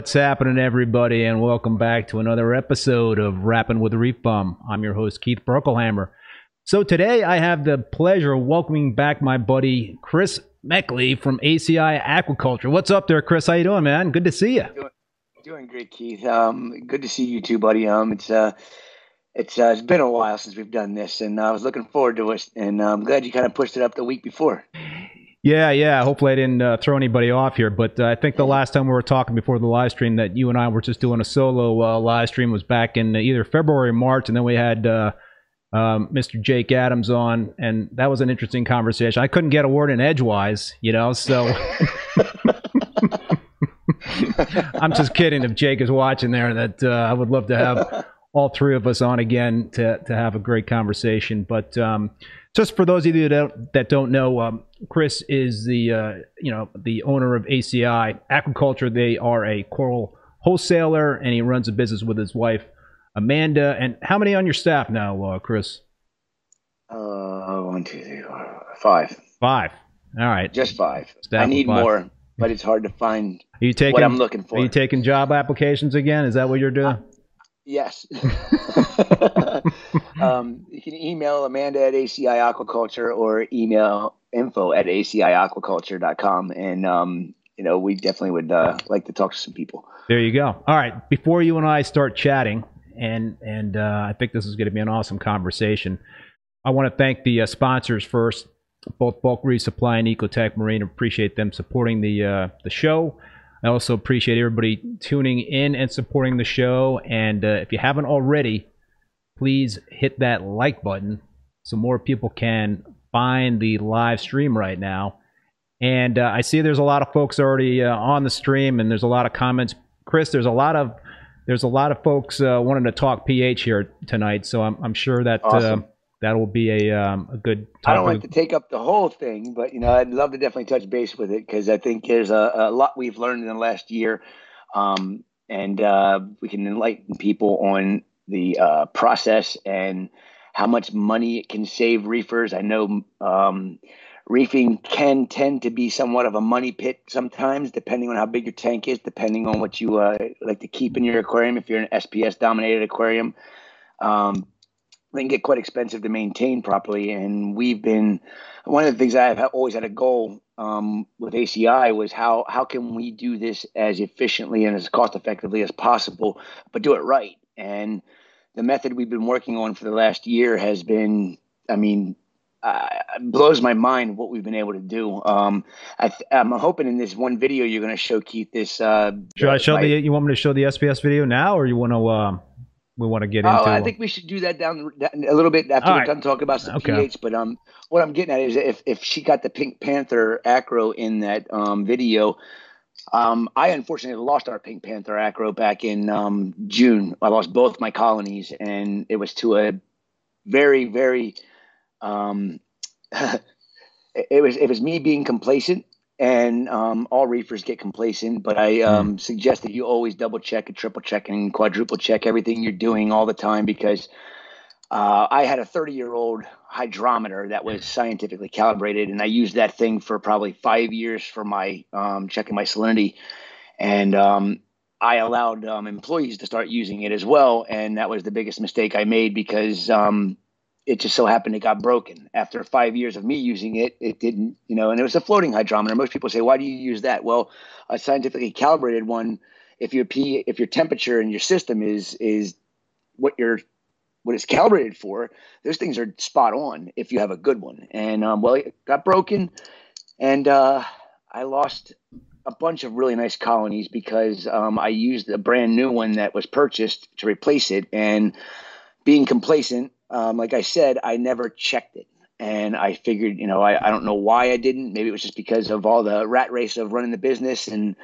What's happening, everybody, and welcome back to another episode of Rapping with Reef Bum. I'm your host, Keith Berkelhammer. So today I have the pleasure of welcoming back my buddy Chris Meckley from ACI Aquaculture. What's up there, Chris? How you doing, man? Good to see you. Doing, doing great, Keith. Um, good to see you too, buddy. Um, it's uh, it's uh, it's been a while since we've done this, and I was looking forward to it, and I'm glad you kind of pushed it up the week before. Yeah, yeah. Hopefully, I didn't uh, throw anybody off here, but uh, I think the last time we were talking before the live stream that you and I were just doing a solo uh, live stream was back in either February or March, and then we had uh, um, Mr. Jake Adams on, and that was an interesting conversation. I couldn't get a word in edgewise, you know, so. I'm just kidding. If Jake is watching there, that uh, I would love to have all three of us on again to to have a great conversation. But um, just for those of you that don't, that don't know, um, Chris is the uh, you know the owner of ACI Aquaculture. They are a coral wholesaler, and he runs a business with his wife Amanda. And how many on your staff now, uh, Chris? Uh, one, two, three, four, five. Five. All right. Just five. Staff I need five. more, but it's hard to find. Are you taking what I'm looking for? Are you taking job applications again? Is that what you're doing? Uh, Yes. um, you can email Amanda at ACI Aquaculture or email info at aciaquaculture.com. And, um, you know, we definitely would uh, like to talk to some people. There you go. All right. Before you and I start chatting, and and uh, I think this is going to be an awesome conversation. I want to thank the uh, sponsors first, both Bulk Reef Supply and Ecotech Marine. Appreciate them supporting the uh, the show. I also appreciate everybody tuning in and supporting the show. And uh, if you haven't already, please hit that like button so more people can find the live stream right now. And uh, I see there's a lot of folks already uh, on the stream, and there's a lot of comments. Chris, there's a lot of there's a lot of folks uh, wanting to talk pH here tonight, so I'm, I'm sure that uh, awesome that will be a um, a good. Topic. I don't like to take up the whole thing, but you know, I'd love to definitely touch base with it because I think there's a, a, lot we've learned in the last year, um, and uh, we can enlighten people on the uh, process and how much money it can save reefers. I know um, reefing can tend to be somewhat of a money pit sometimes, depending on how big your tank is, depending on what you uh, like to keep in your aquarium. If you're an SPS dominated aquarium. Um, they can get quite expensive to maintain properly. And we've been one of the things I've always had a goal um, with ACI was how how can we do this as efficiently and as cost effectively as possible, but do it right. And the method we've been working on for the last year has been, I mean, uh, blows my mind what we've been able to do. Um, I am hoping in this one video you're going to show Keith this. Uh, Should I show my, the? You want me to show the SPS video now, or you want to? Uh we want to get into? Oh, I think we should do that down a little bit after we're done talking about some okay. pH. But um, what I'm getting at is if if she got the Pink Panther acro in that um video, um, I unfortunately lost our Pink Panther acro back in um June. I lost both my colonies, and it was to a very very um. it was it was me being complacent and um, all reefers get complacent. But I um, mm. suggest that you always double check and triple check and quadruple check everything you're doing all the time because uh, I had a 30 year old hydrometer that was scientifically calibrated, and I used that thing for probably five years for my um, checking my salinity, and um, I allowed um, employees to start using it as well, and that was the biggest mistake I made because um, it just so happened it got broken. After five years of me using it it didn't you know and it was a floating hydrometer. Most people say why do you use that? Well a scientifically calibrated one if your p if your temperature in your system is is what your what it's calibrated for those things are spot on if you have a good one. And um, well it got broken and uh, i lost a bunch of really nice colonies because um, i used a brand new one that was purchased to replace it. And being complacent um, like I said, I never checked it. And I figured, you know, I, I don't know why I didn't. Maybe it was just because of all the rat race of running the business and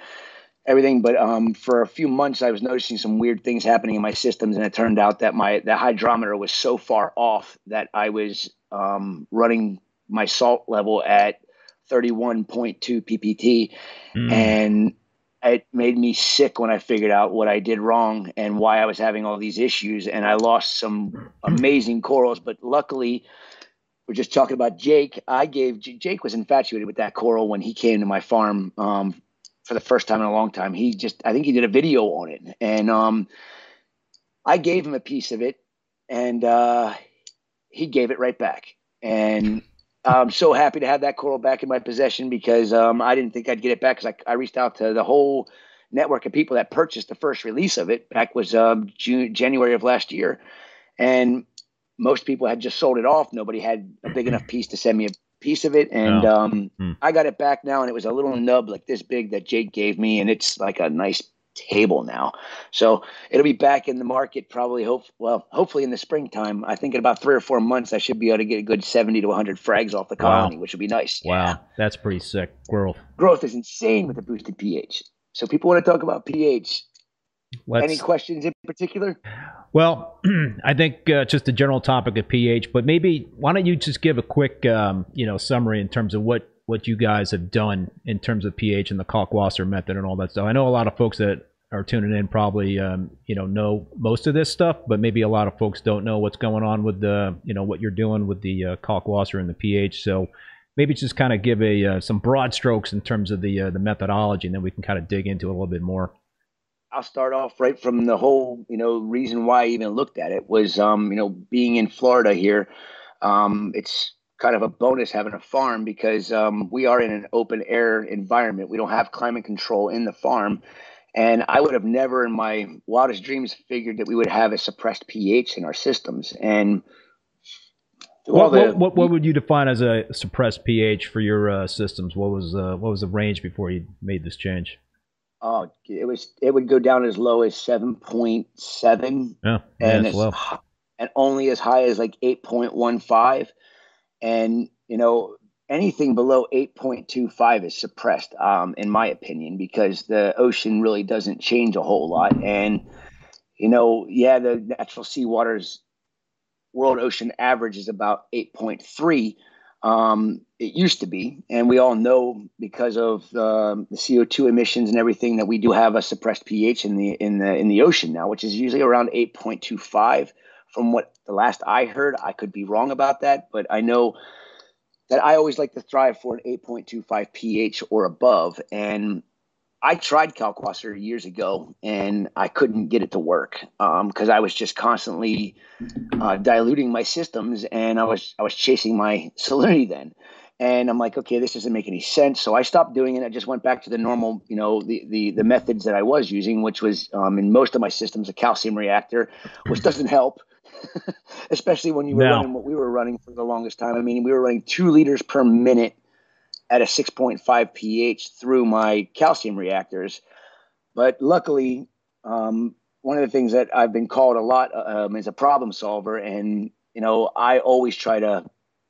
everything. But um, for a few months, I was noticing some weird things happening in my systems, and it turned out that my the hydrometer was so far off that I was um, running my salt level at 31.2 ppt, mm. and it made me sick when I figured out what I did wrong and why I was having all these issues. And I lost some amazing corals, but luckily, we're just talking about Jake. I gave Jake was infatuated with that coral when he came to my farm um, for the first time in a long time. He just, I think he did a video on it, and um, I gave him a piece of it, and uh, he gave it right back. And I'm so happy to have that coral back in my possession because um, I didn't think I'd get it back because I, I reached out to the whole network of people that purchased the first release of it back was um, June, January of last year, and most people had just sold it off. Nobody had a big enough piece to send me a piece of it, and oh. um, hmm. I got it back now, and it was a little nub like this big that Jake gave me, and it's like a nice table now. So it'll be back in the market probably hope well, hopefully in the springtime. I think in about three or four months I should be able to get a good seventy to hundred frags off the colony, wow. which would be nice. Wow. Yeah. That's pretty sick. Growth. Growth is insane with the boosted pH. So people want to talk about pH. Let's, Any questions in particular? Well, I think uh, just the general topic of pH, but maybe why don't you just give a quick, um, you know, summary in terms of what what you guys have done in terms of pH and the Kalkwasser method and all that stuff. I know a lot of folks that are tuning in probably um, you know know most of this stuff, but maybe a lot of folks don't know what's going on with the you know what you're doing with the uh, Kalkwasser and the pH. So maybe just kind of give a uh, some broad strokes in terms of the uh, the methodology, and then we can kind of dig into it a little bit more. I'll start off right from the whole you know reason why I even looked at it was um, you know being in Florida here. Um, it's kind of a bonus having a farm because um, we are in an open air environment. We don't have climate control in the farm. And I would have never in my wildest dreams figured that we would have a suppressed pH in our systems. And what, the, what, what, what, would you define as a suppressed pH for your uh, systems? What was uh, what was the range before you made this change? Oh, it was it would go down as low as seven point seven, yeah, and as, and only as high as like eight point one five, and you know anything below 8.25 is suppressed, um, in my opinion, because the ocean really doesn't change a whole lot. And, you know, yeah, the natural seawater's world ocean average is about 8.3. Um, it used to be, and we all know because of the CO2 emissions and everything that we do have a suppressed pH in the in the in the ocean now, which is usually around 8.25. From what the last I heard, I could be wrong about that, but I know that I always like to strive for an 8.25 pH or above. And I tried Kalkwasser years ago and I couldn't get it to work because um, I was just constantly uh, diluting my systems and I was I was chasing my salinity then. And I'm like, okay, this doesn't make any sense. So I stopped doing it. I just went back to the normal, you know, the the, the methods that I was using, which was um, in most of my systems a calcium reactor, which doesn't help. especially when you were running what we were running for the longest time. I mean, we were running two liters per minute at a 6.5 pH through my calcium reactors. But luckily, um, one of the things that I've been called a lot um, is a problem solver, and you know, I always try to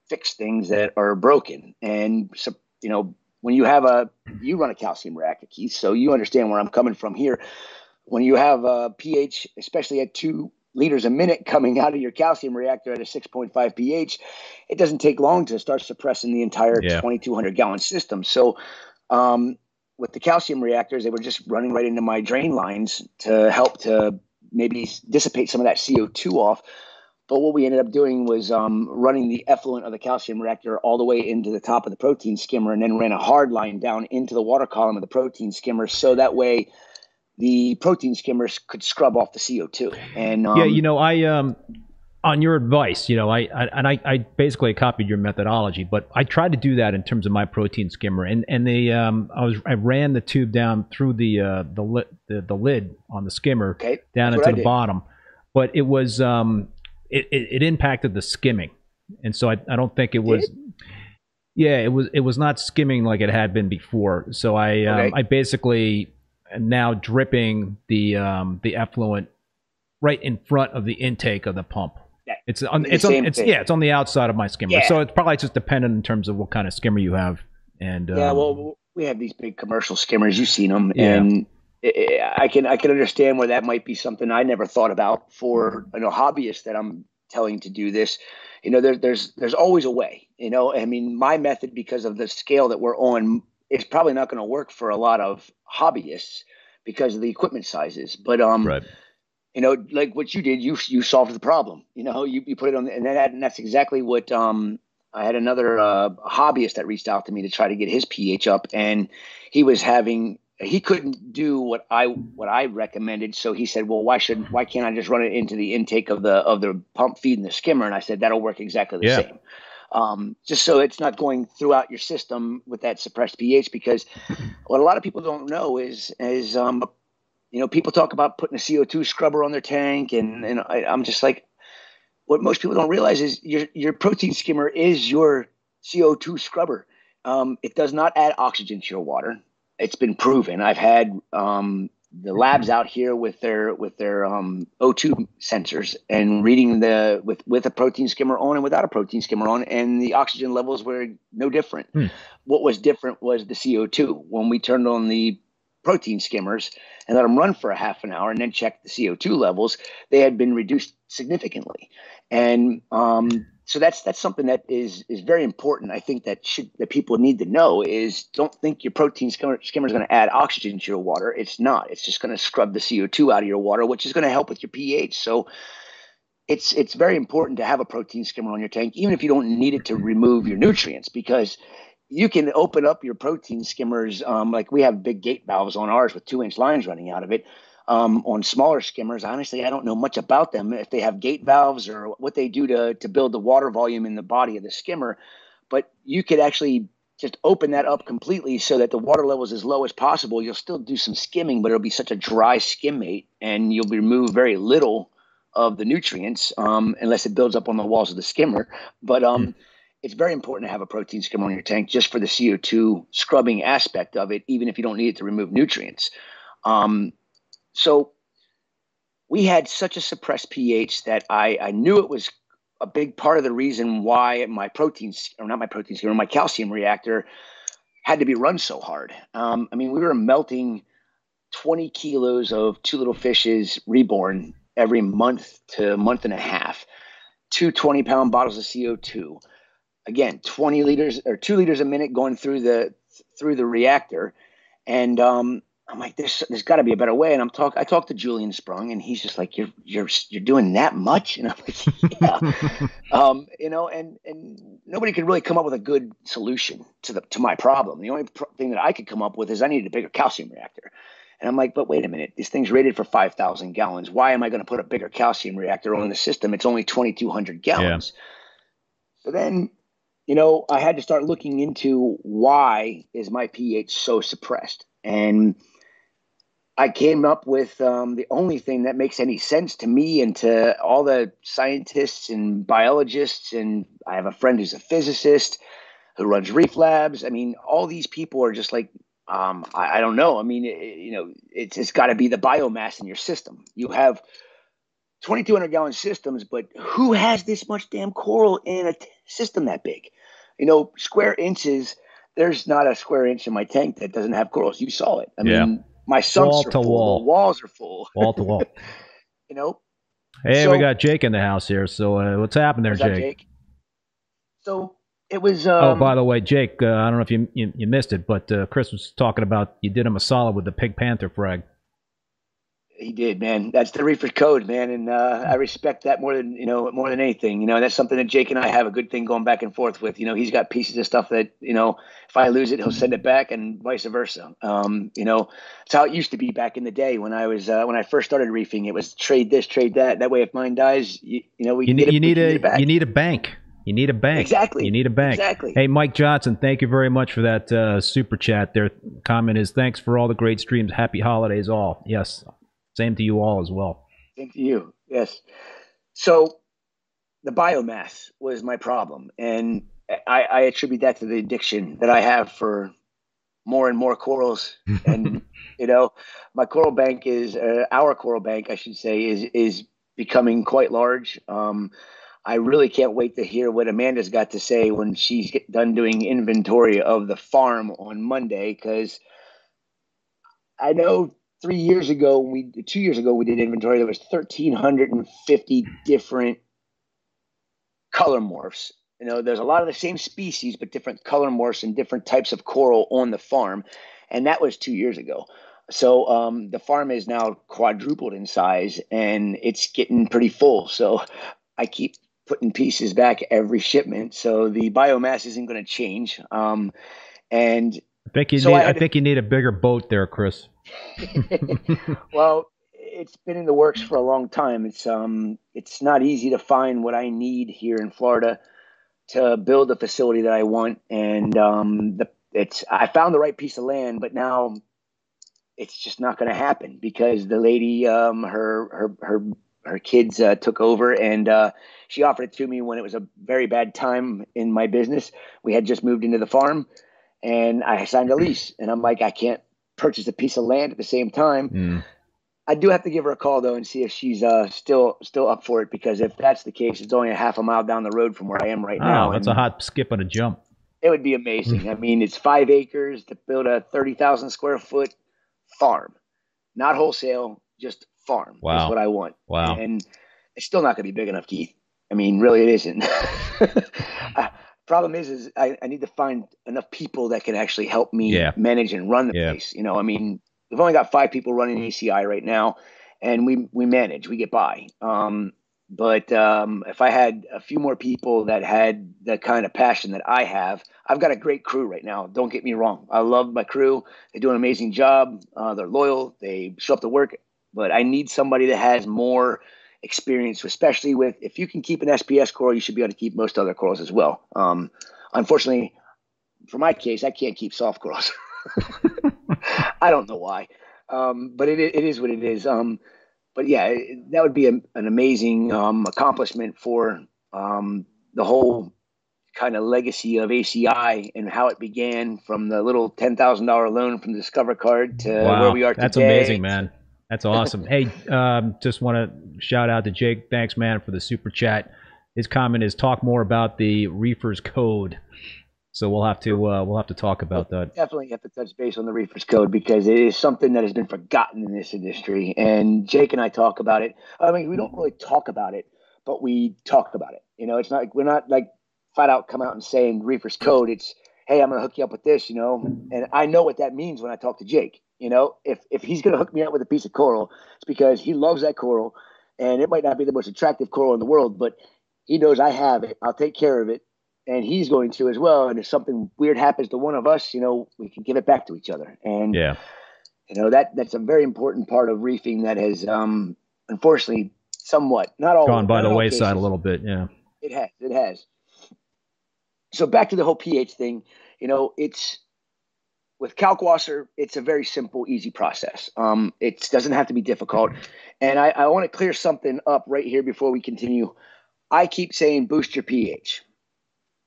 fix things that are broken. And so, you know, when you have a you run a calcium reactor, Keith, so you understand where I'm coming from here. When you have a pH, especially at two liters a minute coming out of your calcium reactor at a 6.5 pH, it doesn't take long to start suppressing the entire yeah. 2,200 gallon system. So, um, with the calcium reactors, they were just running right into my drain lines to help to maybe dissipate some of that CO2 off. But what we ended up doing was um, running the effluent of the calcium reactor all the way into the top of the protein skimmer and then ran a hard line down into the water column of the protein skimmer. So that way the protein skimmers could scrub off the CO2. And um, yeah, you know, I um, on your advice, you know, I, I and I, I basically copied your methodology, but I tried to do that in terms of my protein skimmer, and and the um, I was I ran the tube down through the uh, the, li- the the lid on the skimmer okay. down into the bottom, but it was um, it, it, it impacted the skimming, and so I I don't think it was. Yeah, it was it was not skimming like it had been before. So I um. I basically now dripping the um, the effluent right in front of the intake of the pump. Yeah, it's on it's on it's yeah it's on the outside of my skimmer. Yeah. So it's probably just dependent in terms of what kind of skimmer you have. And yeah, um, well, we have these big commercial skimmers. You've seen them, yeah. and I can I can understand where that might be something I never thought about for you know hobbyists that I'm telling to do this. You know, there, there's there's always a way. You know, I mean, my method because of the scale that we're on is probably not going to work for a lot of hobbyists because of the equipment sizes. But um, right. you know, like what you did, you you solved the problem. You know, you, you put it on, and that and that's exactly what um. I had another uh, hobbyist that reached out to me to try to get his pH up, and he was having he couldn't do what I what I recommended. So he said, "Well, why should why can't I just run it into the intake of the of the pump feed and the skimmer?" And I said, "That'll work exactly the yeah. same." Um, just so it's not going throughout your system with that suppressed pH. Because what a lot of people don't know is is um, you know people talk about putting a CO2 scrubber on their tank, and and I, I'm just like, what most people don't realize is your your protein skimmer is your CO2 scrubber. Um, it does not add oxygen to your water. It's been proven. I've had um, the labs out here with their with their um, O2 sensors and reading the with with a protein skimmer on and without a protein skimmer on, and the oxygen levels were no different. Hmm. What was different was the CO2. When we turned on the protein skimmers and let them run for a half an hour and then check the CO2 levels, they had been reduced significantly. And um, so that's that's something that is is very important. I think that should that people need to know is don't think your protein skimmer, skimmer is going to add oxygen to your water. It's not. It's just going to scrub the CO two out of your water, which is going to help with your pH. So it's it's very important to have a protein skimmer on your tank, even if you don't need it to remove your nutrients, because you can open up your protein skimmers. Um, like we have big gate valves on ours with two inch lines running out of it um, on smaller skimmers. Honestly, I don't know much about them if they have gate valves or what they do to to build the water volume in the body of the skimmer. But you could actually just open that up completely so that the water level is as low as possible. You'll still do some skimming, but it'll be such a dry skimmate, and you'll remove very little of the nutrients um, unless it builds up on the walls of the skimmer. But um, mm. it's very important to have a protein skimmer on your tank just for the CO2 scrubbing aspect of it, even if you don't need it to remove nutrients. Um, so we had such a suppressed pH that I, I knew it was a big part of the reason why my proteins, or not my proteins, or my calcium reactor had to be run so hard. Um, I mean, we were melting 20 kilos of Two Little Fishies ReBorn every month to month and a half, two 20 pound bottles of CO2. Again, 20 liters or two liters a minute going through the through the reactor. And um, I'm like, there's there's got to be a better way. And I'm talk I talked to Julian Sprung, and he's just like, you're you're you're doing that much, and I'm like, yeah, um, you know, and and nobody could really come up with a good solution to the to my problem. The only pro- thing that I could come up with is I needed a bigger calcium reactor. And I'm like, but wait a minute, this thing's rated for 5,000 gallons. Why am I going to put a bigger calcium reactor on the system? It's only 2,200 gallons. Yeah. So then, you know, I had to start looking into why is my pH so suppressed, and I came up with um, the only thing that makes any sense to me and to all the scientists and biologists. And I have a friend who's a physicist who runs reef labs. I mean, all these people are just like, um, I, I, don't know. I mean, it, you know, it's, it's got to be the biomass in your system. You have 2,200 gallon systems, but who has this much damn coral in a t- system that big? You know, square inches. There's not a square inch in my tank that doesn't have corals. You saw it. I yeah. mean, my sumps wall are full. Wall. The walls are full. Wall to wall. you know. Hey, so, we got Jake in the house here. So uh, what's happening there, Jake? Jake? So it was. Oh, um, oh, by the way, Jake, uh, I don't know if you, you, you missed it, but uh, Chris was talking about you did him a solid with the Pink Panther frag. He did, man. That's the reefer code, man, and uh, I respect that more than you know, more than anything. You know, that's something that Jake and I have a good thing going back and forth with. You know, he's got pieces of stuff that you know, if I lose it, he'll send it back, and vice versa. Um, you know, it's how it used to be back in the day when I was uh, when I first started reefing. It was trade this, trade that. That way, if mine dies, you, you know, we you need, it, you need a you need a bank. You need a bank. Exactly. You need a bank. Exactly. Hey, Mike Johnson, thank you very much for that uh, super chat. Their comment is thanks for all the great streams. Happy holidays, all. Yes, same to you all as well. Same to you. Yes. So the biomass was my problem. And I, I attribute that to the addiction that I have for more and more corals. and, you know, my coral bank is, uh, our coral bank, I should say, is, is becoming quite large. Um, I really can't wait to hear what Amanda's got to say when she's done doing inventory of the farm on Monday because I know three years ago, we two years ago we did inventory. There was thirteen hundred and fifty different color morphs. You know, there's a lot of the same species, but different color morphs and different types of coral on the farm, and that was two years ago. So um, the farm is now quadrupled in size, and it's getting pretty full. So I keep putting pieces back every shipment. So the biomass isn't going to change. Um, and I think you so need. I, I think to, you need a bigger boat there, Chris. well, it's been in the works for a long time. It's um, it's not easy to find what I need here in Florida to build the facility that I want, and um, the it's I found the right piece of land, but now it's just not going to happen because the lady, um, her her her her kids uh, took over, and uh, she offered it to me when it was a very bad time in my business. We had just moved into the farm, and I signed a lease, and I'm like, I can't purchase a piece of land at the same time. Mm. I do have to give her a call though and see if she's uh, still still up for it because if that's the case, it's only a half a mile down the road from where I am right oh, now. That's a hot skip and a jump. It would be amazing. I mean, it's five acres to build a thirty thousand square foot farm, not wholesale, just farm. Wow. That's what I want. Wow. And it's still not going to be big enough, Keith. I mean, really, it isn't. problem is, is I, I, need to find enough people that can actually help me yeah. manage and run the yeah. place. You know, I mean, we've only got five people running ACI right now, and we we manage, we get by. Um, but um, if I had a few more people that had the kind of passion that I have, I've got a great crew right now. Don't get me wrong. I love my crew. They do an amazing job. Uh, they're loyal. They show up to work. But I need somebody that has more experience, especially with if you can keep an SPS coral, you should be able to keep most other corals as well. Um, unfortunately, for my case, I can't keep soft corals. I don't know why, um, but it, it is what it is. Um, but yeah, that would be a, an amazing um, accomplishment for um, the whole kind of legacy of ACI and how it began from the little ten thousand dollar loan from the Discover card to wow, where we are that's today. That's amazing, man. That's awesome. hey, um, just want to shout out to Jake. Thanks, man, for the super chat. His comment is talk more about the reefers code. So we'll have to uh, we'll have to talk about that. Definitely have to touch base on the reefers code because it is something that has been forgotten in this industry. And Jake and I talk about it. I mean, we don't really talk about it, but we talk about it. You know, it's not like we're not like flat out come out and saying reefers code. It's hey, I'm going to hook you up with this. You know, and I know what that means when I talk to Jake. You know, if if he's going to hook me up with a piece of coral, it's because he loves that coral, and it might not be the most attractive coral in the world, but he knows I have it. I'll take care of it and he's going to as well. And if something weird happens to one of us, you know, we can give it back to each other. And yeah, you know that that's a very important part of reefing that has, um, unfortunately, somewhat not all gone by the wayside cases, a little bit. Yeah, it has. It has. So back to the whole pH thing. You know, it's with Kalkwasser, it's a very simple, easy process. Um, it doesn't have to be difficult. And I, I want to clear something up right here before we continue. I keep saying boost your pH.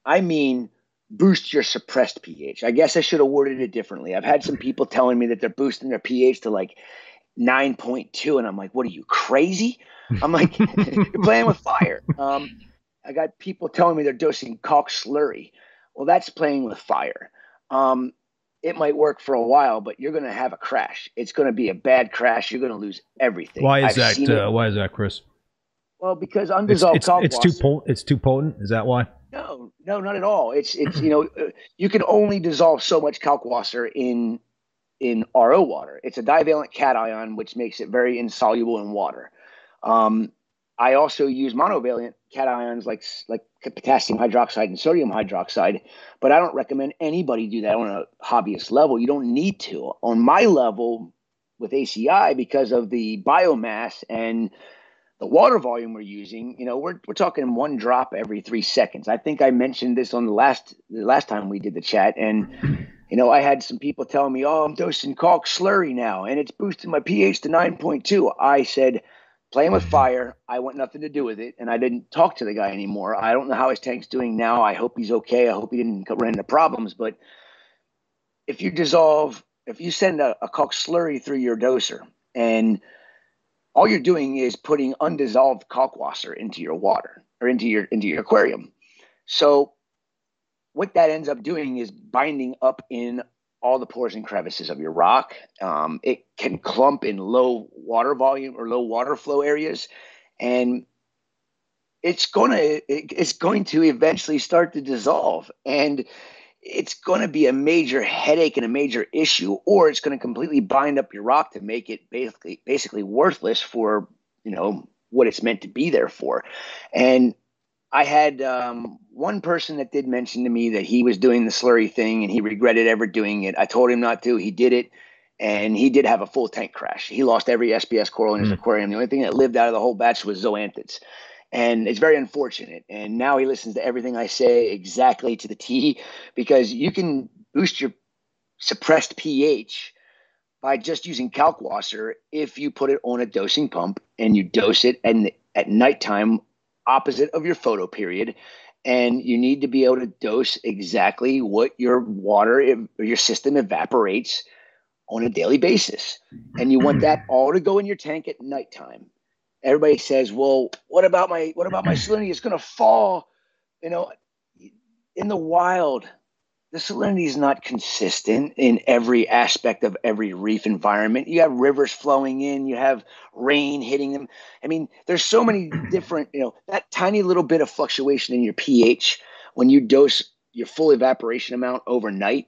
I mean boost your suppressed pH. I guess I should have worded it differently. I've had some people telling me that they're boosting their pH to like 9.2, and I'm like, what are you crazy? I'm like, you're playing with fire. Um, I got people telling me they're dosing kalk slurry. Well, that's playing with fire. Um, it might work for a while, but you're going to have a crash. It's going to be a bad crash. You're going to lose everything. Why is I've that? Uh, why is that, Chris? Well, because undissolved it's, it's, it's too po- it's too potent. Is that why? No, no, not at all. It's it's you know uh, you can only dissolve so much kalkwasser in in RO water. It's a divalent cation, which makes it very insoluble in water. Um, I also use monovalent cations like like potassium hydroxide and sodium hydroxide, but I don't recommend anybody do that on a hobbyist level. You don't need to. On my level with ACI, because of the biomass and the water volume we're using, you know, we're we're talking one drop every three seconds. I think I mentioned this on the last the last time we did the chat, and you know, I had some people telling me, "Oh, I'm dosing kalk slurry now, and it's boosting my pH to 9.2." I said, "Playing with mm-hmm. fire. I want nothing to do with it," and I didn't talk to the guy anymore. I don't know how his tank's doing now. I hope he's okay. I hope he didn't run into problems. But if you dissolve, if you send a, a kalk slurry through your doser and all you're doing is putting undissolved kalkwasser into your water or into your into your aquarium. So what that ends up doing is binding up in all the pores and crevices of your rock. Um, it can clump in low water volume or low water flow areas, and it's going to it, it's going to eventually start to dissolve. And it's going to be a major headache and a major issue, or it's going to completely bind up your rock to make it basically basically worthless for you know what it's meant to be there for. And I had um, one person that did mention to me that he was doing the slurry thing and he regretted ever doing it. I told him not to. He did it, and he did have a full tank crash. He lost every SPS coral in his mm. aquarium. The only thing that lived out of the whole batch was zoanthids. And it's very unfortunate. And now he listens to everything I say exactly to the T because you can boost your suppressed pH by just using Kalkwasser if you put it on a dosing pump and you dose it and at nighttime opposite of your photo period and you need to be able to dose exactly what your water or your system evaporates on a daily basis. And you want that all to go in your tank at nighttime. Everybody says well what about my what about my salinity? It's going to fall you know in the wild the salinity is not consistent in every aspect of every reef environment. You have rivers flowing in, you have rain hitting them. I mean, there's so many different, you know, that tiny little bit of fluctuation in your pH when you dose your full evaporation amount overnight,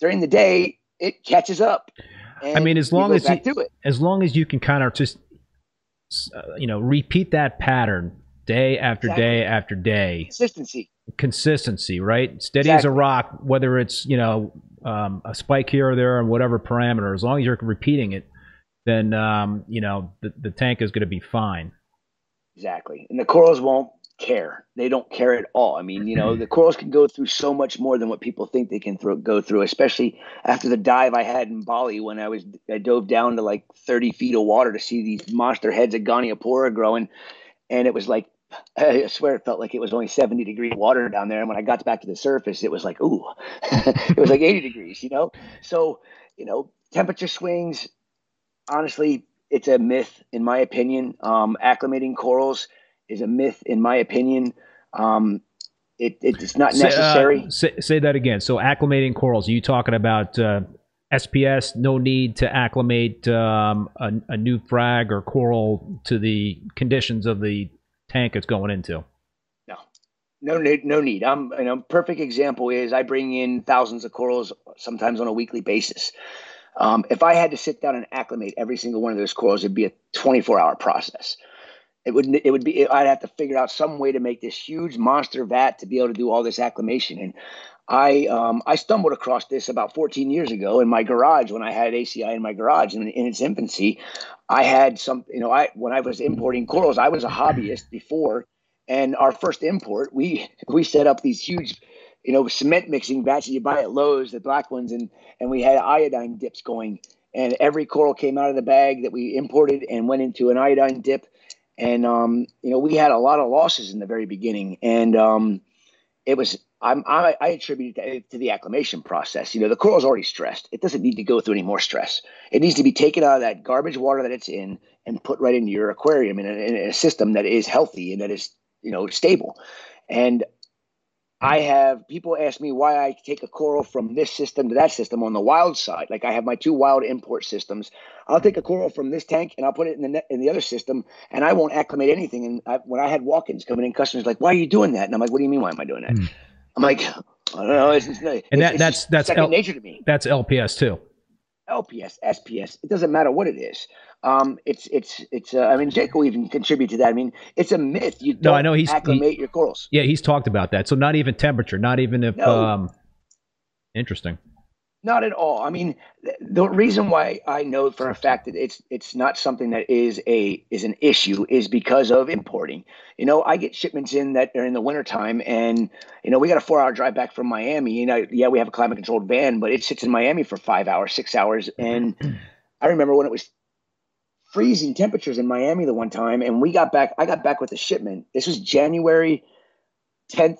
during the day, it catches up. I mean, as long as you, as long as you can kind of just uh, you know repeat that pattern day after exactly. day after day, consistency consistency, right? Steady exactly. as a rock, whether it's you know um, a spike here or there and whatever parameter. As long as you're repeating it, then um, you know the, the tank is going to be fine. Exactly, and the corals won't care. They don't care at all. I mean, you know, the corals can go through so much more than what people think they can throw, go through. Especially after the dive I had in Bali when I was I dove down to like 30 feet of water to see these monster heads of Goniopora growing, and it was like I swear it felt like it was only 70 degree water down there. And when I got back to the surface, it was like, ooh, it was like 80 degrees, you know? So, you know, temperature swings, honestly, it's a myth, in my opinion. Um, acclimating corals is a myth, in my opinion. Um, it, it's not necessary. Say, uh, say, say, that again. So, acclimating corals, are you talking about uh, SPS? No need to acclimate um, a, a new frag or coral to the conditions of the tank it's going into. No, no need. No need. I'm. You know, perfect example is I bring in thousands of corals sometimes on a weekly basis. Um, if I had to sit down and acclimate every single one of those corals, it'd be a 24 hour process. It would it would be I'd have to figure out some way to make this huge monster vat to be able to do all this acclimation. And I um, I stumbled across this about 14 years ago in my garage when I had ACI in my garage. In, in its infancy. I had some, you know, I when I was importing corals, I was a hobbyist before, and our first import, we we set up these huge, you know, cement mixing that you buy at Lowe's, the black ones, and and we had iodine dips going, and every coral came out of the bag that we imported and went into an iodine dip, and um, you know, we had a lot of losses in the very beginning, and um, it was I'm, I, I attribute it to the acclimation process. You know, the coral is already stressed. It doesn't need to go through any more stress. It needs to be taken out of that garbage water that it's in and put right into your aquarium in a, in a system that is healthy and that is, you know, stable. And I have people ask me why I take a coral from this system to that system on the wild side. Like I have my two wild import systems. I'll take a coral from this tank and I'll put it in the in the other system, and I won't acclimate anything. And I, when I had walk-ins coming in, customers like, "Why are you doing that?" And I'm like, "What do you mean? Why am I doing that?" Mm. I'm like, I don't know. It's, it's, and that, it's that's that's second L- nature to me. That's LPS too. LPS, SPS. It doesn't matter what it is. Um, it's it's it's. Uh, I mean, Jake will even contribute to that. I mean, it's a myth. You don't no, I know he's acclimate he, your corals. Yeah, he's talked about that. So not even temperature. Not even if. No. Um, interesting. Not at all. I mean, the reason why I know for a fact that it's it's not something that is a is an issue is because of importing. You know, I get shipments in that are in the wintertime and you know, we got a 4-hour drive back from Miami. You know, yeah, we have a climate controlled van, but it sits in Miami for 5 hours, 6 hours and I remember when it was freezing temperatures in Miami the one time and we got back I got back with a shipment. This was January 10th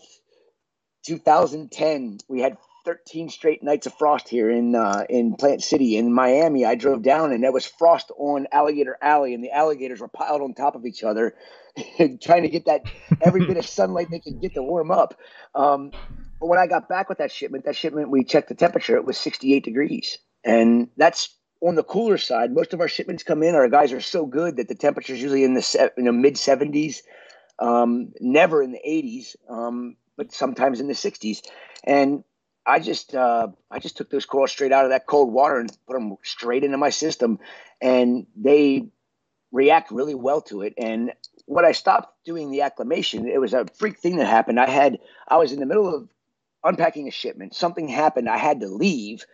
2010 we had 13 straight nights of frost here in uh, in Plant City in Miami. I drove down and there was frost on Alligator Alley, and the alligators were piled on top of each other, trying to get that every bit of sunlight they could get to warm up. Um, but when I got back with that shipment, that shipment we checked the temperature; it was 68 degrees, and that's on the cooler side. Most of our shipments come in. Our guys are so good that the temperature is usually in the you know, mid 70s, um, never in the 80s, um, but sometimes in the 60s. And I just uh, I just took those corals straight out of that cold water and put them straight into my system, and they react really well to it. And when I stopped doing the acclimation, it was a freak thing that happened. I had I was in the middle of unpacking a shipment. Something happened. I had to leave.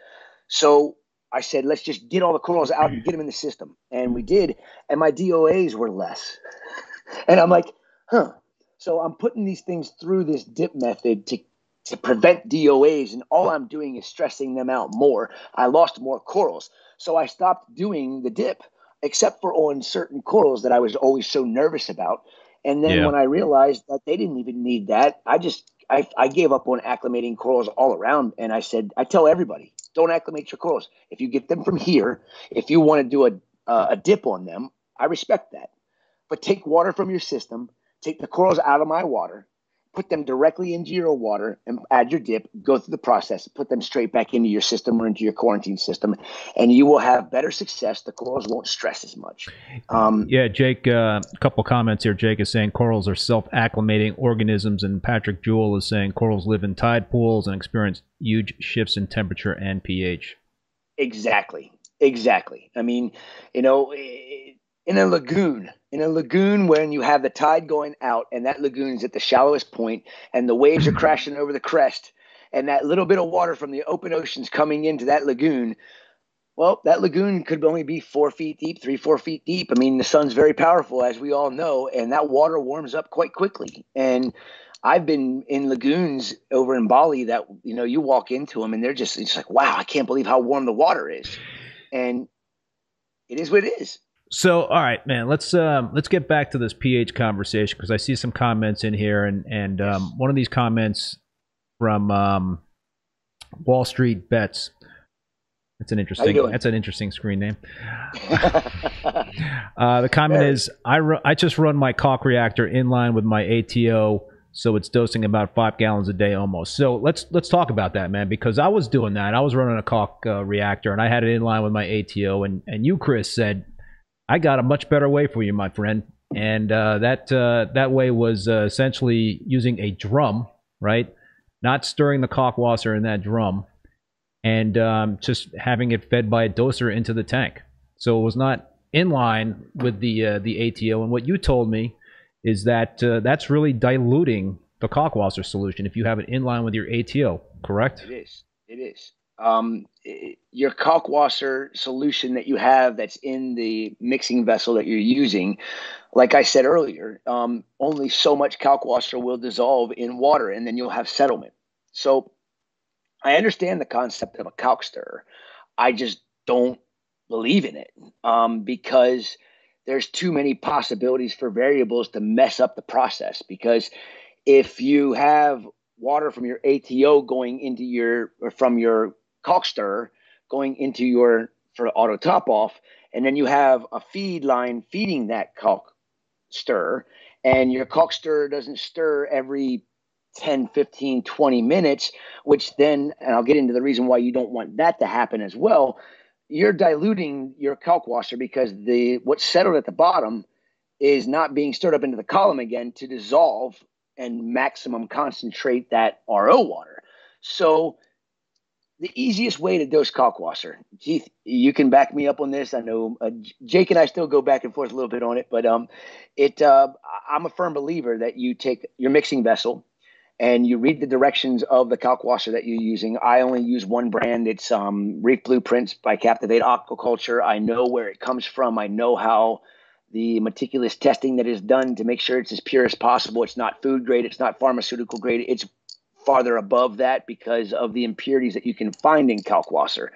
So I said, let's just get all the corals out and get them in the system. And we did. And my DOAs were less. and I'm like, huh. So I'm putting these things through this dip method to, to prevent DOAs. And all I'm doing is stressing them out more. I lost more corals. So I stopped doing the dip, except for on certain corals that I was always so nervous about. And then yeah. when I realized that they didn't even need that, I just I, I gave up on acclimating corals all around. And I said, I tell everybody, don't acclimate your corals. If you get them from here, if you want to do a, uh, a dip on them, I respect that. But take water from your system, take the corals out of my water, put them directly into your water and add your dip, go through the process, put them straight back into your system or into your quarantine system, and you will have better success. The corals won't stress as much. Um, yeah, Jake, uh, a couple comments here. Jake is saying corals are self acclimating organisms, and Patrick Jewell is saying corals live in tide pools and experience huge shifts in temperature and pH. Exactly. Exactly. I mean, you know, in a lagoon, in a lagoon when you have the tide going out and that lagoon is at the shallowest point and the waves are crashing over the crest and that little bit of water from the open ocean's coming into that lagoon well that lagoon could only be four feet deep three four feet deep. I mean the sun's very powerful as we all know and that water warms up quite quickly. And I've been in lagoons over in Bali that you know you walk into them and they're just it's like wow I can't believe how warm the water is, and it is what it is. So, all right, man. Let's um, let's get back to this pH conversation because I see some comments in here, and and um, one of these comments from um, Wall Street Bets. That's an interesting. That's an interesting screen name. uh, the comment is: I ru- I just run my kalk reactor in line with my ATO, so it's dosing about five gallons a day almost. So let's let's talk about that, man, because I was doing that. I was running a kalk uh, reactor, and I had it in line with my ATO, and and you, Chris, said I got a much better way for you, my friend. And uh, that uh, that way was uh, essentially using a drum, right? Not stirring the kalkwasser in that drum, and um, just having it fed by a doser into the tank. So it was not in line with the uh, the ATO. And what you told me is that uh, that's really diluting the kalkwasser solution if you have it in line with your ATO. Correct? It is. It is um, your kalkwasser solution that you have that's in the mixing vessel that you're using, like I said earlier, um, only so much kalkwasser will dissolve in water and then you'll have settlement. So I understand the concept of a kalk stir. I just don't believe in it um, because there's too many possibilities for variables to mess up the process. Because if you have water from your ATO going into your or from your kalk stir going into your for auto top off, and then you have a feed line feeding that kalk stir, and your kalk stir doesn't stir every 10, 15, 20 minutes, which then, and I'll get into the reason why you don't want that to happen as well. You're diluting your kalkwasser because the what's settled at the bottom is not being stirred up into the column again to dissolve and maximum concentrate that RO water. So the easiest way to dose kalkwasser. Keith, you can back me up on this. I know uh, Jake and I still go back and forth a little bit on it, but um, it uh, I'm a firm believer that you take your mixing vessel and you read the directions of the kalkwasser that you're using. I only use one brand. It's um, Reef Blueprints by Captivate Aquaculture. I know where it comes from. I know how the meticulous testing that is done to make sure it's as pure as possible. It's not food grade. It's not pharmaceutical grade. It's farther above that because of the impurities that you can find in kalkwasser.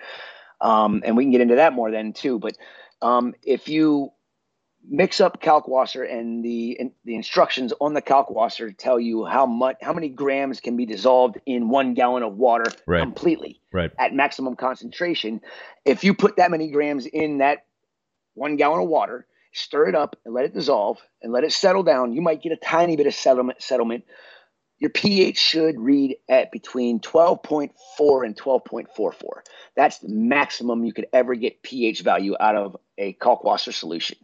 Um, and we can get into that more then too. But um, if you mix up kalkwasser and the in, the instructions on the kalkwasser tell you how much how many grams can be dissolved in one gallon of water right. completely right. at maximum concentration if you put that many grams in that one gallon of water stir it up and let it dissolve and let it settle down you might get a tiny bit of settlement settlement your pH should read at between 12.4 and 12.44. That's the maximum you could ever get pH value out of a kalkwasser solution.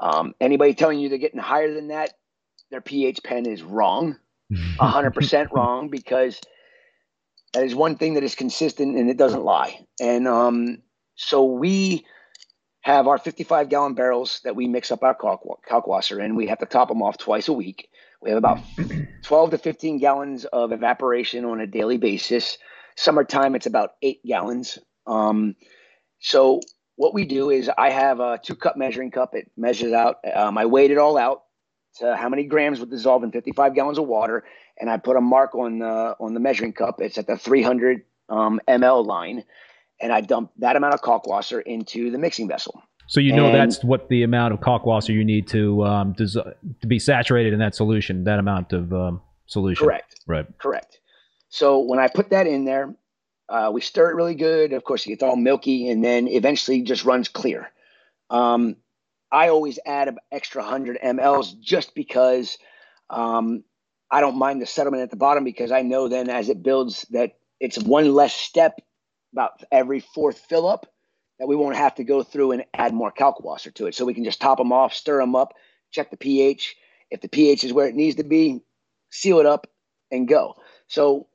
Um, anybody telling you they're getting higher than that, their pH pen is wrong, 100% wrong, because that is one thing that is consistent and it doesn't lie. And um, so we have our 55 gallon barrels that we mix up our kalkwasser in. We have to top them off twice a week. We have about 12 to 15 gallons of evaporation on a daily basis. Summertime, it's about eight gallons. Um, so what we do is I have a two cup measuring cup. It measures out. Um, I weighed it all out to how many grams would dissolve in 55 gallons of water, and I put a mark on the on the measuring cup. It's at the 300 um, ml line, and I dump that amount of kalkwasser into the mixing vessel. So you know and, that's what the amount of kalkwasser you need to um, to be saturated in that solution. That amount of um, solution. Correct. Right. Correct. So when I put that in there, uh, we stir it really good. Of course, it gets all milky, and then eventually just runs clear. Um, I always add an extra 100 mLs just because um, I don't mind the sediment at the bottom because I know then as it builds that it's one less step about every fourth fill up that we won't have to go through and add more kalkwasser to it. So we can just top them off, stir them up, check the pH. If the pH is where it needs to be, seal it up and go. So,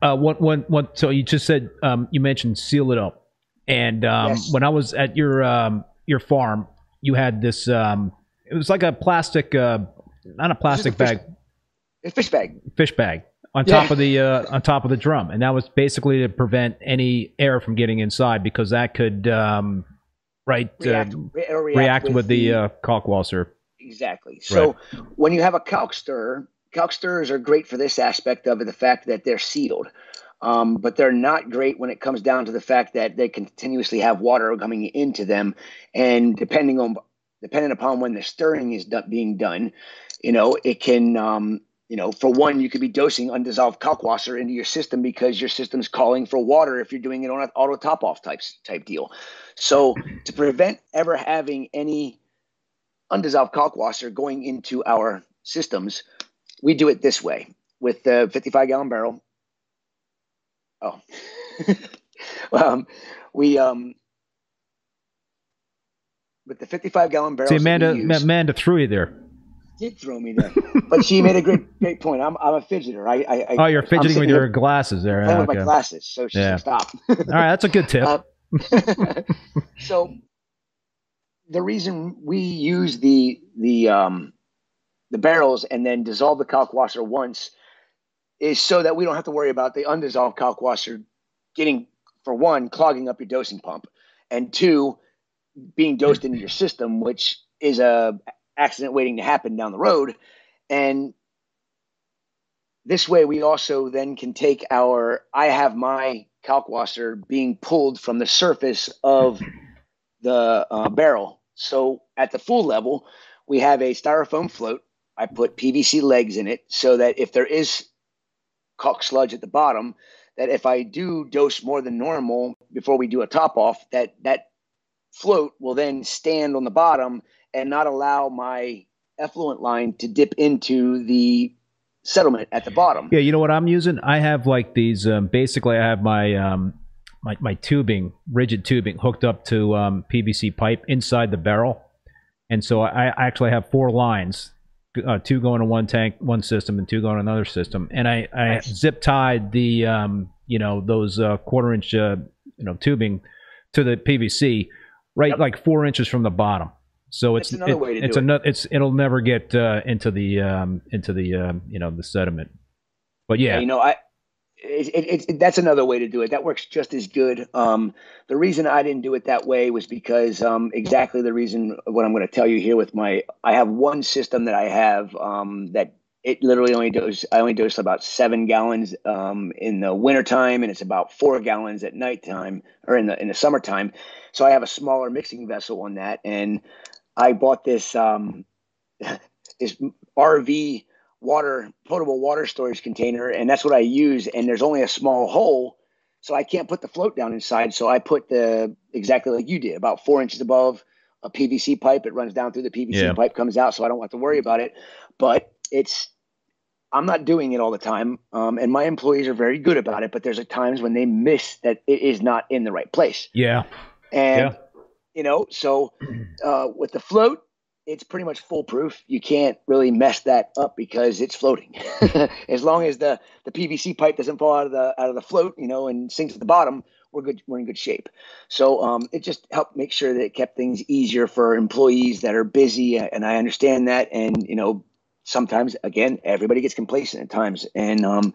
uh, one, one, one. So you just said um, you mentioned seal it up, and um, yes. when I was at your um, your farm, you had this. Um, it was like a plastic, uh, not a plastic a fish, bag, a fish bag, fish bag on top yeah. of the uh, on top of the drum, and that was basically to prevent any air from getting inside because that could um, right react, uh, react, react with, with, the, the uh, kalkwasser. Exactly. So right. when you have a kalk stir, kalk stirrers are great for this aspect of it, the fact that they're sealed. Um, but they're not great when it comes down to the fact that they continuously have water coming into them, and depending on depending upon when the stirring is do- being done, you know, it can um, you know, for one, you could be dosing undissolved kalkwasser into your system because your system's calling for water if you're doing it on an auto top off type, type deal. So to prevent ever having any undissolved kalkwasser going into our systems, we do it this way with the 55 gallon barrel. Oh, um, we um, with the 55 gallon barrel. See, Amanda, Amanda threw you there did throw me there, but she made a great great point. I'm I'm a fidgeter. I, I oh, you're fidgeting with your glasses there. Playing okay. with my glasses, so she yeah. stop. All right, that's a good tip. Uh, so the reason we use the the um the barrels and then dissolve the kalkwasser once is so that we don't have to worry about the undissolved kalkwasser getting for one clogging up your dosing pump and two being dosed into your system which is a accident waiting to happen down the road. And this way, we also then can take our, I have my kalkwasser being pulled from the surface of the uh, barrel. So at the full level, we have a styrofoam float. I put PVC legs in it so that if there is kalk sludge at the bottom, that if I do dose more than normal before we do a top off, that that float will then stand on the bottom and not allow my effluent line to dip into the settlement at the bottom. Yeah, you know what I'm using? I have like these. Um, basically, I have my um, my my tubing, rigid tubing, hooked up to um, PVC pipe inside the barrel, and so I, I actually have four lines. Uh, two going to one tank, one system, and two going to another system. And I, I nice. zip tied the, um, you know, those uh, quarter inch, uh, you know, tubing to the PVC right yep. like four inches from the bottom. So it's another it, way to it's do it. Another, it's it'll never get uh, into the um, into the um, you know the sediment. But yeah, you know I. It, it, it, that's another way to do it. That works just as good. Um, the reason I didn't do it that way was because um, exactly the reason what I'm going to tell you here with my I have one system that I have um, that it literally only does I only dose about seven gallons um, in the wintertime and it's about four gallons at nighttime or in the in the summertime. So I have a smaller mixing vessel on that and I bought this um, this RV water potable water storage container, and that's what I use. And there's only a small hole, so I can't put the float down inside. So I put the exactly like you did, about four inches above a PVC pipe. It runs down through the PVC yeah. pipe, comes out, so I don't have to worry about it. But it's I'm not doing it all the time, um, and my employees are very good about it. But there's a times when they miss that it is not in the right place. Yeah, and yeah you know so uh, with the float it's pretty much foolproof you can't really mess that up because it's floating as long as the the pvc pipe doesn't fall out of the out of the float you know and sinks at the bottom we're good. We're in good shape. So um, it just helped make sure that it kept things easier for employees that are busy, and I understand that. And you know, sometimes again, everybody gets complacent at times, and um,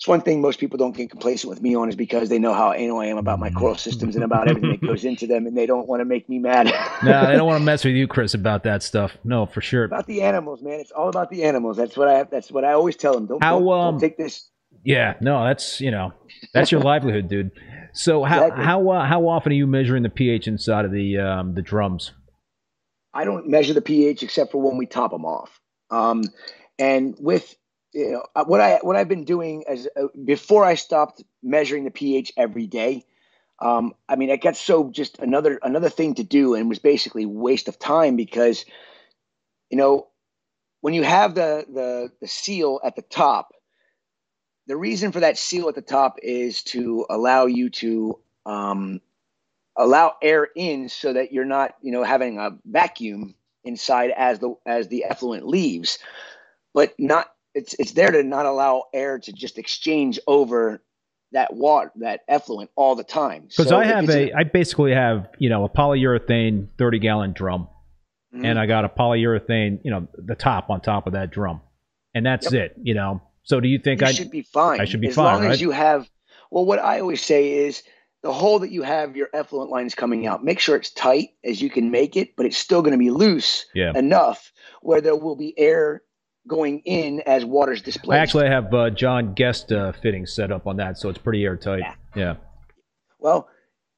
it's one thing most people don't get complacent with me on is because they know how anal I am about my coral systems and about everything that goes into them, and they don't want to make me mad. no, they don't want to mess with you, Chris, about that stuff. No, for sure. About the animals, man. It's all about the animals. That's what I. That's what I always tell them. Don't, how, don't, um, don't take this. Yeah, no, that's you know, that's your livelihood, dude. So how exactly. how uh, how often are you measuring the pH inside of the um, the drums? I don't measure the pH except for when we top them off. Um, and with you know uh, what I what I've been doing as uh, before I stopped measuring the pH every day. Um, I mean, it got so just another another thing to do, and was basically waste of time because, you know, when you have the the the seal at the top, the reason for that seal at the top is to allow you to um, allow air in, so that you're not you know having a vacuum inside as the as the effluent leaves, but not it's it's there to not allow air to just exchange over that water that effluent all the time because so i have a I basically have you know a polyurethane 30 gallon drum mm-hmm. and i got a polyurethane you know the top on top of that drum and that's yep. it you know so do you think you i should be fine i should be fine. as long right? as you have well what i always say is the hole that you have your effluent lines coming out make sure it's tight as you can make it but it's still going to be loose yeah. enough where there will be air going in as water's displaced. I actually have uh, John Guest uh, fittings set up on that, so it's pretty airtight. Yeah. yeah. Well,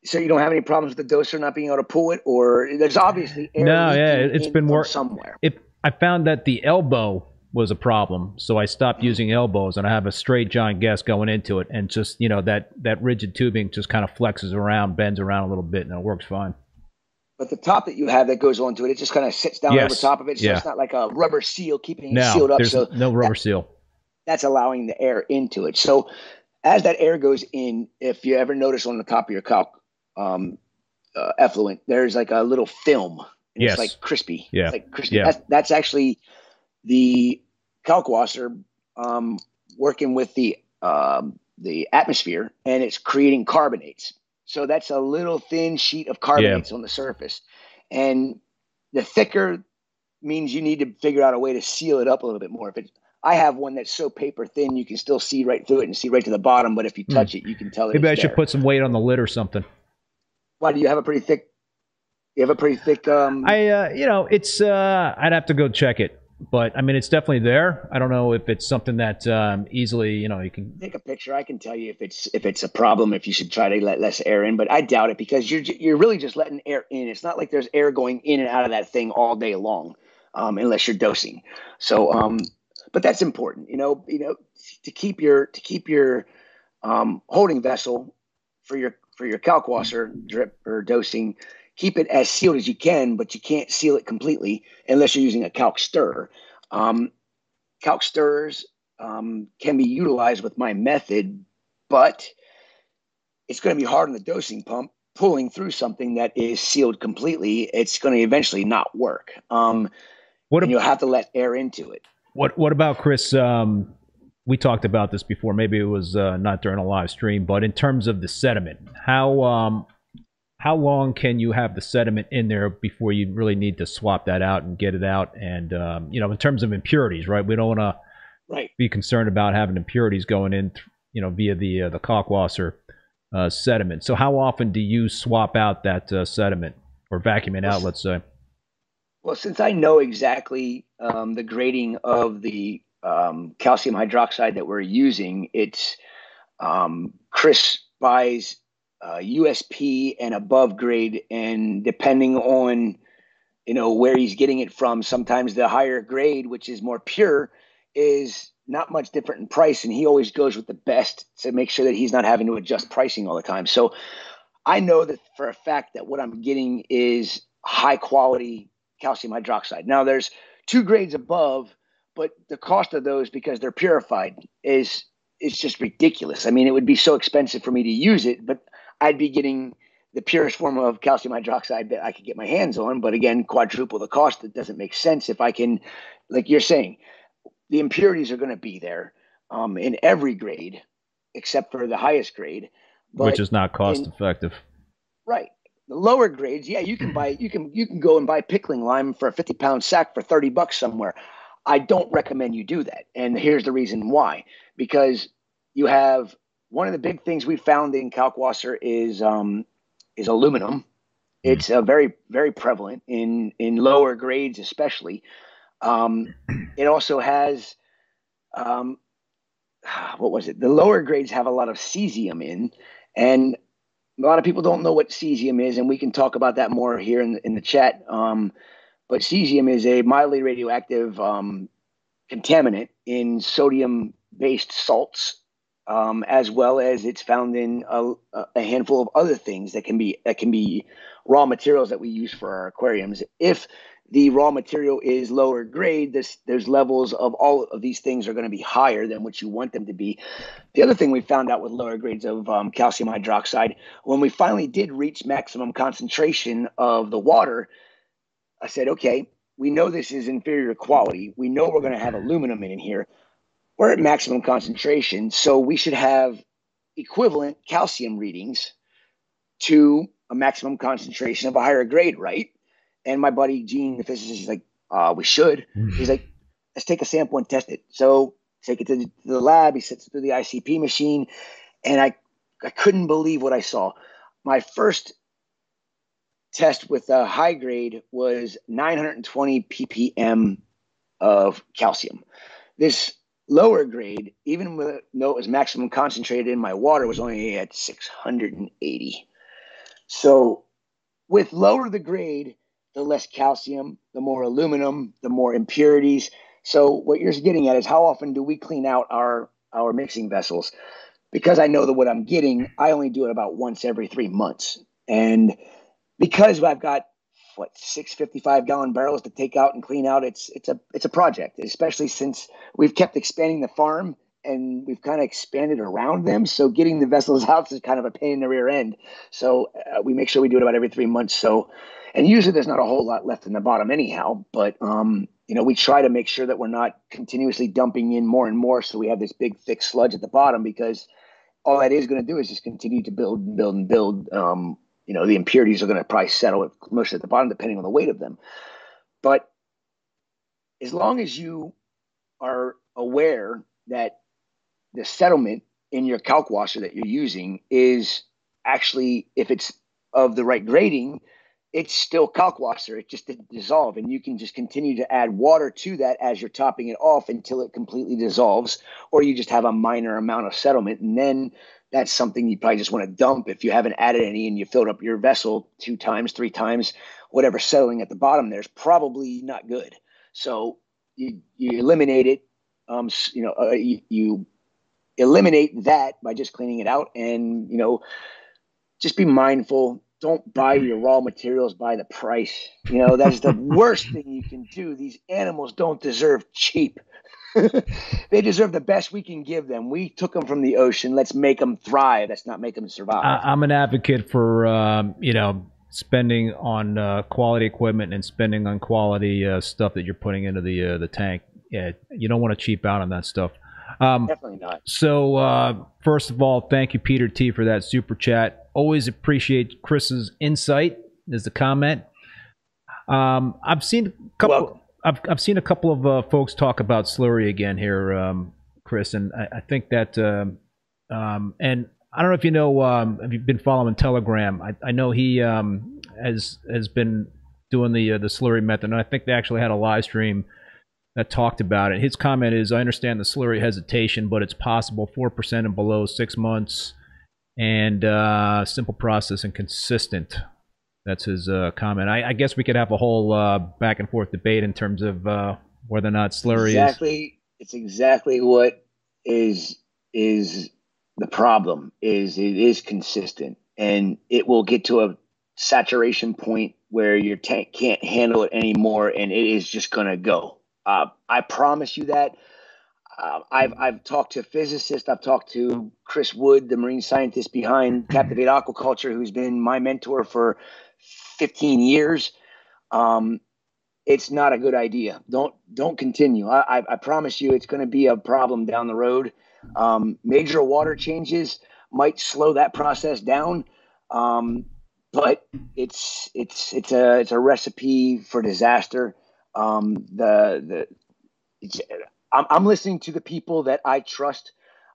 so you don't have any problems with the doser not being able to pull it, or there's obviously air. No, yeah, it's been more somewhere. It, I found that the elbow was a problem, so I stopped mm-hmm. using elbows, and I have a straight John Guest going into it, and just you know that that rigid tubing just kind of flexes around, bends around a little bit, and it works fine. But the top that you have that goes onto it, it just kind of sits down yes. over top of it. So yeah. it's not like a rubber seal keeping it sealed up. So no rubber that, seal. That's allowing the air into it. So as that air goes in, if you ever notice on the top of your kalk um, uh, effluent, there's like a little film. And yes. It's like crispy. Yeah. It's like crispy. Yeah. That's, that's actually the kalkwasser um, working with the um, the atmosphere, and it's creating carbonates. So that's a little thin sheet of carbonates yeah. on the surface. And the thicker means you need to figure out a way to seal it up a little bit more. If it, I have one that's so paper thin you can still see right through it and see right to the bottom, but if you hmm. touch mm. it, you can tell. Maybe I should there. put some weight on the lid or something. Why do you have a pretty thick? You have a pretty thick. Um, I, uh, you know, it's. Uh, I'd have to go check it but I mean, it's definitely there. I don't know if it's something that um, easily, you know, you can take a picture. I can tell you if it's if it's a problem. If you should try to let less air in, but I doubt it because you're you're really just letting air in. It's not like there's air going in and out of that thing all day long, um, unless you're dosing. So, um, but that's important, you know. You know, to keep your to keep your um, holding vessel for your for your kalk kalkwasser drip or dosing keep it as sealed as you can, but you can't seal it completely unless you're using a kalk stir. Um, kalk stirrers um, can be utilized with my method, but it's going to be hard on the dosing pump pulling through something that is sealed completely. It's going to eventually not work. Um, what you'll have to let air into it. What What about Chris? Um, we talked about this before. Maybe it was uh, not during a live stream, but in terms of the sediment, how um, how long can you have the sediment in there before you really need to swap that out and get it out? And um, you know, in terms of impurities, right? We don't want to right. be concerned about having impurities going in, you know, via the uh, the kalkwasser uh, sediment. So, how often do you swap out that uh, sediment or vacuum it out? Let's say. Well, since I know exactly um, the grading of the um, calcium hydroxide that we're using, it's um, Chris buys uh, USP and above grade, and depending on you know where he's getting it from, sometimes the higher grade, which is more pure, is not much different in price, and he always goes with the best to make sure that he's not having to adjust pricing all the time. So I know that for a fact that what I'm getting is high quality calcium hydroxide. Now there's two grades above, but the cost of those because they're purified is it's just ridiculous. I mean, it would be so expensive for me to use it, but I'd be getting the purest form of calcium hydroxide that I could get my hands on. But again, quadruple the cost. It doesn't make sense if I can, like you're saying, the impurities are going to be there um, in every grade except for the highest grade. which is not cost in, effective. Right. The lower grades, yeah, you can buy you can you can go and buy pickling lime for a 50 pound sack for 30 bucks somewhere. I don't recommend you do that. And here's the reason why. Because you have one of the big things we found in kalkwasser is um, is aluminum. Hmm. It's uh, very very prevalent in in lower grades, especially. Um, it also has um, what was it? The lower grades have a lot of cesium in, and a lot of people don't know what cesium is, and we can talk about that more here in the, in the chat. Um, but cesium is a mildly radioactive um, contaminant in sodium-based salts, um, as well as it's found in a, a, handful of other things that can be that can be raw materials that we use for our aquariums. If the raw material is lower grade, this, there's levels of all of these things are going to be higher than what you want them to be. The other thing we found out with lower grades of um, calcium hydroxide, when we finally did reach maximum concentration of the water, I said, okay, we know this is inferior quality. We know we're going to have aluminum in here. We're at maximum concentration, so we should have equivalent calcium readings to a maximum concentration of a higher grade, right? And my buddy Gene, the physicist, is like, uh, we should. Mm. He's like, let's take a sample and test it. So take it to the, lab. He sits it through the ICP machine, and I I couldn't believe what I saw. My first test with a high grade was 920 ppm of calcium. This lower grade, even though it was maximum concentrated in my water, was only at 680. So with lower the grade, the less calcium, the more aluminum, the more impurities. So what you're getting at is how often do we clean out our our mixing vessels? Because I know that what I'm getting, I only do it about once every three months. And because I've got what six 55 gallon barrels to take out and clean out, it's it's a it's a project, especially since we've kept expanding the farm and we've kind of expanded around them. So getting the vessels out is kind of a pain in the rear end. So uh, we make sure we do it about every three months. So, and usually there's not a whole lot left in the bottom anyhow. But um, you know, we try to make sure that we're not continuously dumping in more and more, so we have this big thick sludge at the bottom because all that is going to do is just continue to build and build and build. Um, you know, the impurities are going to probably settle mostly at the bottom, depending on the weight of them. But as long as you are aware that the settlement in your kalkwasser that you're using is actually, if it's of the right grading, it's still kalkwasser. It just didn't dissolve. And you can just continue to add water to that as you're topping it off until it completely dissolves, or you just have a minor amount of settlement. And then that's something you probably just want to dump if you haven't added any and you filled up your vessel two times, three times, whatever settling at the bottom there's probably not good. So you, you eliminate it. Um, you know, uh, you, you eliminate that by just cleaning it out and you know just be mindful don't buy your raw materials by the price. You know that's the worst thing you can do. These animals don't deserve cheap. They deserve the best we can give them. We took them from the ocean. Let's make them thrive. Let's not make them survive. I'm an advocate for um, you know spending on uh, quality equipment and spending on quality uh, stuff that you're putting into the uh, the tank. Yeah you don't want to cheap out on that stuff. Um, Definitely not. So, uh, first of all, thank you, Peter T, for that super chat. Always appreciate Chris's insight. Is the comment. Um, I've seen a couple. I've I've seen a couple of uh, folks talk about slurry again here, um, Chris, and I, I think that. Um, um, and I don't know if you know. Um, have you been following Telegram? I, I know he um, has has been doing the uh, the slurry method, and I think they actually had a live stream that talked about it. His comment is I understand the slurry hesitation, but it's possible 4% and below six months and uh, simple process and consistent. That's his uh, comment. I, I, guess we could have a whole uh, back and forth debate in terms of uh, whether or not slurry exactly, is. It's exactly what is is the problem. Is it is consistent and it will get to a saturation point where your tank can't handle it anymore and it is just to go uh, I promise you that. Uh, I've I've talked to physicists. I've talked to Chris Wood, the marine scientist behind Captivate Aquaculture, who's been my mentor for 15 years. Um, it's not a good idea. Don't don't continue. I I, I promise you, it's going to be a problem down the road. Um, major water changes might slow that process down. Um, but it's it's it's a it's a recipe for disaster. Um, the the I'm, I'm listening to the people that I trust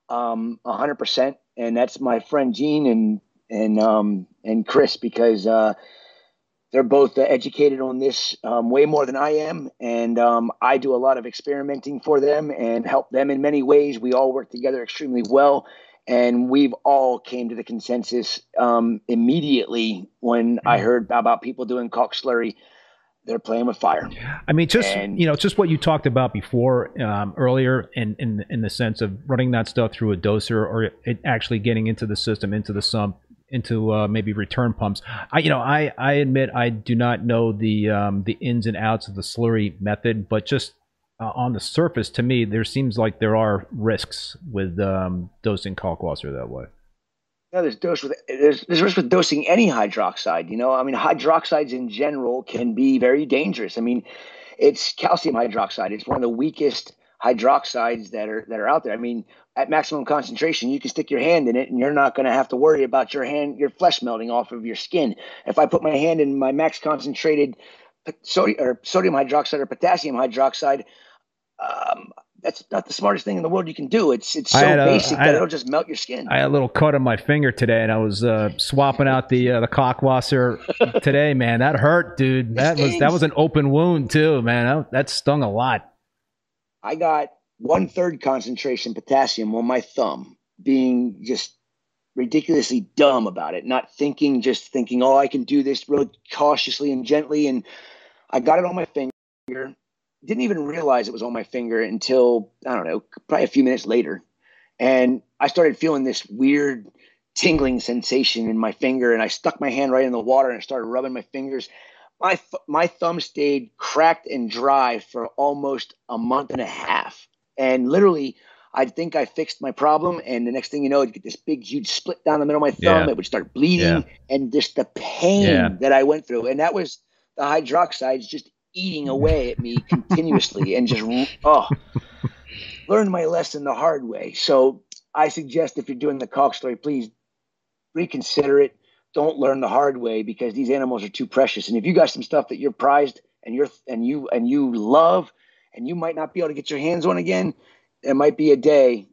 um, 100%, and that's my friend Gene and and um, and Chris because uh, they're both uh, educated on this um, way more than I am, and um, I do a lot of experimenting for them and help them in many ways. We all work together extremely well, and we've all came to the consensus um, immediately when I mm-hmm. heard about people doing kalk slurry. They're playing with fire. I mean, just and, you know, just what you talked about before um, earlier, in, in in the sense of running that stuff through a doser or it actually getting into the system, into the sump, into uh, maybe return pumps. I, you know, I, I admit I do not know the um, the ins and outs of the slurry method, but just uh, on the surface, to me, there seems like there are risks with um, dosing kalkwasser that way. There's dose with there's there's risk with dosing any hydroxide. You know, I mean, hydroxides in general can be very dangerous. I mean, it's calcium hydroxide. It's one of the weakest hydroxides that are that are out there. I mean, at maximum concentration, you can stick your hand in it and you're not going to have to worry about your hand, your flesh melting off of your skin. If I put my hand in my max concentrated sodium or sodium hydroxide or potassium hydroxide, um, that's not the smartest thing in the world you can do. It's it's so a, basic that it'll just melt your skin. I had a little cut on my finger today, and I was uh, swapping out the uh, the kalkwasser today. Man, that hurt, dude. That was that was an open wound too, man. That, that stung a lot. I got one third concentration potassium on my thumb, being just ridiculously dumb about it, not thinking, just thinking, oh, I can do this really cautiously and gently. And I got it on my finger. Didn't even realize it was on my finger until, I don't know, probably a few minutes later. And I started feeling this weird tingling sensation in my finger. And I stuck my hand right in the water and I started rubbing my fingers my my thumb stayed cracked and dry for almost a month and a half and literally I think I fixed my problem, and the next thing you know, I'd get this big, huge split down the middle of my thumb. Yeah. It would start bleeding, yeah. and just the pain yeah. that I went through, and that was the hydroxides just eating mm. away at me continuously, and just oh, learned my lesson the hard way. So I suggest if you're doing the kalk slurry please reconsider it. Don't learn the hard way because these animals are too precious. And if you got some stuff that you're prized and you're and you and you love and you might not be able to get your hands on again, there might be a day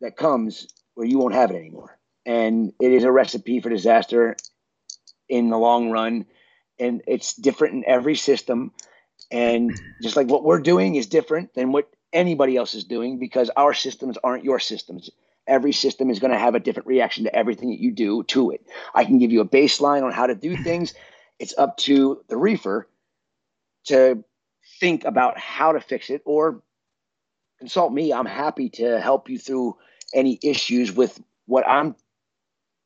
that comes where you won't have it anymore. And it is a recipe for disaster in the long run. And it's different in every system. And just like what we're doing is different than what anybody else is doing because our systems aren't your systems. Every system is going to have a different reaction to everything that you do to it. I can give you a baseline on how to do things. It's up to the reefer to think about how to fix it or consult me. I'm happy to help you through any issues with what I'm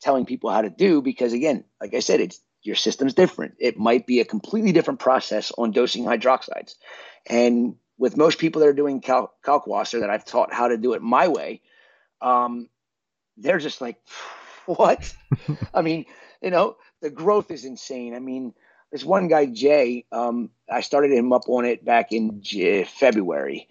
telling people how to do because again, like I said, it's your system's different. It might be a completely different process on dosing hydroxides. And with most people that are doing cal- kalkwasser that I've taught how to do it my way, um, they're just like, what? I mean, you know, the growth is insane. I mean, this one guy Jay, um, I started him up on it back in J- February,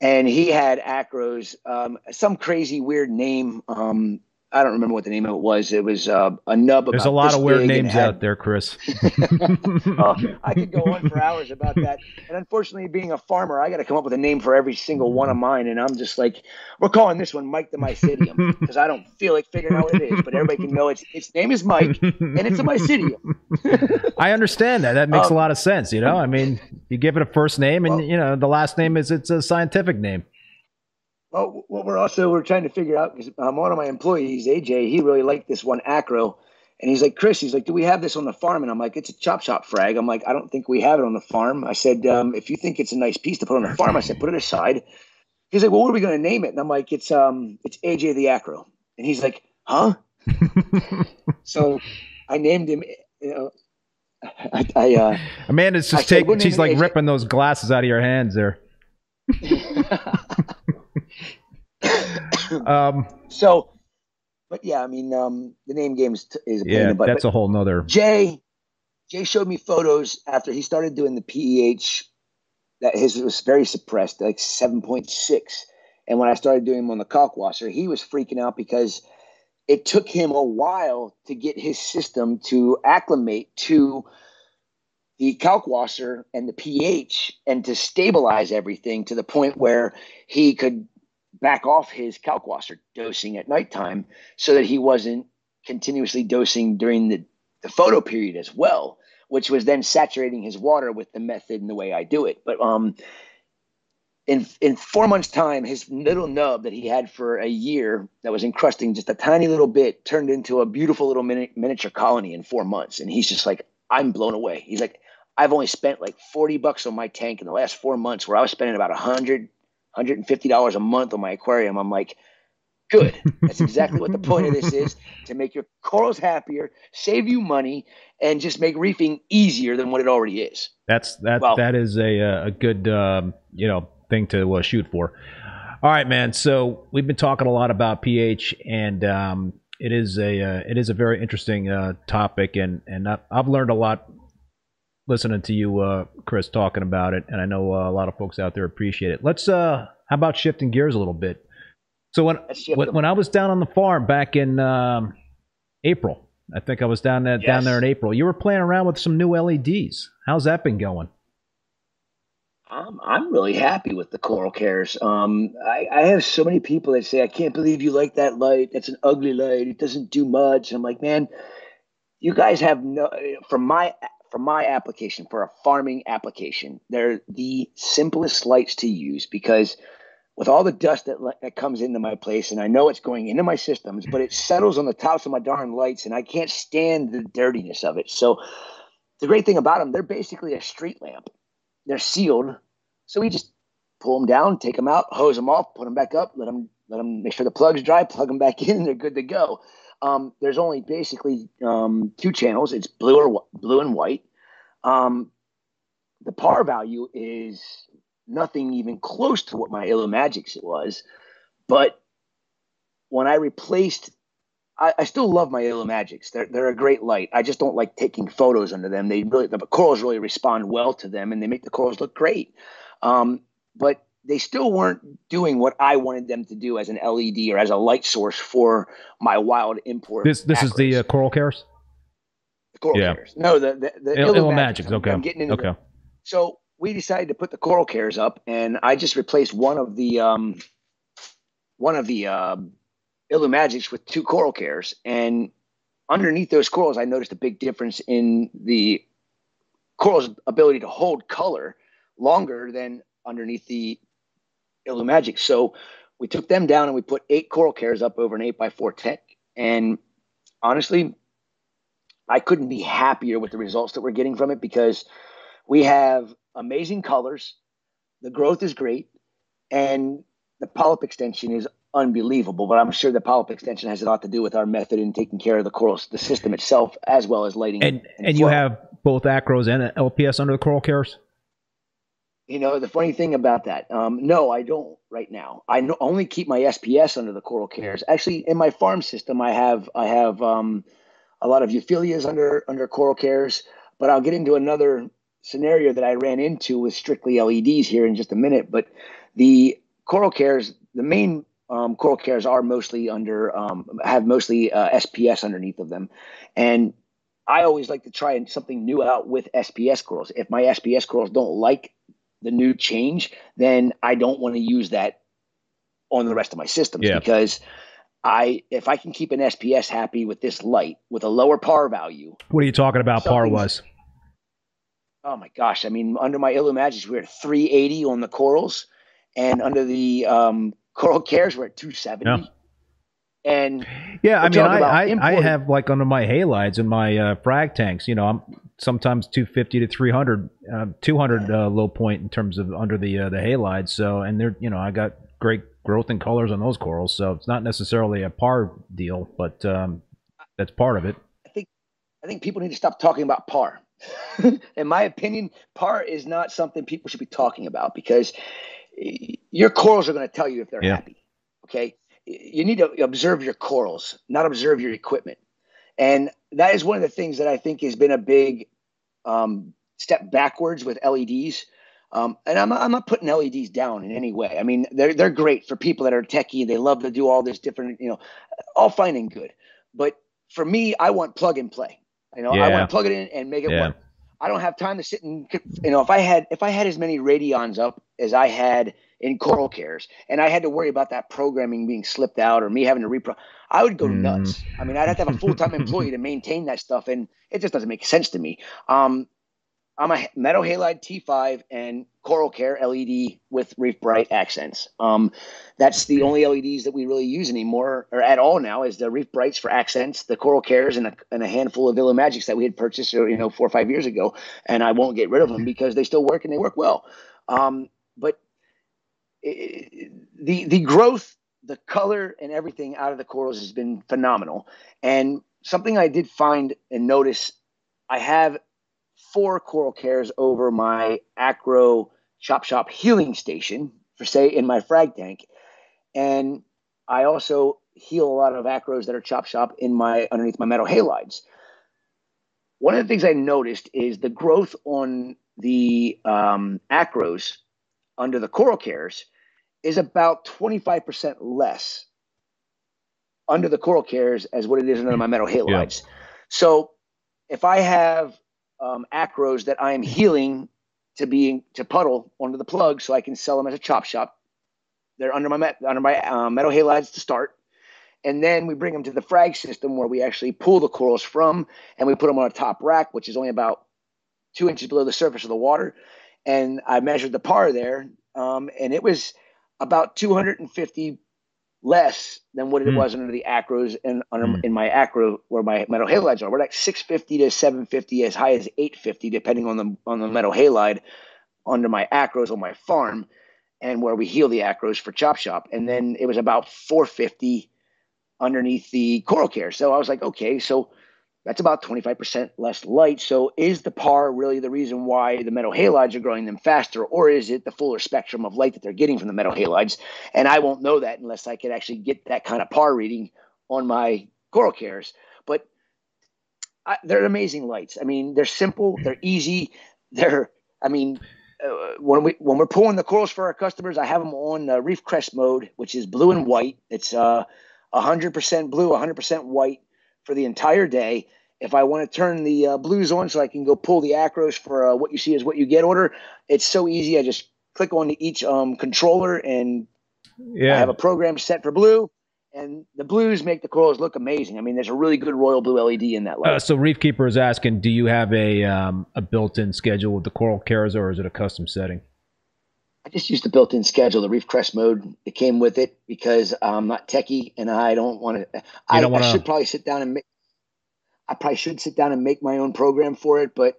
and he had acros, um, some crazy weird name. Um, I don't remember what the name of it was. It was uh, a nub. Of a. There's a lot of weird names had, out there, Chris. oh, I could go on for hours about that. And unfortunately, being a farmer, I got to come up with a name for every single one of mine. And I'm just like, we're calling this one Mike the Mycedium because I don't feel like figuring out what it is, but everybody can know its its name is Mike and it's a Mycedium. I understand that. That makes um, a lot of sense. You know, I mean, you give it a first name, and well, you know, the last name is it's a scientific name. Well, what we're also we're trying to figure out because um, one of my employees, AJ, he really liked this one acro, and he's like, Chris, he's like, do we have this on the farm? And I'm like, it's a chop shop frag. I'm like, I don't think we have it on the farm. I said, um, if you think it's a nice piece to put on the farm, I said, put it aside. He's like, well, what are we going to name it? And I'm like, it's um, it's AJ the acro. And he's like, huh? so I named him. You know, I, I uh, Amanda's just taking. She's like AJ. ripping those glasses out of your hands there. um, so, but yeah, I mean, um, the name game is, is a pain yeah, but, that's but a whole nother. Jay, Jay showed me photos after he started doing the pH. That his was very suppressed, like seven point six. And when I started doing him on the kalkwasser, he was freaking out because it took him a while to get his system to acclimate to the kalkwasser and the pH and to stabilize everything to the point where he could back off his kalkwasser dosing at nighttime so that he wasn't continuously dosing during the, the photo period as well, which was then saturating his water with the method and the way I do it. But um, in in four months' time, his little nub that he had for a year that was encrusting just a tiny little bit turned into a beautiful little mini- miniature colony in four months. And he's just like, I'm blown away. He's like, I've only spent like 40 bucks on my tank in the last four months where I was spending about 100, $150 a month on my aquarium. I'm like, good. That's exactly what the point of this is to make your corals happier, save you money, and just make reefing easier than what it already is. That's that. Well, that is a a good um, you know thing to uh, shoot for. All right, man. So we've been talking a lot about pH, and um, it is a uh, it is a very interesting uh, topic, and and I've learned a lot listening to you, uh, Chris, talking about it, and I know uh, a lot of folks out there appreciate it. Let's uh, how about shifting gears a little bit? So when when, when I was down on the farm back in um, April, I think I was down there yes. down there in April. You were playing around with some new LEDs. How's that been going? Um, I'm really happy with the Coral Cares. Um, I, I, have so many people that say, "I can't believe you like that light. That's an ugly light. It doesn't do much." I'm like, man, you guys have no. From my for my application, for a farming application, they're the simplest lights to use because with all the dust that, that comes into my place, and I know it's going into my systems, but it settles on the tops of my darn lights, and I can't stand the dirtiness of it. So the great thing about them, they're basically a street lamp. They're sealed, so we just pull them down, take them out, hose them off, put them back up, let them let them make sure the plug's dry, plug them back in, and they're good to go. Um, there's only basically um, two channels. It's blue or blue and white. Um, the par value is nothing even close to what my Illumagics it was, but when I replaced, I, I still love my Illumagics. They're they're a great light. I just don't like taking photos under them. They really the corals really respond well to them, and they make the corals look great. Um, but they still weren't doing what I wanted them to do as an LED or as a light source for my wild import. This this is the uh, Coral Cares. The Coral yeah. Cares. No, the the, the Il- Illumagics. Okay. I'm getting into okay. So we decided to put the Coral Cares up, and I just replaced one of the um, one of the uh, Illumagics with two Coral Cares, and underneath those corals, I noticed a big difference in the coral's ability to hold color longer than underneath the Illumagic. So we took them down and we put eight coral cares up over an eight by four tech. And honestly, I couldn't be happier with the results that we're getting from it because we have amazing colors, the growth is great, and the polyp extension is unbelievable. But I'm sure the polyp extension has a lot to do with our method in taking care of the corals, the system itself, as well as lighting. And and, and you have both acros and LPS under the coral cares. You know, the funny thing about that, um, no, I don't right now. I no, only keep my SPS under the coral cares. Actually, in my farm system, I have I have um, a lot of euphyllias under under coral cares. But I'll get into another scenario that I ran into with strictly LEDs here in just a minute. But the coral cares, the main um, coral cares are mostly under um, have mostly uh, SPS underneath of them, and I always like to try something new out with SPS corals. If my SPS corals don't like the new change, then I don't want to use that on the rest of my systems yeah. because I if I can keep an SPS happy with this light with a lower par value. What are you talking about? Par was. Oh my gosh! I mean, under my Illumagics, we we're at 380 on the corals, and under the um, coral cares, we're at 270. Yeah. And yeah, I mean, I, I, I, have like under my halides and my uh, frag tanks, you know, I'm sometimes 250 to 300, uh, 200 uh, low point in terms of under the uh, the halides. So, and they're, you know, I got great growth and colors on those corals. So it's not necessarily a par deal, but um, that's part of it. I think I think people need to stop talking about par. in my opinion, par is not something people should be talking about because your corals are going to tell you if they're yeah. happy. Okay you need to observe your corals, not observe your equipment. And that is one of the things that I think has been a big um, step backwards with LEDs. Um, and I'm, I'm not putting LEDs down in any way. I mean, they're they're great for people that are techie. They love to do all this different, you know, all fine and good. But for me, I want plug and play. You know, yeah. I want to plug it in and make it yeah. work. I don't have time to sit and you know if I had if I had as many radions up as I had in Coral Cares and I had to worry about that programming being slipped out or me having to repro, I would go mm. nuts. I mean, I'd have to have a full time employee to maintain that stuff, and it just doesn't make sense to me. Um, I'm a metal halide T5 and Coral Care LED with Reef Brite accents. Um, that's the only LEDs that we really use anymore or at all now is the Reef Brites for accents, the Coral Cares, and a, and a handful of Magics that we had purchased, you know, four or five years ago. And I won't get rid of them because they still work and they work well. Um, but the the growth, the color, and everything out of the corals has been phenomenal. And something I did find and notice, I have four coral cares over my acro chop shop healing station for say in my frag tank and i also heal a lot of acros that are chop shop in my underneath my metal halides one of the things i noticed is the growth on the um, acros under the coral cares is about 25% less under the coral cares as what it is under my metal halides yeah. so if i have um, acros that I am healing to be to puddle onto the plug so I can sell them as a chop shop. They're under my met, under my uh, metal halides to start, and then we bring them to the frag system where we actually pull the corals from and we put them on a top rack, which is only about two inches below the surface of the water. And I measured the par there, um, and it was about 250 less than what it mm. was under the acros and under, mm. in my acro where my metal halides are. We're like 650 to 750, as high as 850, depending on the on the metal halide under my acros on my farm, and where we heal the acros for chop shop. And then it was about 450 underneath the coral care. So I was like, okay, so that's about 25% less light. So is the PAR really the reason why the metal halides are growing them faster, or is it the fuller spectrum of light that they're getting from the metal halides? And I won't know that unless I can actually get that kind of PAR reading on my coral cares. But I, they're amazing lights. I mean, they're simple, they're easy, they're, I mean, uh, when we when we're pulling the corals for our customers, I have them on uh, reef crest mode, which is blue and white. It's uh, 100% blue, 100% white for the entire day. If I want to turn the uh, blues on so I can go pull the acros for uh, what you see is what you get order, it's so easy. I just click on each um, controller and yeah. I have a program set for blue. And the blues make the corals look amazing. I mean, there's a really good royal blue LED in that light. Uh, so Reef Keeper is asking, do you have a um, a built-in schedule with the coral cares, or is it a custom setting? I just used the built-in schedule, the Reef Crest mode. It came with it because I'm not techie and I don't want to. I. I, should probably sit down and make. I probably should sit down and make my own program for it, but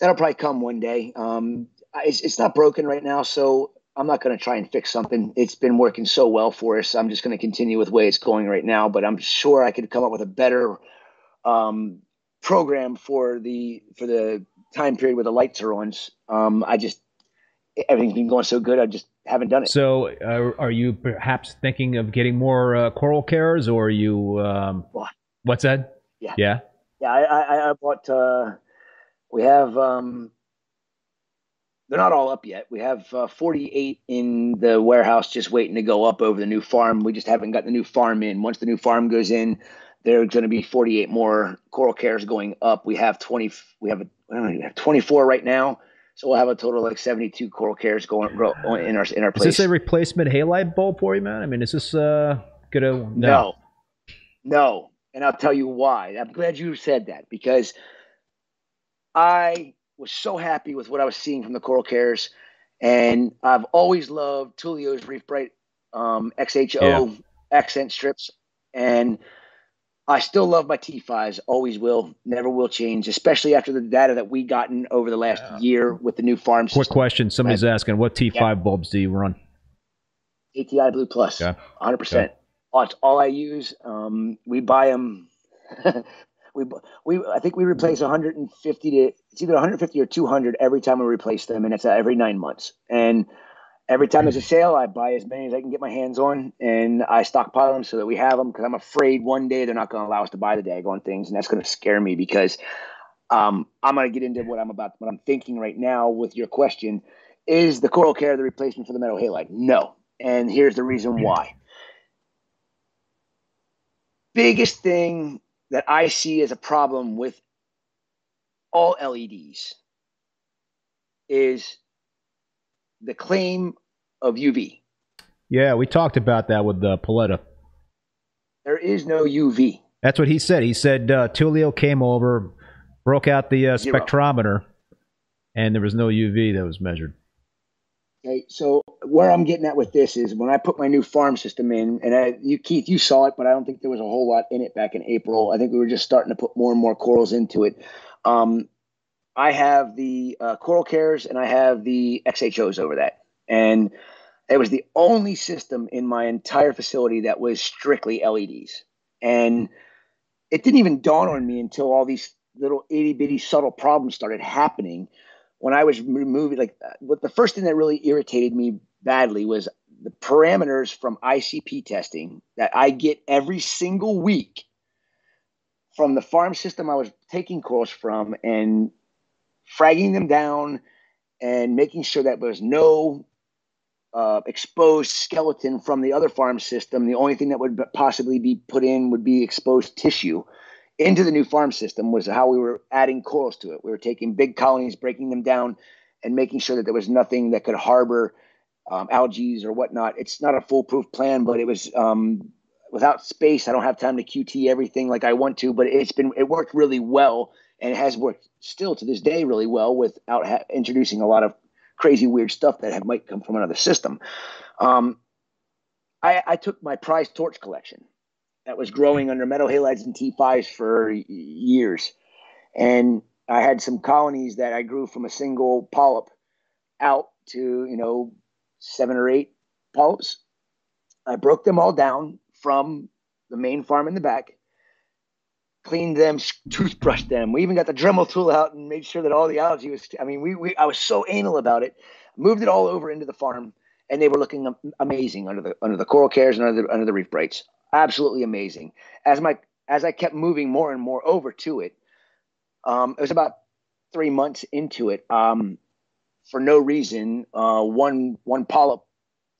that'll probably come one day. Um, it's, it's not broken right now, so I'm not going to try and fix something. It's been working so well for us. I'm just going to continue with the way it's going right now. But I'm sure I could come up with a better um, program for the for the time period where the lights are on. Um, I just everything's been going so good. I just haven't done it. So, uh, are you perhaps thinking of getting more uh, coral cares, or are you? Um, what? What's that? Yeah, yeah, yeah. I I, I bought. Uh, we have. Um, they're not all up yet. We have uh, 48 in the warehouse, just waiting to go up over the new farm. We just haven't got the new farm in. Once the new farm goes in, there's going to be 48 more coral cares going up. We have 20. We have a, know, we have 24 right now so we'll have a total of like 72 coral cares going grow, in our in our place. Is this a replacement halide bulb for you, man? I mean, is this uh gonna no. no. No. And I'll tell you why. I'm glad you said that because I was so happy with what I was seeing from the coral cares. And I've always loved Tulio's Reef Brite um, XHO yeah. accent strips. And I still love my T5s, always will, never will change, especially after the data that we gotten over the last yeah. year with the new farm Quick system. question. Somebody's right. asking, what T5 yeah. bulbs do you run? ATI Blue Plus, yeah. 100%. Yeah. That's all I use. Um, we buy them. we, we, I think we replace 150 to, it's either 150 or 200 every time we replace them, and it's every nine months. And every time there's a sale, I buy as many as I can get my hands on, and I stockpile them so that we have them because I'm afraid one day they're not going to allow us to buy the daggone things, and that's going to scare me because um, I'm going to get into what I'm about, what I'm thinking right now with your question is the coral care the replacement for the metal halide? No. And here's the reason why. Biggest thing that I see as a problem with all LEDs is the claim of UV. Yeah, we talked about that with uh, Paletta. There is no UV. That's what he said. He said uh, Tulio came over, broke out the uh, spectrometer, and there was no UV that was measured. Okay, so where I'm getting at with this is when I put my new farm system in, and I, you, Keith, you saw it, but I don't think there was a whole lot in it back in April. I think we were just starting to put more and more corals into it. Um, I have the uh, coral cares and I have the XHOs over that, and it was the only system in my entire facility that was strictly LEDs, and it didn't even dawn on me until all these little itty bitty subtle problems started happening when I was removing, like, uh, what the first thing that really irritated me badly was the parameters from ICP testing that I get every single week from the farm system I was taking calls from and fragging them down and making sure that there was no uh, exposed skeleton from the other farm system. The only thing that would possibly be put in would be exposed tissue into the new farm system was how we were adding corals to it. We were taking big colonies, breaking them down, and making sure that there was nothing that could harbor um, algae or whatnot. It's not a foolproof plan, but it was um, without space. I don't have time to QT everything like I want to, but it's been it worked really well, and it has worked still to this day really well without ha- introducing a lot of crazy weird stuff that have, might come from another system. Um, I, I took my prize torch collection that was growing under metal halides and T5s for years. And I had some colonies that I grew from a single polyp out to, you know, seven or eight polyps. I broke them all down from the main farm in the back, cleaned them, toothbrushed them. We even got the Dremel tool out and made sure that all the algae was, I mean, we, we I was so anal about it, moved it all over into the farm and they were looking amazing under the under the coral cares and under the under the Reef Brites absolutely amazing. As my as I kept moving more and more over to it, um, it was about three months into it. Um, for no reason, uh, one one polyp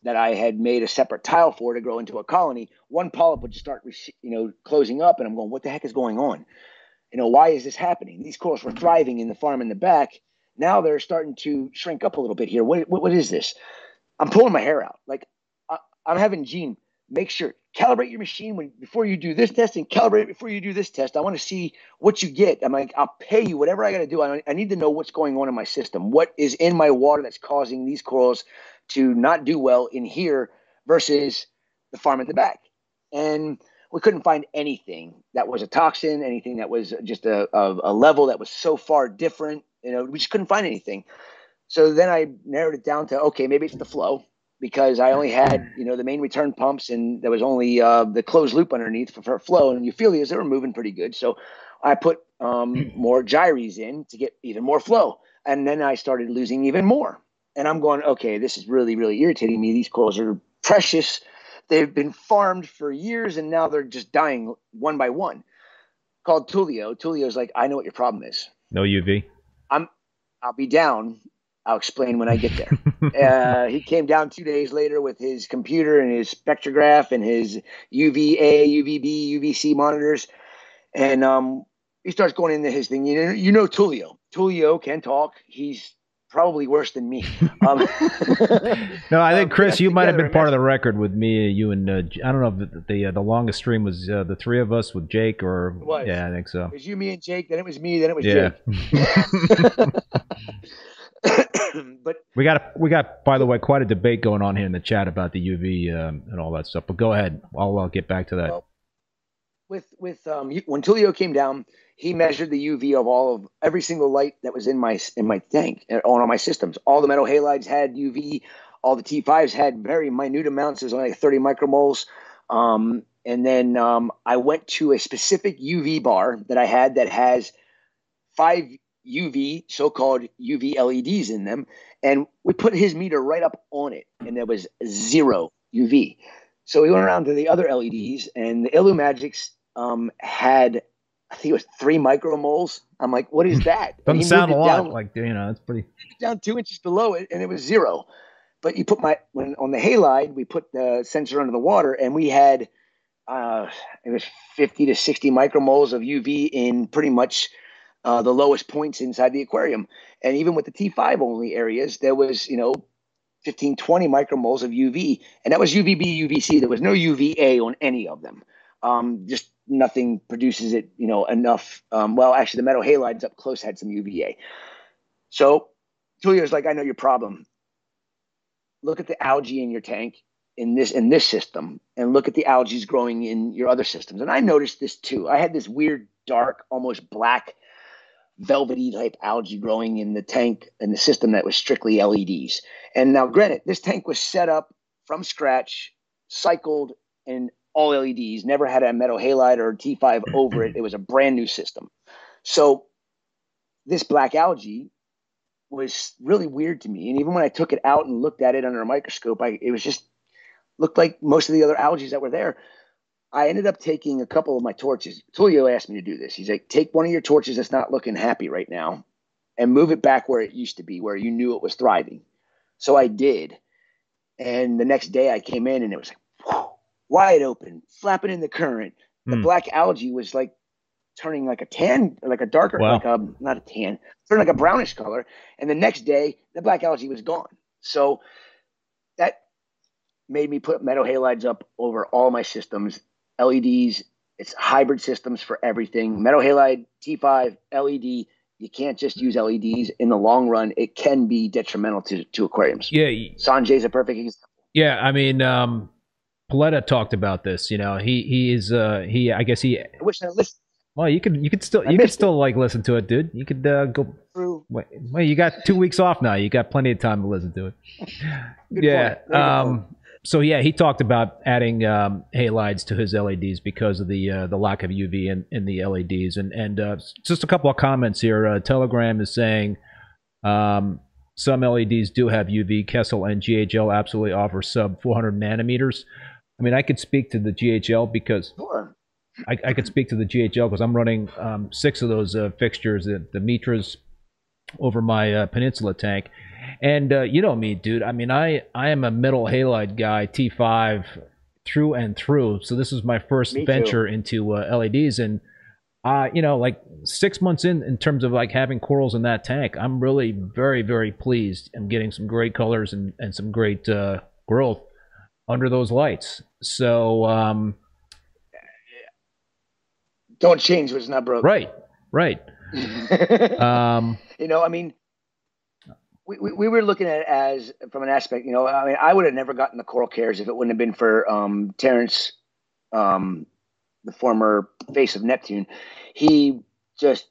that I had made a separate tile for to grow into a colony, one polyp would just start, you know, closing up, and I'm going, what the heck is going on? You know, why is this happening? These corals were thriving in the farm in the back. Now they're starting to shrink up a little bit here. What what, what is this? I'm pulling my hair out. Like I, I'm having Gene make sure calibrate your machine when before you do this test and calibrate before you do this test. I want to see what you get. I'm like, I'll pay you whatever I got to do. I, I need to know what's going on in my system. What is in my water that's causing these corals to not do well in here versus the farm at the back. And we couldn't find anything that was a toxin, anything that was just a, a, a level that was so far different. You know, we just couldn't find anything. So then I narrowed it down to okay, maybe it's the flow because I only had you know the main return pumps and there was only uh, the closed loop underneath for, for flow and you feel Euphyllias they were moving pretty good. So I put um, more gyres in to get even more flow, and then I started losing even more. And I'm going, okay, this is really really irritating me. These corals are precious. They've been farmed for years and now they're just dying one by one. Called Tulio. Tulio's like, I know what your problem is. No UV. I'm I'll be down I'll explain when I get there. uh, he came down two days later with his computer and his spectrograph and his UVA, UVB, UVC monitors, and um, he starts going into his thing. You know, you know Tulio. Tulio can talk. He's probably worse than me. Um, no, I think um, Chris, you might have been part of the record with me, you and uh, I don't know if the the, uh, the longest stream was uh, the three of us with Jake or yeah, I think so. It was you, me, and Jake. Then it was me. Then it was yeah. Jake. but we got we got by the way quite a debate going on here in the chat about the UV um, and all that stuff. But go ahead, I'll, I'll get back to that. Well, with with um, when Tulio came down, he measured the UV of all of every single light that was in my in my tank and on all my systems. All the metal halides had UV. All the T5s had very minute amounts. It was only like 30 micromoles. Um, and then um, I went to a specific UV bar that I had that has five UV, so-called UV LEDs in them, and we put his meter right up on it, and there was zero UV. So we went around to the other LEDs, and the Illumagics um, had I think it was three micromoles. I'm like, what is that? Doesn't sound a lot. Down, like you know, it's pretty down two inches below it, and it was zero. But you put my when on the halide, we put the sensor under the water, and we had uh, it was 50 to 60 micromoles of UV in pretty much uh, the lowest points inside the aquarium. And even with the T5 only areas, there was you know 15, 20 micromoles of UV, and that was UVB, UVC. There was no UVA on any of them. Um, just nothing produces it, you know, enough. Um, well, actually, the metal halides up close had some UVA. So Tulio's like, I know your problem. Look at the algae in your tank in this in this system, and look at the algae growing in your other systems. And I noticed this too. I had this weird, dark, almost black, velvety type algae growing in the tank in the system that was strictly LEDs. And now, granted, this tank was set up from scratch, cycled, and all LEDs, never had a metal halide or T5 over it. It was a brand new system. So this black algae was really weird to me. And even when I took it out and looked at it under a microscope, I, it was just looked like most of the other algae that were there. I ended up taking a couple of my torches. Tulio asked me to do this. He's like, take one of your torches that's not looking happy right now and move it back where it used to be, where you knew it was thriving. So I did. And the next day I came in and it was like, wide open, flapping in the current. The mm. black algae was like turning like a tan, like a darker, wow. like a not a tan, turning like a brownish color. And the next day, the black algae was gone. So that made me put metal halides up over all my systems, LEDs. It's hybrid systems for everything. Metal halide, T5, LED. You can't just use LEDs in the long run. It can be detrimental to, to aquariums. Yeah. Sanjay's a perfect example. Yeah. I mean, um, Paletta talked about this. You know, he he is uh he I guess he. I wish I listened. Well, you could you could still you could still it. like listen to it, dude. You could uh, go. True. Wait, wait, you got two weeks off now. You got plenty of time to listen to it. yeah. Um. So yeah, he talked about adding um, halides to his LEDs because of the uh, the lack of UV in, in the LEDs, and and uh, just a couple of comments here. Uh, Telegram is saying. Um, some LEDs do have UV. Kessil and GHL absolutely offer sub 400 nanometers. I mean, I could speak to the GHL because sure. I, I, could speak to the GHL because I'm running um, six of those uh, fixtures, the, the Mitras, over my uh, Peninsula tank. And uh, you know me, dude. I mean, I, I am a metal halide guy, T5 through and through. So this is my first me venture too. into uh, LEDs. And, uh, you know, like six months in, in terms of like having corals in that tank, I'm really very, very pleased. I'm getting some great colors and, and some great uh, growth under those lights. So um, don't change what's not broken. Right, right. um, you know, I mean, we, we, we, were looking at it as from an aspect. You know, I mean, I would have never gotten the coral cares if it wouldn't have been for um, Terrence, um, the former face of Neptune. He just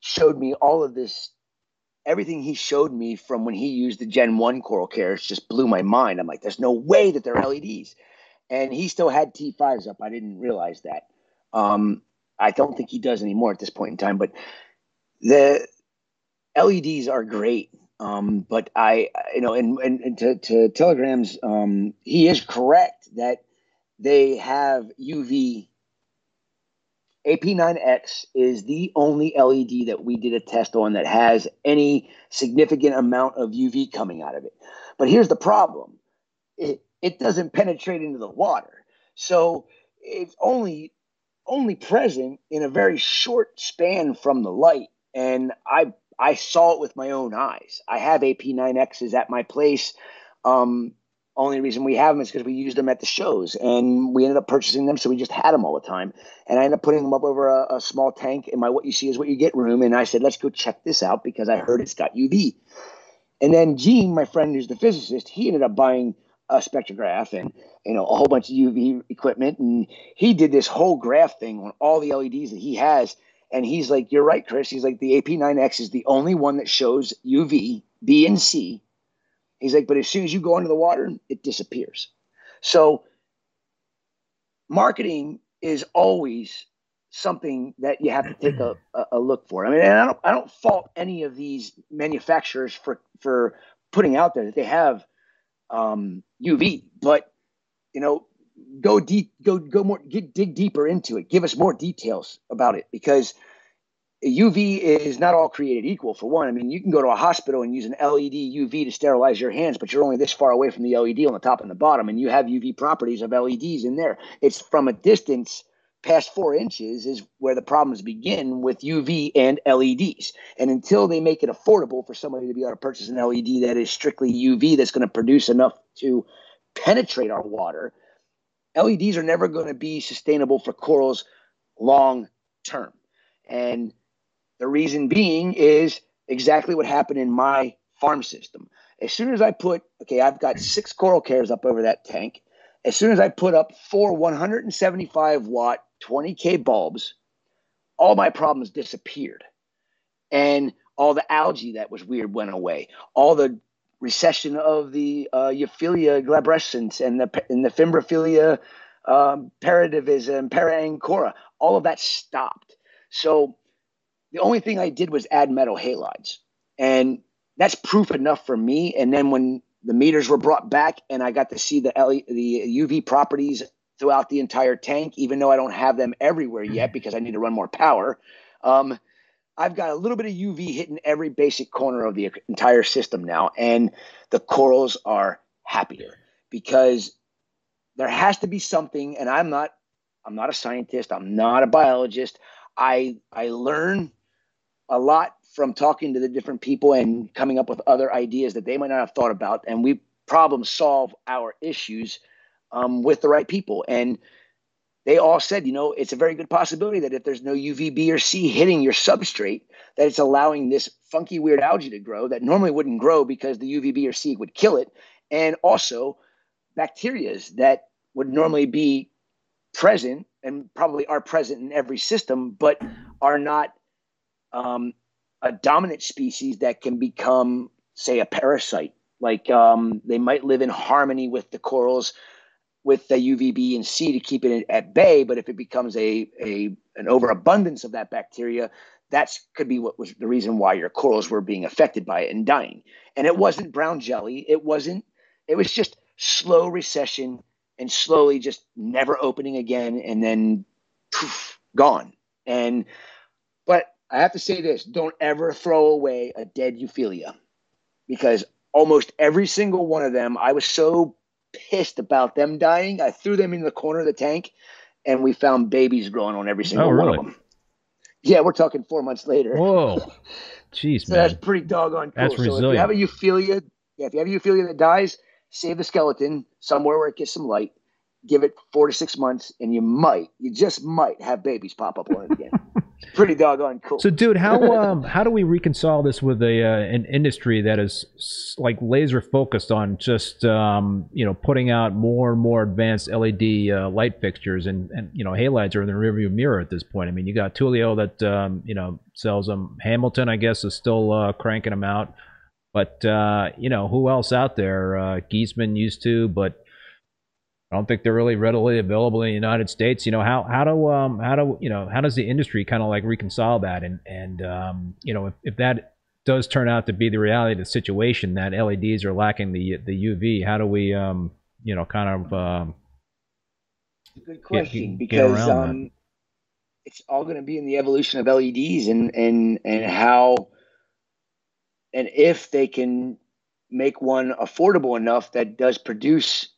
showed me all of this everything he showed me from when he used the Gen 1 Coral Cares just blew my mind. I'm like, there's no way that they're LEDs. And he still had T5s up. I didn't realize that. Um, I don't think he does anymore at this point in time, but the LEDs are great. Um, but I, you know, and, and, and to, to Telegrams, um, he is correct that they have UV AP9X is the only LED that we did a test on that has any significant amount of UV coming out of it. But here's the problem it, it doesn't penetrate into the water. So it's only only present in a very short span from the light. And I I saw it with my own eyes. I have AP9Xs at my place. Um, only reason we have them is because we use them at the shows and we ended up purchasing them. So we just had them all the time. And I ended up putting them up over a, a, small tank in my what you see is what you get room. And I said, let's go check this out because I heard it's got UV. And then Gene, my friend who's the physicist, he ended up buying a spectrograph and you know a whole bunch of UV equipment. And he did this whole graph thing on all the LEDs that he has. And he's like, You're right, Chris. He's like, the AP9X is the only one that shows UV, B and C He's like, but as soon as you go into the water, it disappears. So marketing is always something that you have to take a, a look for. I mean, I don't I don't fault any of these manufacturers for for putting out there that they have um, UV, but you know go deep, go go more, get, dig deeper into it. Give us more details about it because UV is not all created equal. For one, I mean, you can go to a hospital and use an LED UV to sterilize your hands, but you're only this far away from the LED on the top and the bottom, and you have UV properties of LEDs in there. It's from a distance past four inches is where the problems begin with UV and LEDs. And until they make it affordable for somebody to be able to purchase an LED that is strictly UV that's going to produce enough to penetrate our water, LEDs are never going to be sustainable for corals long term. And the reason being is exactly what happened in my farm system. As soon as I put, okay, I've got six coral cares up over that tank. As soon as I put up four 175 watt 20K bulbs, all my problems disappeared. And all the algae that was weird went away. All the recession of the uh, Euphyllia glabrescens and the, and the Fimbriphyllia um, paradivis paraancora, all of that stopped. So the only thing I did was add metal halides. And that's proof enough for me. And then when the meters were brought back and I got to see the LE, the UV properties throughout the entire tank, even though I don't have them everywhere yet because I need to run more power. Um, I've got a little bit of UV hitting every basic corner of the entire system now, and the corals are happier because there has to be something. And I'm not, I'm not a scientist. I'm not a biologist. I I learn a lot from talking to the different people and coming up with other ideas that they might not have thought about, and we problem solve our issues um, with the right people. And they all said, you know, it's a very good possibility that if there's no UVB or C hitting your substrate, that it's allowing this funky, weird algae to grow that normally wouldn't grow because the UVB or C would kill it. And also bacterias that would normally be present and probably are present in every system, but are not um, a dominant species that can become, say, a parasite. Like um, they might live in harmony with the corals with the UVB and C to keep it at bay. But if it becomes a, a an overabundance of that bacteria, that could be what was the reason why your corals were being affected by it and dying. And it wasn't brown jelly. It wasn't. It was just slow recession and slowly just never opening again and then poof, gone. And but I have to say this: don't ever throw away a dead Euphyllia because almost every single one of them, I was so pissed about them dying. I threw them in the corner of the tank, and we found babies growing on every single oh, really? one of them. Yeah, we're talking four months later. Whoa, jeez, so man. that's pretty doggone cool. That's so resilient. if you have a Euphyllia, yeah, if you have a Euphyllia that dies, save the skeleton somewhere where it gets some light. Give it four to six months, and you might, you just might have babies pop up on it again pretty doggone cool. So, dude, how um how do we reconcile this with a uh, an industry that is like laser focused on just um you know putting out more and more advanced LED uh, light fixtures and and you know halides are in the rearview mirror at this point. I mean, you got Tulio that um you know sells them. Hamilton, I guess, is still uh, cranking them out. But uh, you know who else out there? Uh, Giesemann used to, but I don't think they're really readily available in the United States. You know how how do um how do you know how does the industry kind of like reconcile that and and um you know if, if that does turn out to be the reality of the situation that LEDs are lacking the the UV, how do we um you know kind of um good question get, get because um that? it's all going to be in the evolution of LEDs and and and how and if they can make one affordable enough that does produce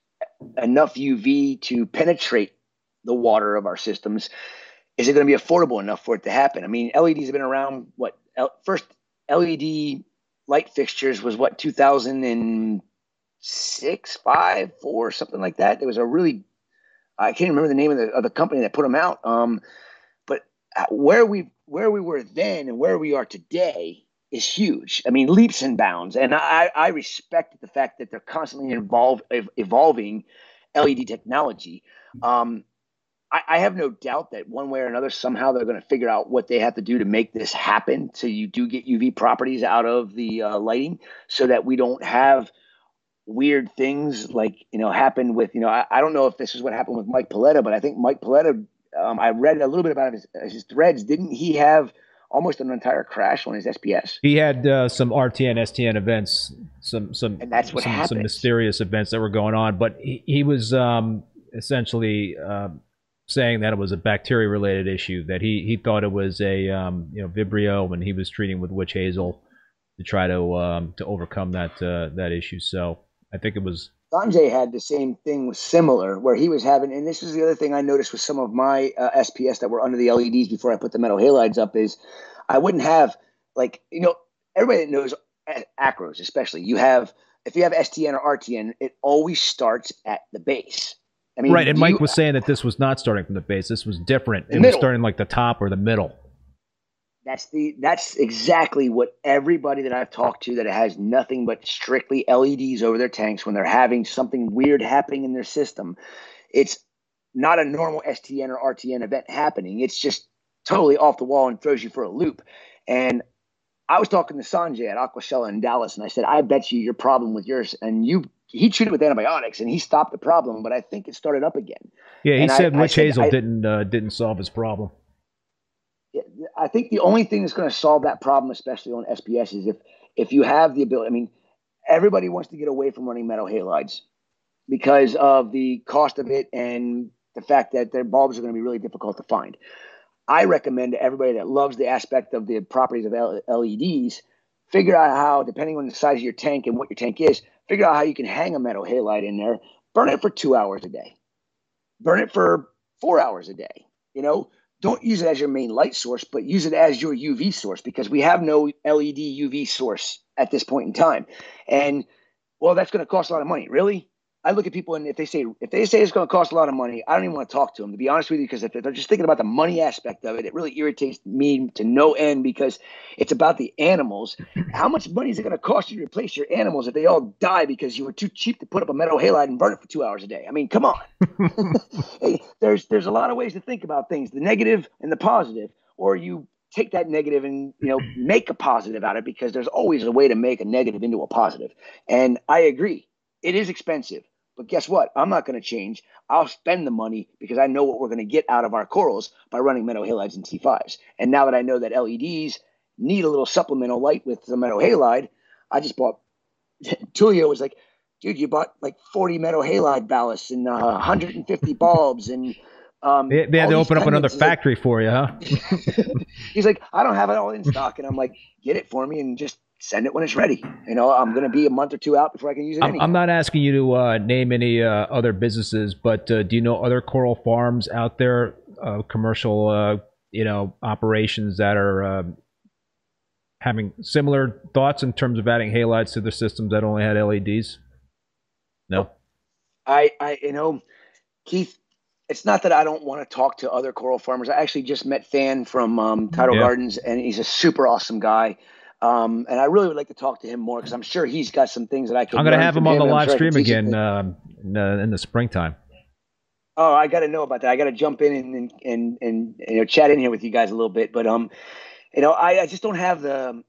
enough UV to penetrate the water of our systems, is it going to be affordable enough for it to happen? I mean, LEDs have been around. What first LED light fixtures was what 2006, five, four, something like that. There was a really I can't remember the name of the, of the company that put them out. Um, but uh, where we where we were then and where we are today is huge. I mean, leaps and bounds. And I, I respect the fact that they're constantly evolving LED technology. Um, I, I, have no doubt that one way or another, somehow they're going to figure out what they have to do to make this happen. So you do get UV properties out of the uh, lighting, so that we don't have weird things like you know happen with you know I, I don't know if this is what happened with Mike Paletta, but I think Mike Paletta. Um, I read a little bit about his, his threads. Didn't he have almost an entire crash on his SPS. He had uh, some RTN, STN events, some some and that's what some, some, mysterious events that were going on. But he, he was um, essentially um, saying that it was a bacteria related issue. That he he thought it was a um, you know Vibrio when he was treating with witch hazel to try to um, to overcome that uh, that issue. So I think it was. Sanjay had the same thing similar where he was having, and this is the other thing I noticed with some of my uh, SPS that were under the LEDs before I put the metal halides up is I wouldn't have like you know everybody that knows acros especially you have if you have STN or RTN it always starts at the base. I mean, right, and Mike you, was saying that this was not starting from the base. This was different. It middle. was starting like the top or the middle. That's the that's exactly what everybody that I've talked to that has nothing but strictly LEDs over their tanks when they're having something weird happening in their system. It's not a normal STN or RTN event happening. It's just totally off the wall and throws you for a loop. And I was talking to Sanjay at Aquacella in Dallas, and I said, I bet you your problem with yours, and you he treated with antibiotics and he stopped the problem, but I think it started up again. Yeah, he and said I, witch I said, hazel I, didn't uh, didn't solve his problem. I think the only thing that's going to solve that problem, especially on SPS, is if if you have the ability. I mean, everybody wants to get away from running metal halides because of the cost of it and the fact that their bulbs are going to be really difficult to find. I recommend to everybody that loves the aspect of the properties of LEDs, figure out how, depending on the size of your tank and what your tank is, figure out how you can hang a metal halide in there, burn it for two hours a day, burn it for four hours a day. You know, don't use it as your main light source, but use it as your UV source because we have no LED UV source at this point in time. And well, that's going to cost a lot of money. Really? I look at people and if they say if they say it's going to cost a lot of money, I don't even want to talk to them to be honest with you because if they're just thinking about the money aspect of it, it really irritates me to no end because it's about the animals. How much money is it going to cost you to replace your animals if they all die because you were too cheap to put up a metal halide and burn it for two hours a day? I mean, come on. hey, there's there's a lot of ways to think about things, the negative and the positive, or you take that negative and you know make a positive out of it because there's always a way to make a negative into a positive. And I agree, it is expensive but guess what? I'm not going to change. I'll spend the money because I know what we're going to get out of our corals by running metal halides and T5s. And now that I know that LEDs need a little supplemental light with the metal halide, I just bought. Tulio was like, dude, you bought like 40 metal halide ballasts and uh, 150 bulbs and. Um, they, they had to open up another factory like, for you, huh? he's like, I don't have it all in stock, and I'm like, get it for me and just send it when it's ready. You know, I'm going to be a month or two out before I can use it. I'm, I'm not asking you to uh, name any uh, other businesses, but uh, do you know other coral farms out there, uh, commercial, uh, you know, operations that are um, having similar thoughts in terms of adding halides to their systems that only had LEDs? No. I, I, you know, Keith. It's not that I don't want to talk to other coral farmers. I actually just met Fan from um, Tidal yeah. Gardens, and he's a super awesome guy. Um, and I really would like to talk to him more because I'm sure he's got some things that I can. I'm going to have him on the live sure stream again uh, in, uh, in the springtime. Oh, I got to know about that. I got to jump in and, and and and you know chat in here with you guys a little bit. But um, you know, I, I just don't have the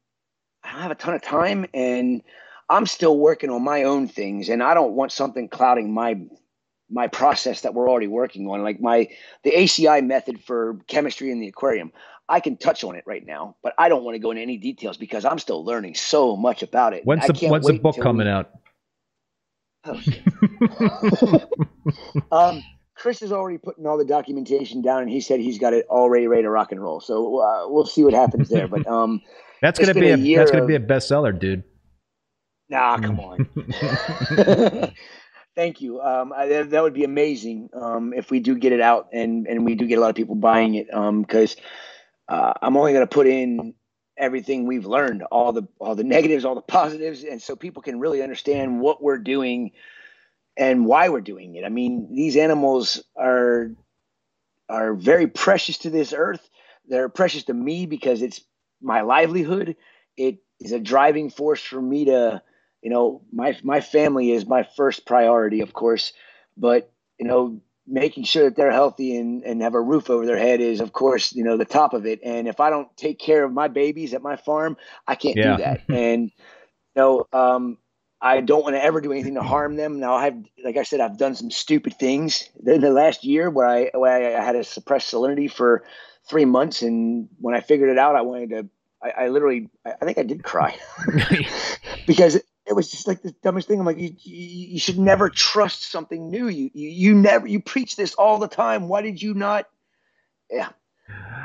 I don't have a ton of time, and I'm still working on my own things, and I don't want something clouding my my process that we're already working on, like my the ACI method for chemistry in the aquarium. I can touch on it right now, but I don't want to go into any details because I'm still learning so much about it. When's the when's the book coming we... out? Oh, um, Chris is already putting all the documentation down, and he said he's got it already ready to rock and roll. So uh, we'll see what happens there. But um, that's gonna be a, a that's gonna of... be a bestseller, dude. Nah, come on. Thank you. Um, I, that would be amazing um, if we do get it out and and we do get a lot of people buying it because. Um, uh, I'm only going to put in everything we've learned, all the all the negatives, all the positives, and so people can really understand what we're doing and why we're doing it. I mean, these animals are are very precious to this earth. They're precious to me because it's my livelihood. It is a driving force for me to, you know, my my family is my first priority, of course, but you know, making sure that they're healthy and, and have a roof over their head is of course you know the top of it. And if i don't take care of my babies at my farm i can't yeah. do that. And you know um, i don't want to ever do anything to harm them. Now i've like i said i've done some stupid things. In the last year where i where i had a suppressed salinity for three months and when i figured it out i wanted to i, I literally I, I think i did cry. Because it was just like the dumbest thing. I'm like, you, you, you should never trust something new. You, you, you never, you preach this all the time. Why did you not? Yeah.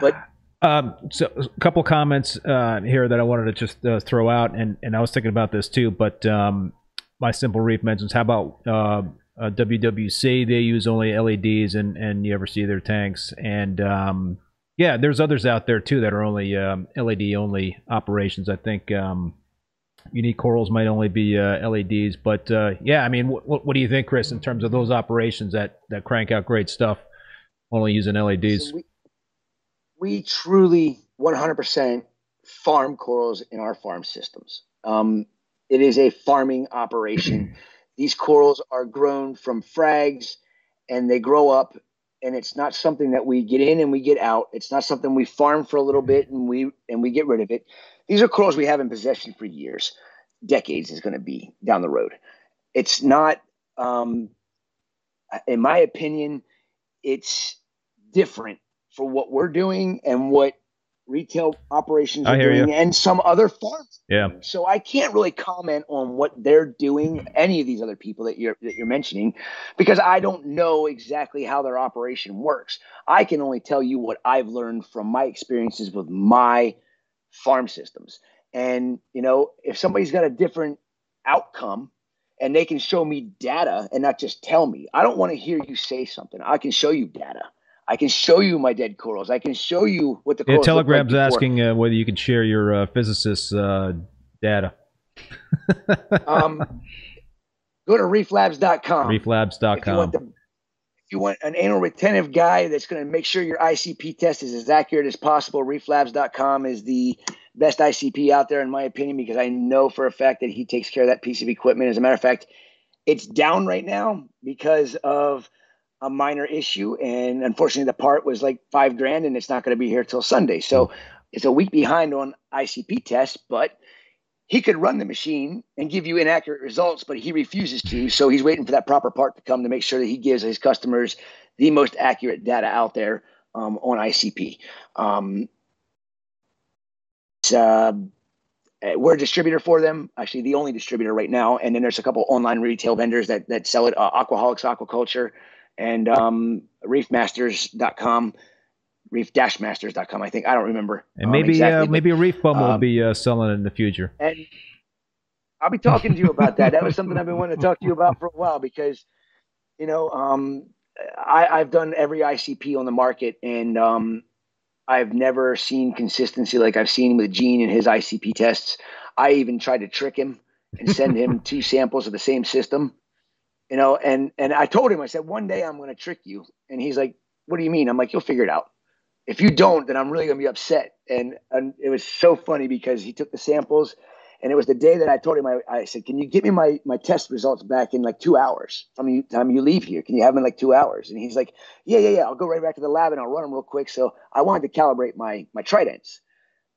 But, um, so a couple comments uh, here that I wanted to just uh, throw out, and, and I was thinking about this too. But um, my simple reef mentions how about uh, uh WWC? They use only LEDs, and and you ever see their tanks? And um, yeah, there's others out there too that are only um, LED only operations. I think um, unique corals might only be uh, LEDs. But uh, yeah, I mean, what, what do you think, Chris, in terms of those operations that that crank out great stuff, only using LEDs? So we, we, truly 100% farm corals in our farm systems. Um, it is a farming operation. These corals are grown from frags, and they grow up. And it's not something that we get in and we get out. It's not something we farm for a little bit and we and we get rid of it these are corals we have in possession for years, decades is going to be down the road. It's not, um, in my opinion, it's different for what we're doing and what retail operations are doing you. and some other farms. Yeah. So I can't really comment on what they're doing, any of these other people that you're that you're mentioning, because I don't know exactly how their operation works. I can only tell you what I've learned from my experiences with my farm systems. And, you know, if somebody's got a different outcome and they can show me data and not just tell me, I don't want to hear you say something. I can show you data. I can show you my dead corals. I can show you what the yeah, Telegram's like asking uh, whether you can share your uh, physicist's uh, data. um, go to reeflabs.com. Reeflabs.com you want an anal retentive guy that's going to make sure your ICP test is as accurate as possible, reeflabs.com is the best ICP out there, in my opinion, because I know for a fact that he takes care of that piece of equipment. As a matter of fact, it's down right now because of a minor issue. And unfortunately, the part was like five grand and it's not going to be here till Sunday. So it's a week behind on ICP tests, but he could run the machine and give you inaccurate results, but he refuses to. So he's waiting for that proper part to come to make sure that he gives his customers the most accurate data out there um, on ICP. Um, uh, we're a distributor for them, actually the only distributor right now. And then there's a couple online retail vendors that that sell it, uh, Aquaholics Aquaculture and um, reefmasters.com reef-masters.com. I think I don't remember. And um, maybe um, exactly, uh, maybe a reef bum um, will be uh, selling in the future. And I'll be talking to you about that. That was something I've been wanting to talk to you about for a while because, you know, um, I, I've done every ICP on the market and um, I've never seen consistency like I've seen with Gene and his ICP tests. I even tried to trick him and send him two samples of the same system, you know, and and I told him I said one day I'm going to trick you, and he's like, "What do you mean?" I'm like, "You'll figure it out." If you don't, then I'm really gonna be upset. And, and it was so funny because he took the samples, and it was the day that I told him I, I said, "Can you get me my my test results back in like two hours from the time you leave here? Can you have them in like two hours?" And he's like, "Yeah, yeah, yeah. I'll go right back to the lab and I'll run them real quick." So I wanted to calibrate my my tridents.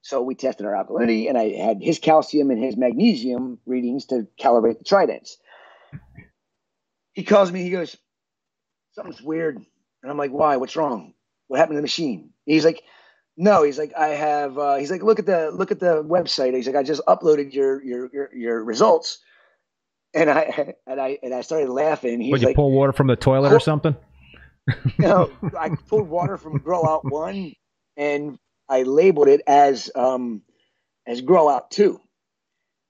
So we tested our alkalinity, and I had his calcium and his magnesium readings to calibrate the tridents. He calls me. He goes, "Something's weird," and I'm like, "Why? What's wrong? What happened to the machine?" He's like, no, he's like, I have. Uh, he's like, look at the look at the website. He's like, I just uploaded your your your, your results, and I and I and I started laughing. He's Would you like, pull water from the toilet or something? know, I pulled water from Grow Out One, and I labeled it as um as Grow Out Two,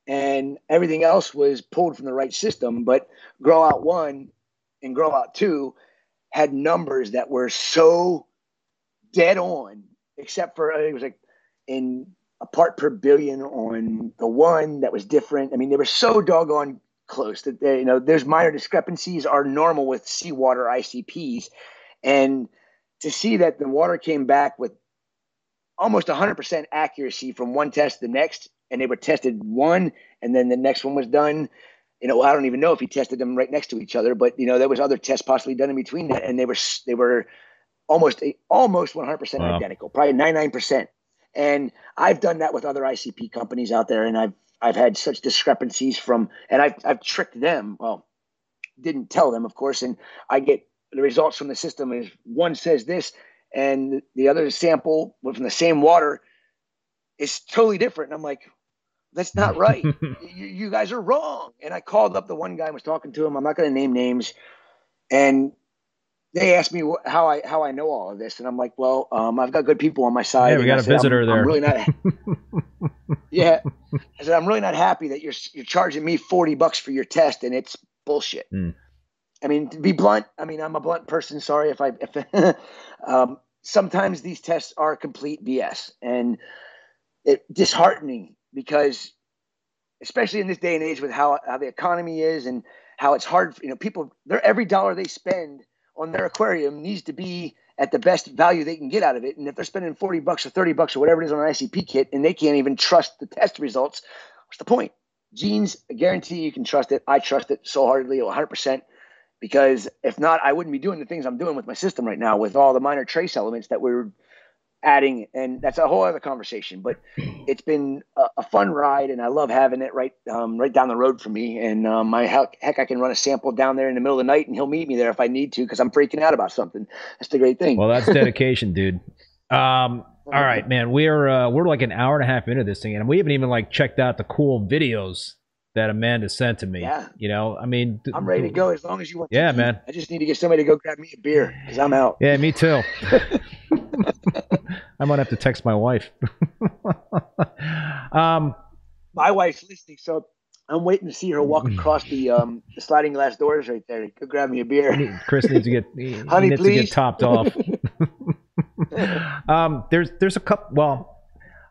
and everything else was pulled from the right system. But Grow Out One and Grow Out Two had numbers that were so dead on, except for uh, it was like in a part per billion on the one that was different. I mean, they were so doggone close that they, you know there's minor discrepancies are normal with seawater ICPs, and to see that the water came back with almost 100% accuracy from one test to the next, and they were tested one, and then the next one was done. You know, I don't even know if he tested them right next to each other, but you know, there was other tests possibly done in between that, and they were they were almost almost 100% wow. identical, probably 99%. And I've done that with other ICP companies out there, and I've I've had such discrepancies from, and I've I've tricked them. Well, didn't tell them, of course, and I get the results from the system is one says this, and the other sample from the same water is totally different. And I'm like, that's not right. you, you, guys are wrong. And I called up the one guy and was talking to him. I'm not going to name names. And they asked me how I how I know all of this, and I'm like, well, um, I've got good people on my side. Yeah, we got a said, visitor I'm, there. I'm really not. yeah, I said I'm really not happy that you're you're charging me forty bucks for your test, and it's bullshit. Mm. I mean, to be blunt, I mean, I'm a blunt person. Sorry if I if um, sometimes these tests are complete BS, and it disheartening because, especially in this day and age with how how the economy is and how it's hard. You know, people, they're every dollar they spend on their aquarium needs to be at the best value they can get out of it. And if they're spending 40 bucks or 30 bucks or whatever it is on an ICP kit and they can't even trust the test results, what's the point? Genes, I guarantee you can trust it. I trust it so hardly, 100%. Because if not, I wouldn't be doing the things I'm doing with my system right now with all the minor trace elements that we're adding, and that's a whole other conversation. But it's been a, a fun ride, and I love having it right um, right down the road for me. And um, my heck, heck, I can run a sample down there in the middle of the night, and he'll meet me there if I need to because I'm freaking out about something. That's the great thing. Well, that's dedication, dude. Um, all right, man. We're uh, we're like an hour and a half into this thing, and we haven't even like checked out the cool videos that Amanda sent to me. Yeah. You know, I mean, I'm ready to go as long as you want. Yeah, man. I just need to get somebody to go grab me a beer because I'm out. Yeah, me too. I might have to text my wife. um, my wife's listening, so I'm waiting to see her walk across the um the sliding glass doors right there. Go grab me a beer. Chris needs to get honey, needs please. to get topped off. um, there's there's a couple. Well,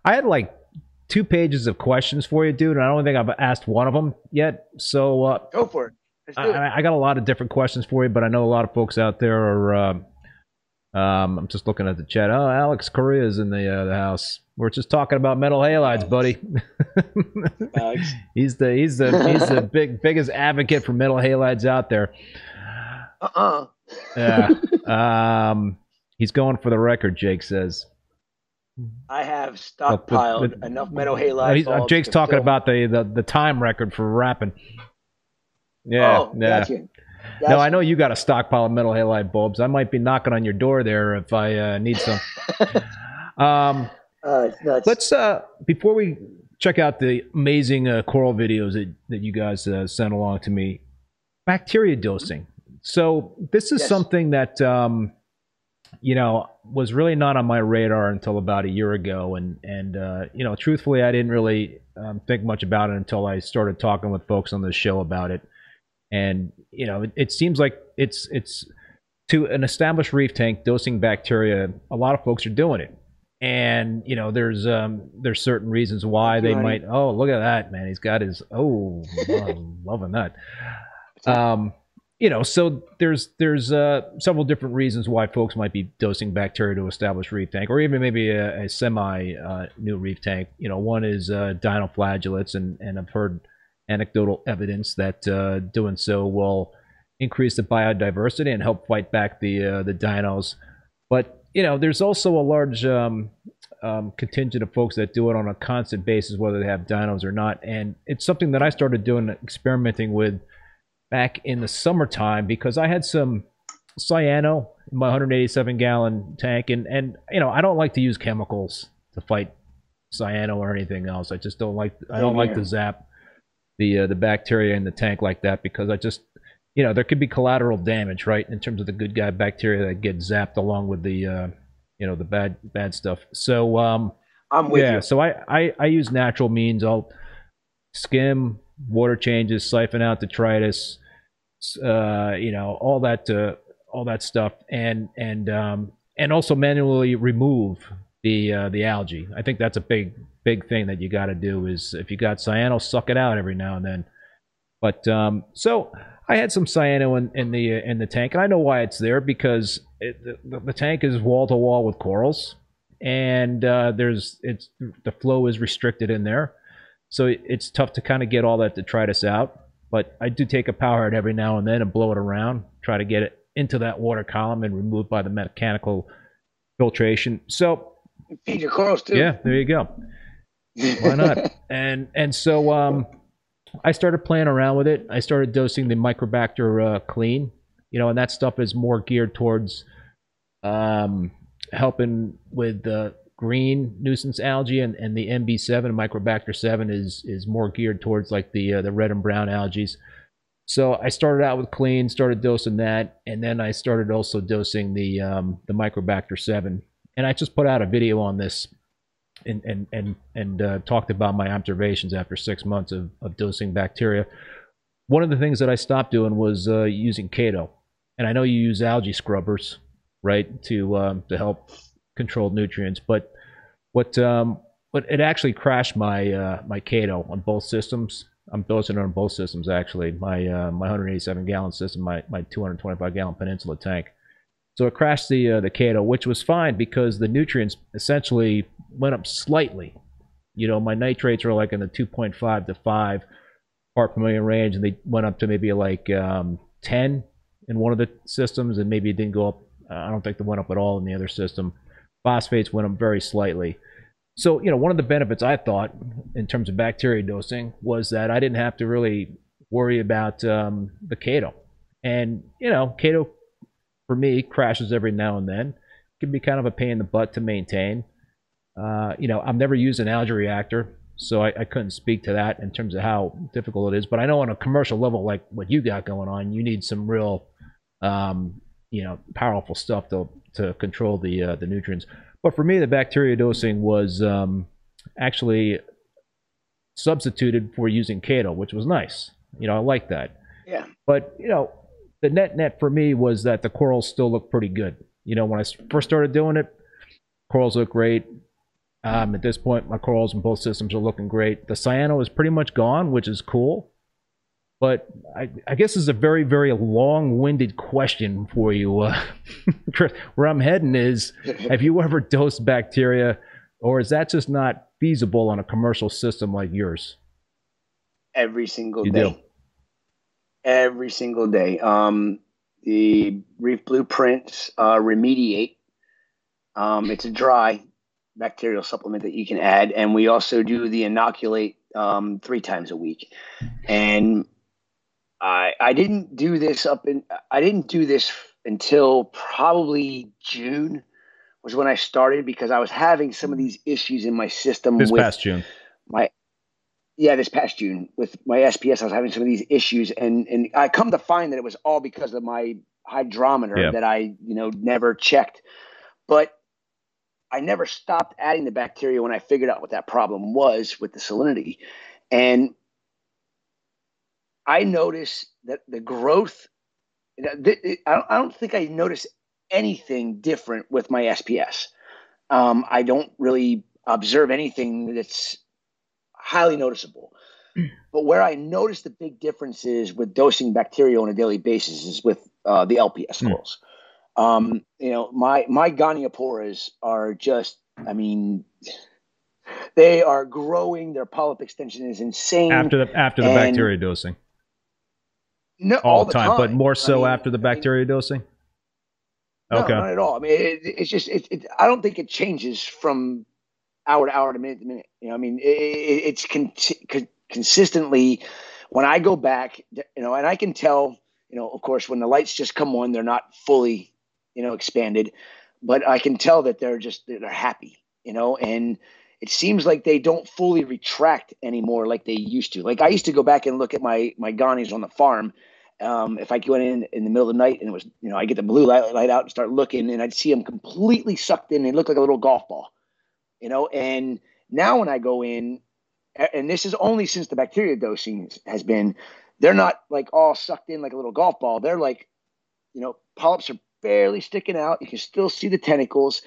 I had like two pages of questions for you, dude. And I don't think I've asked one of them yet. So uh, go for it. I, I, got a lot of different questions for you, but I know a lot of folks out there are. Uh, um, I'm just looking at the chat. Oh, Alex Correa is in the uh, the house. We're just talking about metal halides, buddy. he's the he's the he's the big biggest advocate for metal halides out there. Uh uh-uh. uh Yeah. um, he's going for the record. Jake says. I have stockpiled but, but, enough metal halide. Uh, Jake's talking fill. about the, the the time record for rapping. Yeah, oh, yeah. Gotcha. No, I know you got a stockpile of metal halide bulbs. I might be knocking on your door there if I uh, need some. um, uh, let's uh, before we check out the amazing uh, coral videos that, that you guys uh, sent along to me. Bacteria dosing. So this is yes. something that um, you know was really not on my radar until about a year ago, and and uh, you know truthfully, I didn't really um, think much about it until I started talking with folks on the show about it. And you know it, it, seems like it's it's to an established reef tank dosing bacteria a lot of folks are doing it. And you know there's um there's certain reasons why they might oh look at that man. He's got his oh loving that. Um you know so there's there's uh several different reasons why folks might be dosing bacteria to establish reef tank or even maybe a, a semi uh, new reef tank you know one is uh dinoflagellates and and i've heard anecdotal evidence that uh, doing so will increase the biodiversity and help fight back the uh, the dinos. But you know, there's also a large um, um, contingent of folks that do it on a constant basis, whether they have dinos or not. And it's something that I started doing, experimenting with back in the summertime because I had some cyano in my 187 gallon tank, and and you know, I don't like to use chemicals to fight cyano or anything else. I just don't like I don't like to zap the uh, the bacteria in the tank like that because I just you know there could be collateral damage right in terms of the good guy bacteria that get zapped along with the uh, you know the bad bad stuff. So um, I'm with yeah, you. so I, I I use natural means. I'll skim water changes, siphon out detritus, uh, you know all that uh, all that stuff, and and um, and also manually remove the uh, the algae. I think that's a big big thing that you got to do is if you got cyano, suck it out every now and then. But um, so I had some cyano in, in the in the tank, and I know why it's there because it, the, the, tank is wall to wall with corals, and uh, there's it's the flow is restricted in there, so it's tough to kind of get all that detritus out. But I do take a power head every now and then and blow it around, try to get it into that water column and removed by the mechanical filtration. So feed your corals too. Yeah, there you go. Why not? and and so um, I started playing around with it. I started dosing the Microbacter uh, Clean, you know, and that stuff is more geared towards um, helping with uh, green nuisance algae, and, and the MB7 Microbacter 7 is is more geared towards like the uh, the red and brown algae. So I started out with clean, started dosing that, and then I started also dosing the um, the Microbacter 7. And I just put out a video on this and and and and uh, talked about my observations after six months of, of dosing bacteria. One of the things that I stopped doing was uh, using Chaeto, and I know you use algae scrubbers, right, to um, to help control nutrients. But what um, it actually crashed my uh, my Chaeto on both systems. I'm dosing it on both systems actually. My uh, my 187 gallon system, my my 225 gallon Peninsula tank. So it crashed the uh, the Chaeto, which was fine because the nutrients essentially went up slightly. You know, my nitrates are like in the 2.5 to 5 part per million range, and they went up to maybe like um, 10 in one of the systems, and maybe it didn't go up. I don't think they went up at all in the other system. Phosphates went up very slightly. So, you know, one of the benefits I thought in terms of bacteria dosing was that I didn't have to really worry about um, the Chaeto. And, you know, Chaeto for me crashes every now and then. It can be kind of a pain in the butt to maintain. Uh, you know, I've never used an algae reactor, so I, I, couldn't speak to that in terms of how difficult it is. But I know on a commercial level, like what you got going on, you need some real, um, you know, powerful stuff to to control the uh, the nutrients. But for me, the bacteria dosing was um, actually substituted for using Chaeto, which was nice. You know, I like that. Yeah. But you know, the net net for me was that the corals still look pretty good. You know, when I first started doing it, corals look great. Um, at this point, my corals in both systems are looking great. The cyano is pretty much gone, which is cool. But I, I guess this is a very, very long-winded question for you, uh, Chris. Where I'm heading is, have you ever dosed bacteria, or is that just not feasible on a commercial system like yours? Every single you day. Do. Every single day. Um, the Reef blueprints uh, Remediate. Um, it's a dry bacterial supplement that you can add, and we also do the inoculate um, three times a week. And I I didn't do this up in I didn't do this until probably June was when I started because I was having some of these issues in my system. This past June. My yeah, this past June with my SPS, I was having some of these issues, and and I come to find that it was all because of my hydrometer yeah. that I you know never checked, but I never stopped adding the bacteria when I figured out what that problem was with the salinity. And I notice that the growth, I don't think I notice anything different with my SPS. Um, I don't really observe anything that's highly noticeable. Hmm. But where I notice the big differences with dosing bacteria on a daily basis is with uh, the LPS corals. Mm. Um, you know, my my Gonioporas are just, I mean, they are growing. Their polyp extension is insane. After the after the bacteria dosing. No, all, all the time, time, but more so I mean, after the bacteria I mean, dosing. Okay, no, not at all. I mean, it, it's just it, it, I don't think it changes from hour to hour to minute to minute. You know, I mean, it, it's con- con- consistently when I go back, you know, and I can tell, you know, of course, when the lights just come on, they're not fully you know, expanded, but I can tell that they're just they're happy, you know, and it seems like they don't fully retract anymore like they used to. Like I used to go back and look at my my Gonnies on the farm. Um, if I went in in the middle of the night and it was, you know, I get the blue light, light out and start looking, and I'd see them completely sucked in. They look like a little golf ball, you know. And now when I go in, and this is only since the bacteria dosing has been, they're not like all sucked in like a little golf ball. They're like, you know, polyps are barely sticking out. You can still see the tentacles.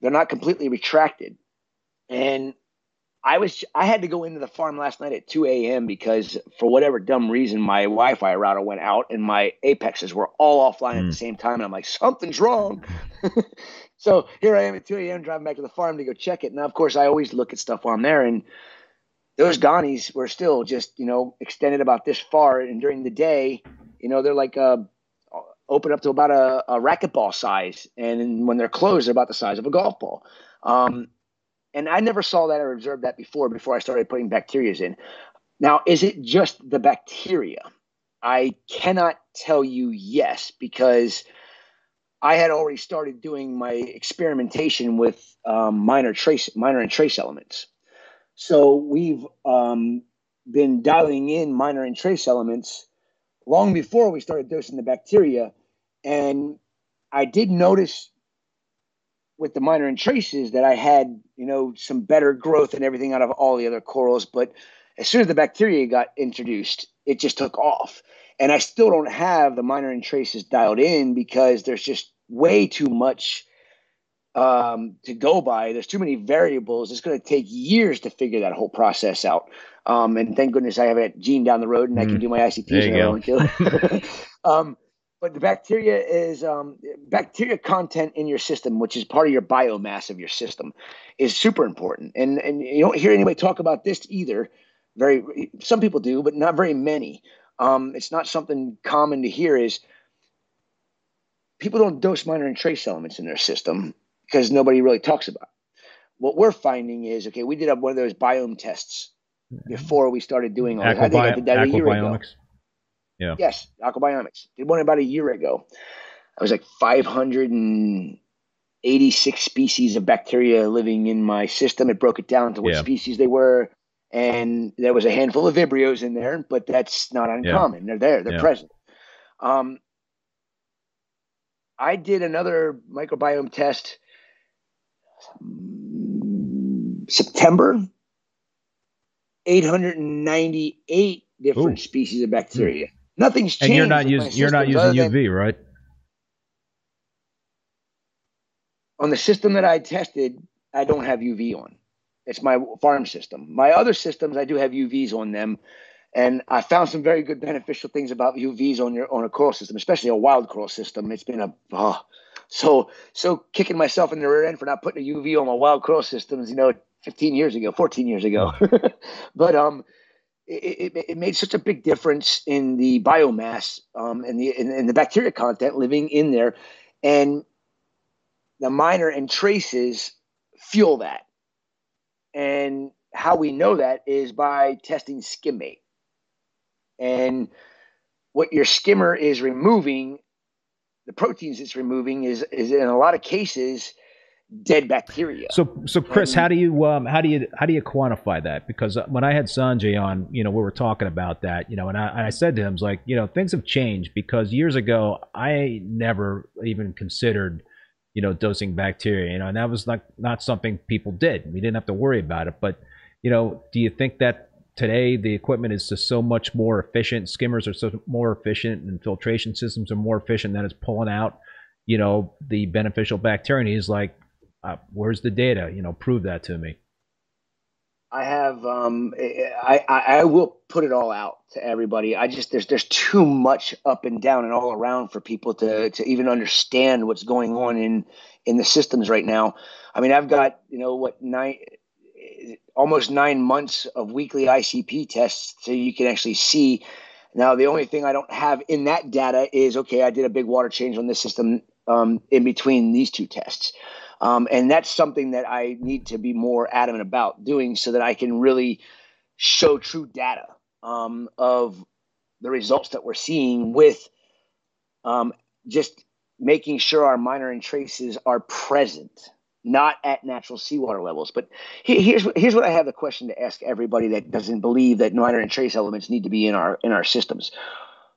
They're not completely retracted. And I was I had to go into the farm last night at 2 a.m. because for whatever dumb reason my Wi-Fi router went out and my apexes were all offline mm. at the hmm. same time. And I'm like, something's wrong. so here I am at 2 a.m. driving back to the farm to go check it. Now, of course, I always look at stuff on there and those Gonnies were still just, you know, extended about this far. And during the day, you know, they're like a open up to about a, a racquetball size, and when they're closed, they're about the size of a golf ball. Um, and I never saw that or observed that before. Before I started putting bacterias in. Now, is it just the bacteria? I cannot tell you yes because I had already started doing my experimentation with um, minor trace minor and trace elements. So we've um, been dialing in minor and trace elements long before we started dosing the bacteria. And I did notice with the minor and traces that I had, you know, some better growth and everything out of all the other corals. But as soon as the bacteria got introduced, it just took off. And I still don't have the minor and traces dialed in because there's just way too much um, to go by. There's too many variables. It's going to take years to figure that whole process out. Um, and thank goodness I have a gene down the road and. I can mm. do my ICPs. There you go. um, but the bacteria is um, bacteria content in your system, which is part of your biomass of your system, is super important. And and you don't hear anybody talk about this either. Very some people do, but not very many. Um, it's not something common to hear. Is people don't dose minor and trace elements in their system because nobody really talks about. It. What we're finding is okay. We did up one of those biome tests before we started doing all. Aquabi- I think I did that a year ago. Yeah. Yes, Aquabiomics. Did one about a year ago. I was like 586 species of bacteria living in my system. It broke it down to what yeah. species they were. And there was a handful of Vibrios in there, but that's not uncommon. Yeah. They're there, they're yeah. present. Um, I did another microbiome test September, 898 different Ooh. species of bacteria. Nothing's changed. And you're not using you're not using UV, right? On the system that I tested, I don't have UV on. It's my farm system. My other systems, I do have UVs on them, and I found some very good beneficial things about UVs on your on a coral system, especially a wild coral system. It's been a oh, so so kicking myself in the rear end for not putting a UV on my wild coral systems. You know, 15 years ago, 14 years ago, but um it, it, it, made such a big difference in the biomass um, and the in, the bacteria content living in there, and the minor and traces fuel that. And how we know that is by testing skimmate. And what your skimmer is removing, the proteins it's removing is is in a lot of cases dead bacteria. So, so Chris, how do you um, how do you how do you quantify that? Because uh, when I had Sanjay on, you know, we were talking about that, you know, and I, and I said to him, "Was like, you know, things have changed because years ago I never even considered, you know, dosing bacteria, you know, and that was like not something people did. We didn't have to worry about it. But, you know, do you think that today the equipment is just so much more efficient? Skimmers are so more efficient, and filtration systems are more efficient that it's pulling out." You know the beneficial bacteria. And he's like, uh, where's the data? You know, prove that to me. I have um I, I, I will put it all out to everybody. I just there's there's too much up and down and all around for people to to even understand what's going on in in the systems right now. I mean, I've got, you know, what nine almost 9 months of weekly ICP tests so you can actually see now the only thing I don't have in that data is okay, I did a big water change on this system um, in between these two tests. Um, and that's something that I need to be more adamant about doing so that I can really show true data um, of the results that we're seeing with um, just making sure our minor and traces are present, not at natural seawater levels. But here's here's what I have the question to ask everybody that doesn't believe that minor and trace elements need to be in our in our systems.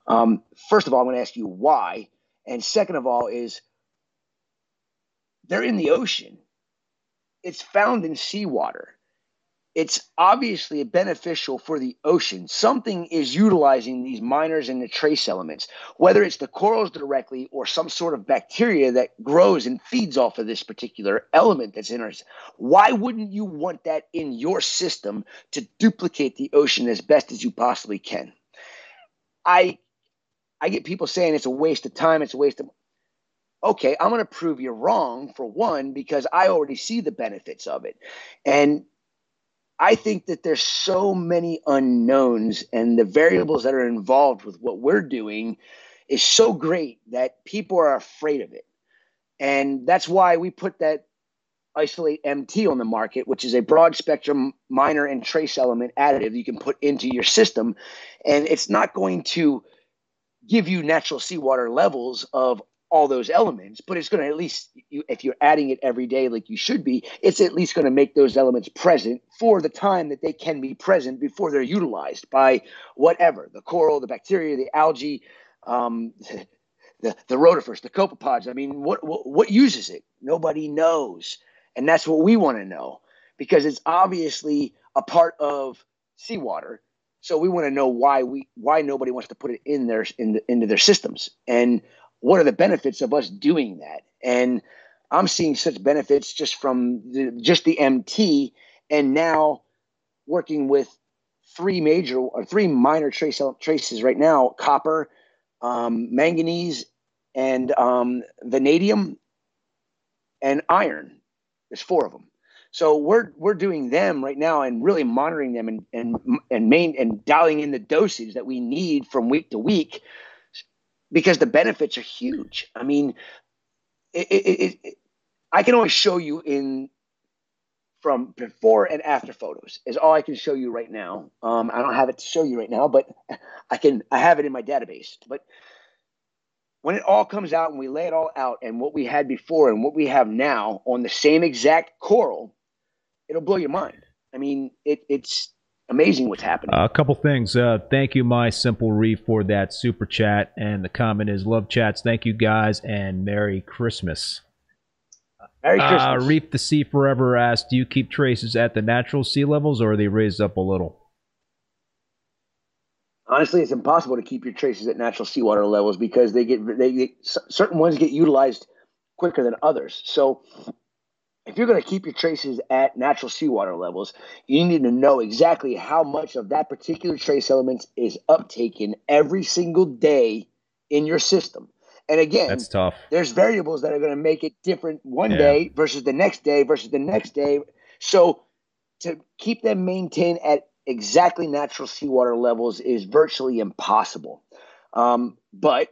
Um, first of all, I'm going to ask you why, and second of all is they're in the ocean. It's found in seawater. It's obviously beneficial for the ocean. Something is utilizing these miners and the trace elements, whether it's the corals directly or some sort of bacteria that grows and feeds off of this particular element that's in ours. Why wouldn't you want that in your system to duplicate the ocean as best as you possibly can? I I get people saying it's a waste of time, it's a waste of okay, I'm going to prove you wrong for one, because I already see the benefits of it. And I think that there's so many unknowns and the variables that are involved with what we're doing is so great that people are afraid of it. And that's why we put that isolate MT on the market, which is a broad spectrum minor and trace element additive you can put into your system. And it's not going to give you natural seawater levels of all those elements, but it's going to at least, you, if you're adding it every day like you should be, it's at least going to make those elements present for the time that they can be present before they're utilized by whatever the coral, the bacteria, the algae, um, the the rotifers, the copepods. I mean, what, what what uses it? Nobody knows, and that's what we want to know because it's obviously a part of seawater. So we want to know why we why nobody wants to put it in their in the, into their systems and what are the benefits of us doing that? And I'm seeing such benefits just from the, just the MT, and now working with three major or three minor trace traces right now: copper, um, manganese, and um, vanadium, and iron. There's four of them. So we're we're doing them right now and really monitoring them and and and main and dialing in the dosage that we need from week to week because the benefits are huge. I mean, it, it, it, I can only show you in from before and after photos is all I can show you right now. Um, I don't have it to show you right now, but I can. I have it in my database. But when it all comes out and we lay it all out, and what we had before and what we have now on the same exact coral, it'll blow your mind. I mean, it, it's amazing what's happening. Uh, a couple things. Uh, thank you, my simple reef, for that super chat. And the comment is, "Love chats. Thank you guys, and Merry Christmas." Merry uh, Christmas. Uh, reef the Sea Forever asked, "Do you keep traces at the natural sea levels, or are they raised up a little?" Honestly, it's impossible to keep your traces at natural seawater levels because they get they get, certain ones get utilized quicker than others. So if you're going to keep your traces at natural seawater levels, you need to know exactly how much of that particular trace element is uptaken every single day in your system. And again, that's tough. There's variables that are going to make it different one yeah. day versus the next day versus the next day. So to keep them maintained at exactly natural seawater levels is virtually impossible. Um, but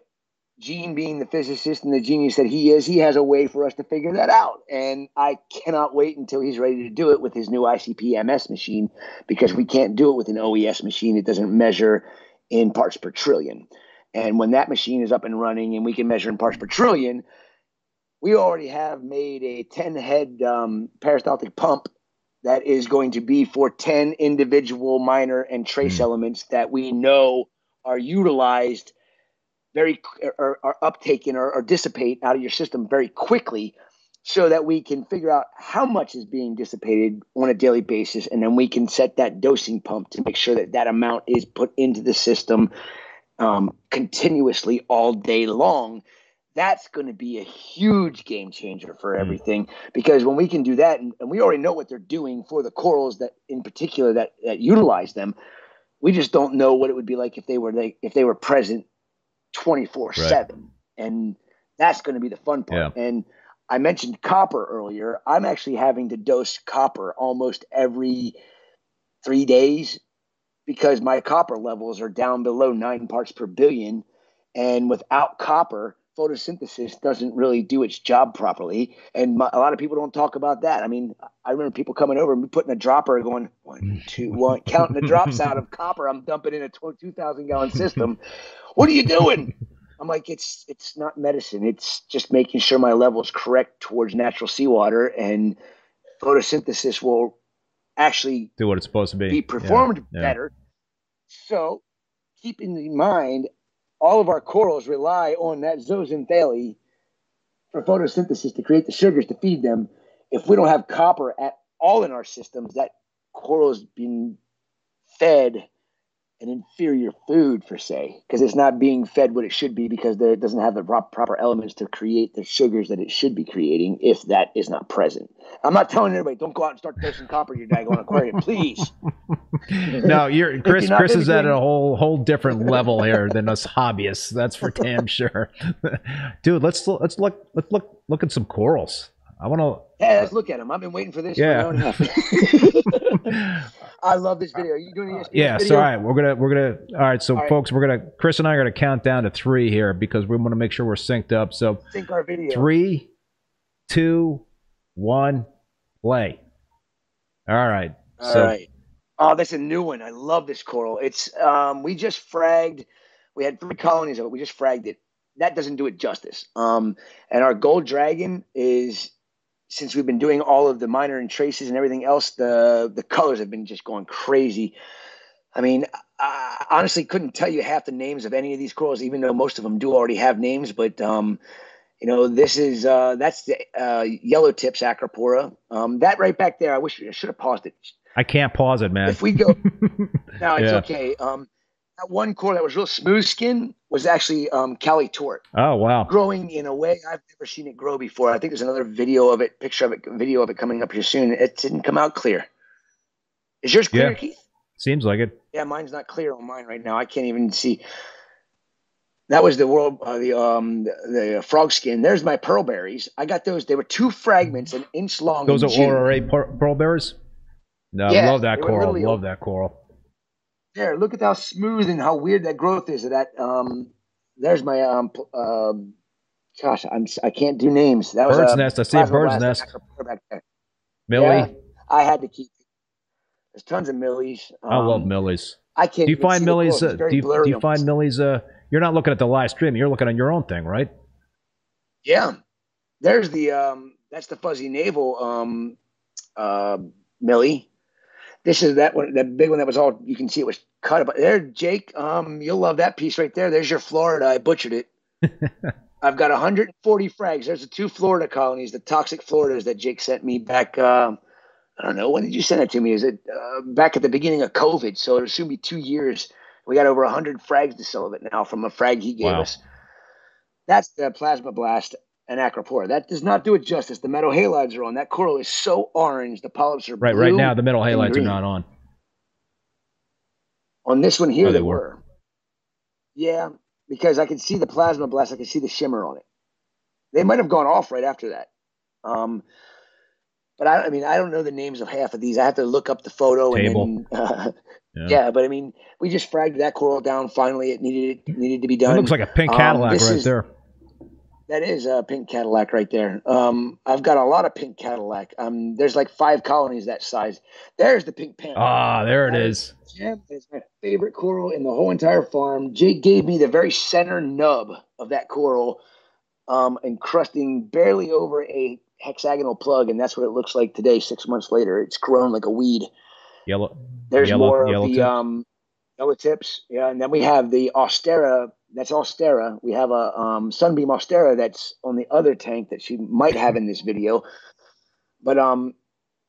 Gene, being the physicist and the genius that he is, he has a way for us to figure that out. And I cannot wait until he's ready to do it with his new ICP MS machine because we can't do it with an OES machine. It doesn't measure in parts per trillion. And when that machine is up and running and we can measure in parts per trillion, we already have made a 10 head um, peristaltic pump that is going to be for 10 individual minor and trace mm. elements that we know are utilized very or, or uptaken or, or dissipate out of your system very quickly so that we can figure out how much is being dissipated on a daily basis and then we can set that dosing pump to make sure that that amount is put into the system um, continuously all day long that's going to be a huge game changer for mm. everything because when we can do that and, and, we already know what they're doing for the corals that in particular that, that utilize them we just don't know what it would be like if they were they, if they were present 24 7. And that's going to be the fun part. Yeah. And I mentioned copper earlier. I'm actually having to dose copper almost every three days because my copper levels are down below nine parts per billion. And without copper, photosynthesis doesn't really do its job properly. And my, a lot of people don't talk about that. I mean, I remember people coming over and putting a dropper going one, two, one, counting the drops out of copper. I'm dumping in a 2,000 gallon system. What are you doing? I'm like, it's it's not medicine. It's just making sure my level is correct towards natural seawater, and photosynthesis will actually do what it's supposed to be, be performed yeah, better. So, keeping in mind, all of our corals rely on that zooxanthellae for photosynthesis to create the sugars to feed them. If we don't have copper at all in our systems, that coral is being fed an inferior food per se because it's not being fed what it should be because it doesn't have the proper elements to create the sugars that it should be creating if that is not present. I'm not telling everybody don't go out and start dosing copper in your daggone aquarium, please. no, you're Chris. You're Chris is at a whole whole different level here than us hobbyists. That's for damn sure, dude. Let's let's look let's look look at some corals. I want to. Yeah, let's look at them. I've been waiting for this. Yeah. I love this video. Are you doing this? Yeah. Video? So all right, we're gonna we're gonna all right. So all folks, we're gonna Chris and I are gonna count down to three here because we want to make sure we're synced up. So sync our video. Three, two, one, play. All right. All so, right. Oh, that's a new one. I love this coral. It's um we just fragged. We had three colonies of it. We just fragged it that doesn't do it justice. Um, and our gold dragon is since we've been doing all of the minor and traces and everything else, the the colors have been just going crazy. I mean, I honestly couldn't tell you half the names of any of these corals, even though most of them do already have names. But um, you know, this is uh, that's the uh, yellow tips acropora. Um, that right back there, I wish I should have paused it. I can't pause it, man. If we go, no, it's yeah. okay. Um, that one coral that was real smooth skin was actually um, Cali Tort. Oh wow! Growing in a way I've never seen it grow before. I think there's another video of it, picture of it, video of it coming up here soon. It didn't come out clear. Is yours clear, yeah. Keith? Seems like it. Yeah, mine's not clear on mine right now. I can't even see. That was the world, uh, the um, the, the frog skin. There's my pearl berries. I got those. They were two fragments, an inch long. Those are Aurora pearl berries. No, yeah, love that coral. Love that coral. There, look at how smooth and how weird that growth is. Of that um, there's my um, uh, gosh, I'm I can't do names. That was bird's a nest. I see a bird's nest. Millie, yeah, I had to keep. There's tons of millies. Um, I love millies. I can't. Do you find millies? Uh, do you, do you find millies? Uh, you're not looking at the live stream. You're looking on your own thing, right? Yeah. There's the um. That's the fuzzy navel um, uh, millie this is that one, that big one that was all you can see it was cut. But there, Jake, um, you'll love that piece right there. There's your Florida. I butchered it. I've got 140 frags. There's the two Florida colonies, the toxic Floridas that Jake sent me back. Um, I don't know when did you send it to me? Is it uh, back at the beginning of COVID? So it'll soon be two years. We got over 100 frags to sell of it now from a frag he gave wow. us. That's the plasma blast and acropora. That does not do it justice. The metal halides are on. That coral is so orange. The polyps are right. right now, the metal halides are not on. On this one here, oh, they, they were. were. Yeah, because I could see the plasma blast. I could see the shimmer on it. They might have gone off right after that. Um, but I, I mean, I don't know the names of half of these. I have to look up the photo Table. and then, uh, yeah. yeah. But I mean, we just fragged that coral down. Finally, it needed it needed to be done. It looks like a pink Cadillac um, right is, there. That is a pink Cadillac right there. Um, I've got a lot of pink Cadillac. Um, there's like five colonies that size. There's the pink panther. Ah, there it is. Yeah, it's my favorite coral in the whole entire farm. Jake gave me the very center nub of that coral, um, encrusting barely over a hexagonal plug, and that's what it looks like today. Six months later, it's grown like a weed. Yellow. There's yellow, more yellow of the tip. um, yellow tips. Yeah, and then we have the Austera that's Austera. We have a um, Sunbeam Austera that's on the other tank that she might have in this video. But um,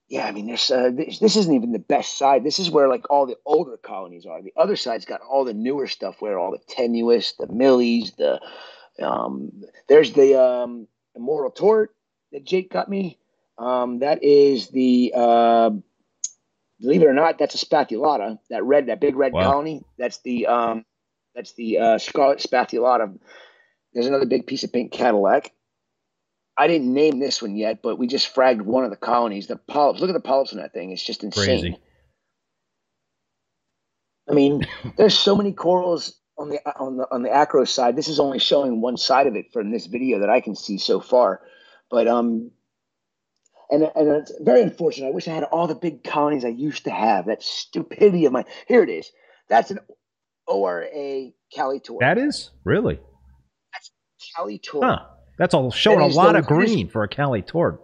yeah, I mean, this, uh, this this isn't even the best side. This is where like all the older colonies are. The other side's got all the newer stuff, where all the tenuis, the millies, the um, there's the um, Immortal Tort that Jake got me. Um, that is the uh, believe it or not, that's a spathulata. That red, that big red wow. colony. That's the um, that's the uh, Scarlet Spathulata. There's another big piece of pink Cadillac. I didn't name this one yet, but we just fragged one of the colonies. The polyps. Look at the polyps in that thing. It's just insane. Crazy. I mean, there's so many corals on the on the on the acro side. This is only showing one side of it from this video that I can see so far. But um, and and it's very unfortunate. I wish I had all the big colonies I used to have. That stupidity of mine. Here it is. That's an ORA Cali Tort. That is really. That's Cali Tort. Huh. That's all showing a lot of green for a Cali Tort.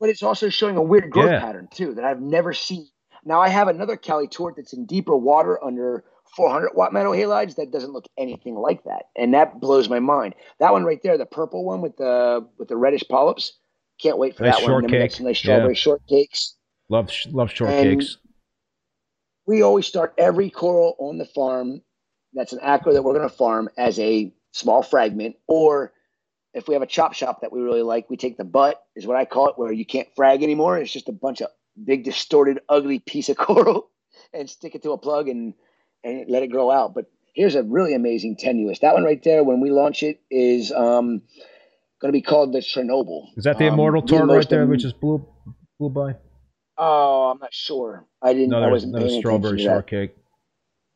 But it's also showing a weird growth yeah. pattern too that I've never seen. Now I have another Cali Tort that's in deeper water under 400 watt metal halides that doesn't look anything like that, and that blows my mind. That one right there, the purple one with the with the reddish polyps. Can't wait for nice that one. Shortcake. Nice strawberry yeah. shortcakes. Love love shortcakes we always start every coral on the farm that's an acro that we're going to farm as a small fragment or if we have a chop shop that we really like we take the butt is what i call it where you can't frag anymore. It's just a bunch of big distorted ugly piece of coral and stick it to a plug and and let it grow out. But here's a really amazing tenuis. That one right there when we launch it is um going to be called the chernobyl. Is that the immortal um, right there which is blue blue by Oh, I'm not sure. I didn't. Another, I wasn't another paying strawberry shortcake.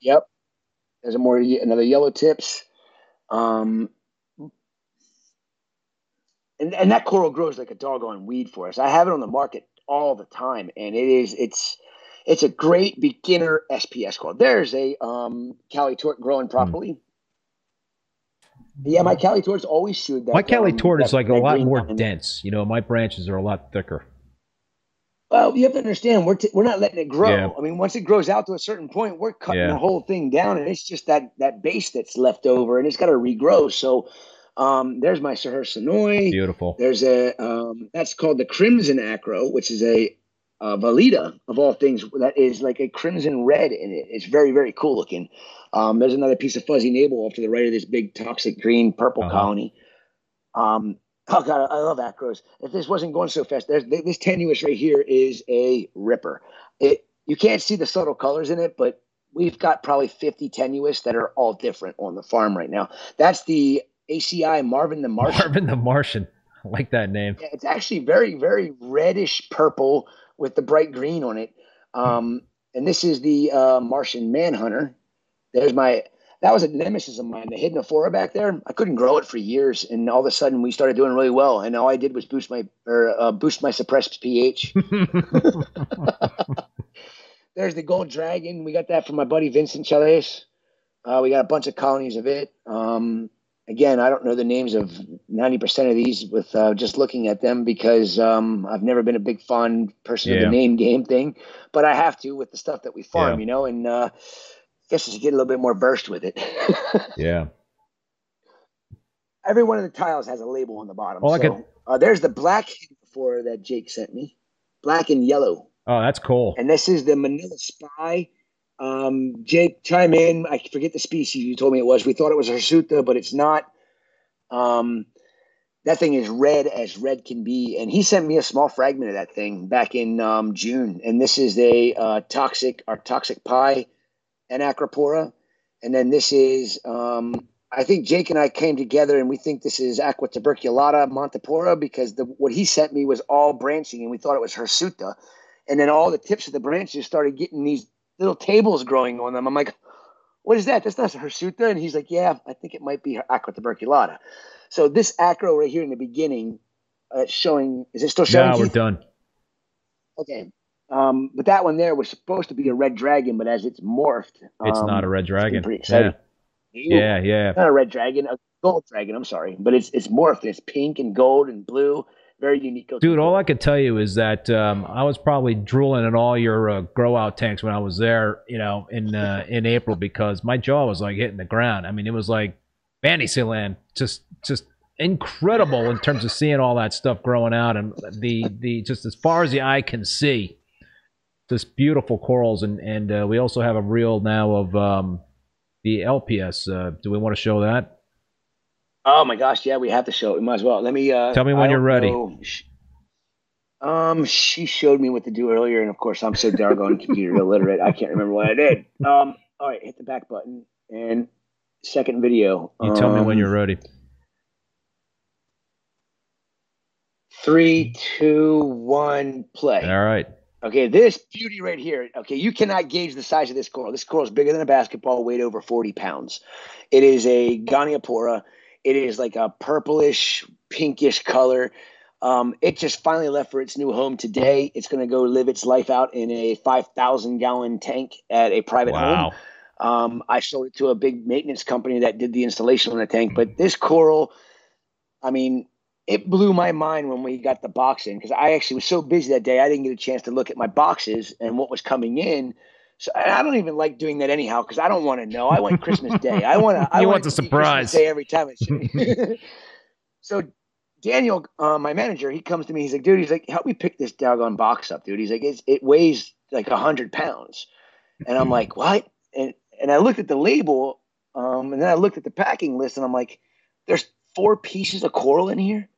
Yep. There's a more another yellow tips. Um, and and that coral grows like a doggone weed for us. I have it on the market all the time, and it is it's it's a great beginner SPS coral. There's a um, Cali Tort growing hmm. properly. Yeah, my Cali tortoise always showed that. My Cali tortoise is like a lot more dense. You know, my branches are a lot thicker. Well, you have to understand we're t- we're not letting it grow. Yeah. I mean, once it grows out to a certain point, we're cutting yeah. the whole thing down, and it's just that that base that's left over, and it's got to regrow. So, um, there's my Sir Sonoy. Beautiful. There's a um, that's called the Crimson Acro, which is a, a Valida of all things that is like a crimson red in it. It's very very cool looking. Um, there's another piece of fuzzy navel off to the right of this big toxic green purple uh-huh. colony. Um, Oh god, I love acros. If this wasn't going so fast, there's this tenuis right here is a ripper. It you can't see the subtle colors in it, but we've got probably 50 tenuis that are all different on the farm right now. That's the ACI Marvin the Martian. Marvin the Martian. I like that name. Yeah, it's actually very, very reddish purple with the bright green on it. Um, and this is the uh, Martian Manhunter. There's my that was a nemesis of mine. The hidden Aphora back there, I couldn't grow it for years, and all of a sudden we started doing really well. And all I did was boost my or uh, boost my suppressed pH. There's the gold dragon. We got that from my buddy Vincent Chales. Uh, we got a bunch of colonies of it. Um, again, I don't know the names of 90% of these with uh, just looking at them because um, I've never been a big fond person yeah. of the name game thing, but I have to with the stuff that we farm, yeah. you know, and uh, guess to get a little bit more versed with it. yeah. Every one of the tiles has a label on the bottom. Oh, so, could... uh, there's the black for that Jake sent me, black and yellow. Oh, that's cool. And this is the Manila Spy. Um, Jake, chime in. I forget the species you told me it was. We thought it was a Hirsuta, but it's not. Um, that thing is red as red can be. And he sent me a small fragment of that thing back in um, June. And this is a uh, toxic, our toxic pie and Acropora. And then this is, um, I think Jake and I came together and we think this is Aqua tuberculata montipora because the, what he sent me was all branching and we thought it was hirsuta. And then all the tips of the branches started getting these little tables growing on them. I'm like, what is that? That's not hirsuta. And he's like, yeah, I think it might be Aqua tuberculata. So this acro right here in the beginning, uh, showing, is it still showing? Yeah, we're done. Okay. Um, but that one there was supposed to be a red dragon, but as it's morphed, it's um, not a red dragon. Pretty exciting. Yeah. yeah, yeah. Not a red dragon, a gold dragon. I'm sorry, but it's it's morphed. It's pink and gold and blue. Very unique. Dude, all I can tell you is that um, I was probably drooling at all your uh, grow out tanks when I was there, you know, in uh, in April because my jaw was like hitting the ground. I mean, it was like Fantasyland, just just incredible in terms of seeing all that stuff growing out and the the just as far as the eye can see just beautiful corals, and and uh, we also have a reel now of um, the LPS. Uh, do we want to show that? Oh my gosh, yeah, we have to show it. We might as well. Let me. Uh, Tell me when you're ready. Know. Um, she showed me what to do earlier, and of course, I'm so doggone computer illiterate, I can't remember what I did. Um, all right, hit the back button and second video. You tell um, me when um, you're ready. Three, two, one, play. All right. Okay, this beauty right here. Okay, you cannot gauge the size of this coral. This coral is bigger than a basketball, weighed over 40 pounds. It is a Goniopora. It is like a purplish, pinkish color. Um, it just finally left for its new home today. It's going to go live its life out in a 5,000 gallon tank at a private wow. home. Um, I sold it to a big maintenance company that did the installation on the tank. But this coral, I mean, it blew my mind when we got the box in because I actually was so busy that day I didn't get a chance to look at my boxes and what was coming in. So I don't even like doing that anyhow because I don't want to know. I want Christmas Day. I want to. I want the surprise Day every time. so Daniel, uh, my manager, he comes to me. He's like, "Dude, he's like, help me pick this doggone box up, dude." He's like, "It weighs like a hundred pounds," and I'm like, "What?" And and I looked at the label, um, and then I looked at the packing list, and I'm like, "There's four pieces of coral in here."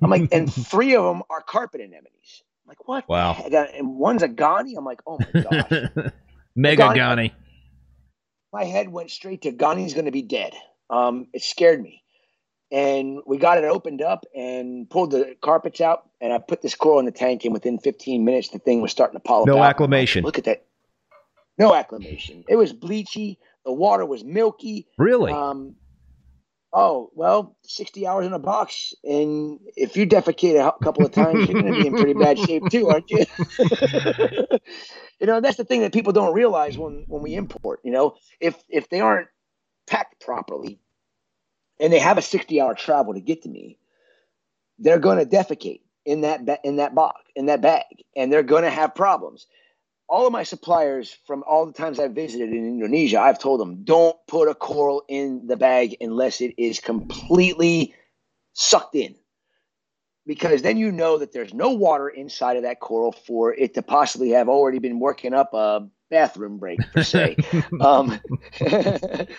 I'm like, and three of them are carpet anemones. I'm like, what? Wow. And one's a Gani. I'm like, oh my gosh. Mega Gani. My head went straight to Gani's going to be dead. Um, it scared me. And we got it opened up and pulled the carpets out. And I put this coral in the tank. And within 15 minutes, the thing was starting to polyp. No acclimation. Look at that. No acclimation. It was bleachy. The water was milky. Really? Um, Oh, well, 60 hours in a box. And if you defecate a couple of times, you're going to be in pretty bad shape too, aren't you? you know, that's the thing that people don't realize when, when we import, you know, if, if they aren't packed properly and they have a 60 hour travel to get to me, they're going to defecate in that ba- in that box in that bag, and they're going to have problems. All of my suppliers from all the times I've visited in Indonesia, I've told them don't put a coral in the bag unless it is completely sucked in because then you know that there's no water inside of that coral for it to possibly have already been working up a bathroom break per se. um,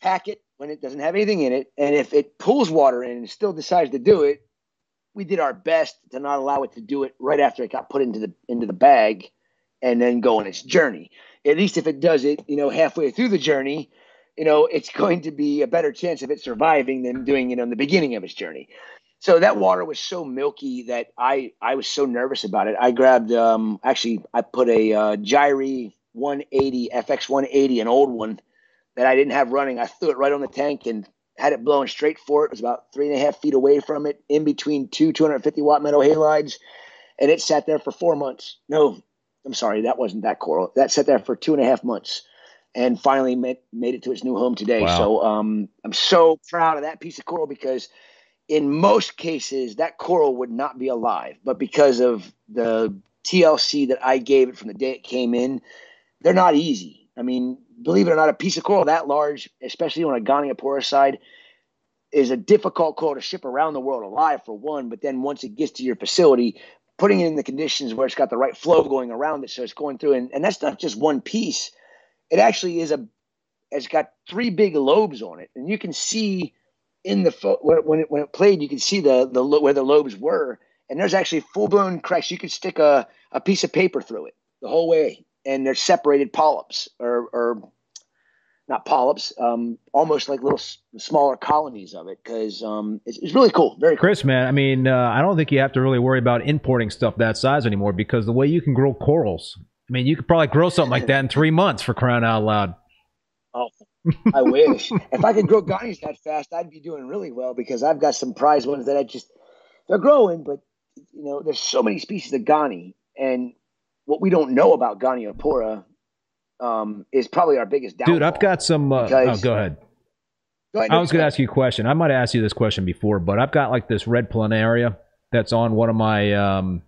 pack it when it doesn't have anything in it, and if it pulls water in and still decides to do it, we did our best to not allow it to do it right after it got put into the into the bag, and then go on its journey. At least if it does it, you know, halfway through the journey, you know, it's going to be a better chance of it surviving than doing it on the beginning of its journey so that water was so milky that I I was so nervous about it. I grabbed um actually I put a uh, Gyre 180 FX 180, an old one that I didn't have running. I threw it right on the tank and had it blowing straight for it. It was about three and a half feet away from it, in between two 250 watt metal halides, and it sat there for four months. No, I'm sorry, that wasn't that coral. That sat there for two and a half months, and finally made, made it to its new home today. Wow. So um, I'm so proud of that piece of coral because in most cases that coral would not be alive but because of the tlc that i gave it from the day it came in they're not easy i mean believe it or not a piece of coral that large especially on a goniopora side is a difficult coral to ship around the world alive for one but then once it gets to your facility putting it in the conditions where it's got the right flow going around it so it's going through and, and that's not just one piece it actually is a it's got three big lobes on it and you can see in the fo- when it when it played, you can see the the where the lobes were, and there's actually full blown cracks. You could stick a a piece of paper through it the whole way, and they're separated polyps or or not polyps, um, almost like little s- smaller colonies of it because um, it's, it's, really cool. Very cool. Chris, man, I mean, uh, I don't think you have to really worry about importing stuff that size anymore because the way you can grow corals, I mean, you could probably grow something like that in three months for crying out loud. Oh, I wish. if I could grow Ghanies that fast, I'd be doing really well because I've got some prize ones that I just they're growing, but you know, there's so many species of Ghani, and what we don't know about Goniopora um, is probably our biggest downfall. Dude, I've got some. Uh, oh, go ahead. Go ahead. I was going to ask you a question. I might have asked you this question before, but I've got like this red planaria that's on one of my. Um,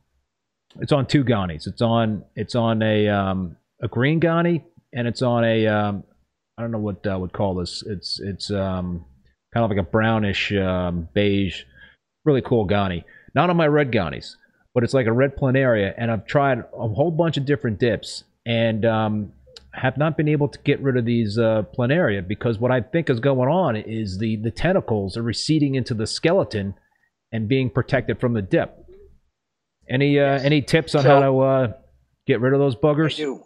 it's on two Ghanies. It's on. It's on a um, a green Ghani and it's on a um, I don't know what I would call this. It's it's um, kind of like a brownish um, beige, really cool Ghani. Not on my red Ghanies, but it's like a red planaria. And I've tried a whole bunch of different dips and um, have not been able to get rid of these uh, planaria because what I think is going on is the the tentacles are receding into the skeleton and being protected from the dip. Any uh, any tips on so, how to uh, get rid of those buggers? I do.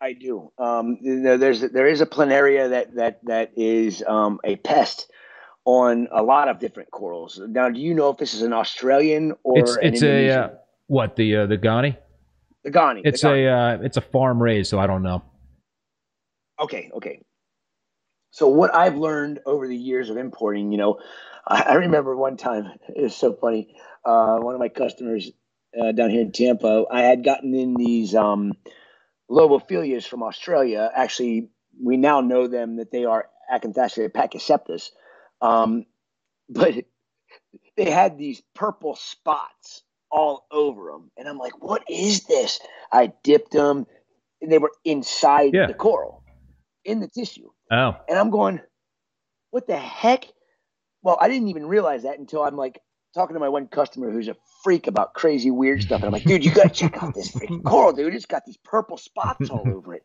I do. Um, there's there is a planaria that that that is um, a pest on a lot of different corals. Now, do you know if this is an Australian or it's it's a uh, what the uh, the Ghani? The Ghani. It's the a uh, it's a farm raised, so I don't know. Okay, okay. So what I've learned over the years of importing, you know, I, I remember one time it was so funny. Uh, one of my customers uh, down here in Tampa, I had gotten in these. Um, Lobophyllias from Australia. Actually, we now know them that they are Acanthastrea pachyceptus. Um, but they had these purple spots all over them. And I'm like, what is this? I dipped them and they were inside yeah. the coral, in the tissue. Oh. And I'm going, what the heck? Well, I didn't even realize that until I'm like talking to my one customer who's a freak about crazy weird stuff. And I'm like, dude, you gotta check out this freaking coral, dude. It's got these purple spots all over it.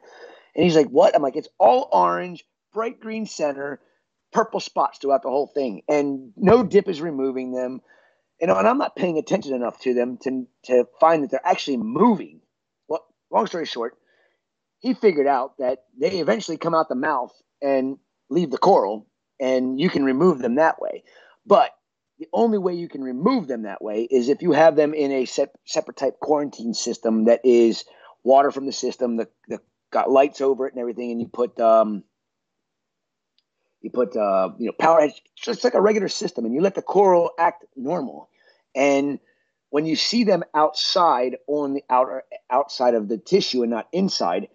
And he's like, what? I'm like, it's all orange, bright green center, purple spots throughout the whole thing. And no dip is removing them. You know, and I'm not paying attention enough to them to, to find that they're actually moving. Well, long story short, he figured out that they eventually come out the mouth and leave the coral, and you can remove them that way. But the only way you can remove them that way is if you have them in a separate type quarantine system that is water from the system, the, the got lights over it and everything, and you put um, you put uh, you know power. It's just like a regular system, and you let the coral act normal. And when you see them outside on the outer outside of the tissue and not inside,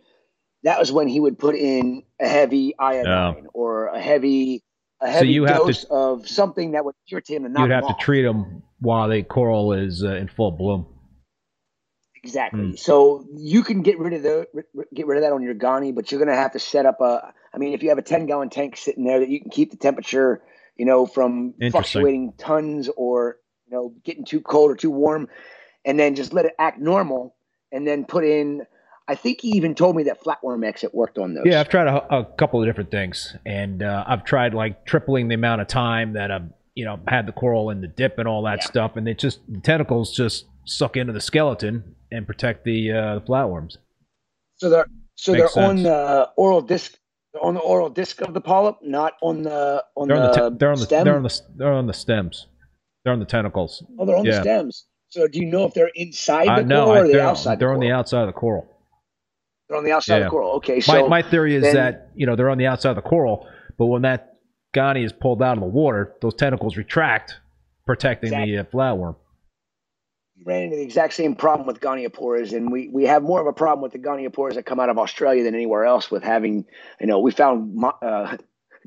that was when he would put in a heavy iodine or a heavy a heavy so you dose to, of something that would irritate them. you'd have to treat them while the coral is uh, in full bloom. Exactly. Mm. So you can get rid of the get rid of that on your Gagne, but you're going to have to set up a. I mean, if you have a 10 gallon tank sitting there that you can keep the temperature, you know, from fluctuating tons or you know getting too cold or too warm, and then just let it act normal, and then put in. I think he even told me that flatworm exit worked on those. Yeah, I've tried a, a couple of different things, and uh, I've tried like tripling the amount of time that I've you know had the coral in the dip and all that yeah. stuff, and it just the tentacles just suck into the skeleton and protect the uh, the flatworms. So they're so Makes they're sense. on the oral disc. They're on the oral disc of the polyp, not on the on they're the, on the, te- they're on the stem. They're on the they're on the stems. They're on the tentacles. Oh, they're on yeah. the stems. So do you know if they're inside uh, the uh, coral no, or the outside? They're the on the outside of the coral. They're on the outside yeah. of the coral. Okay, so my, my theory is then, that you know they're on the outside of the coral, but when that Gagne is pulled out of the water, those tentacles retract, protecting exactly. the uh, flatworm ran into the exact same problem with gonioporas, and we we have more of a problem with the gonioporas that come out of Australia than anywhere else. With having, you know, we found uh,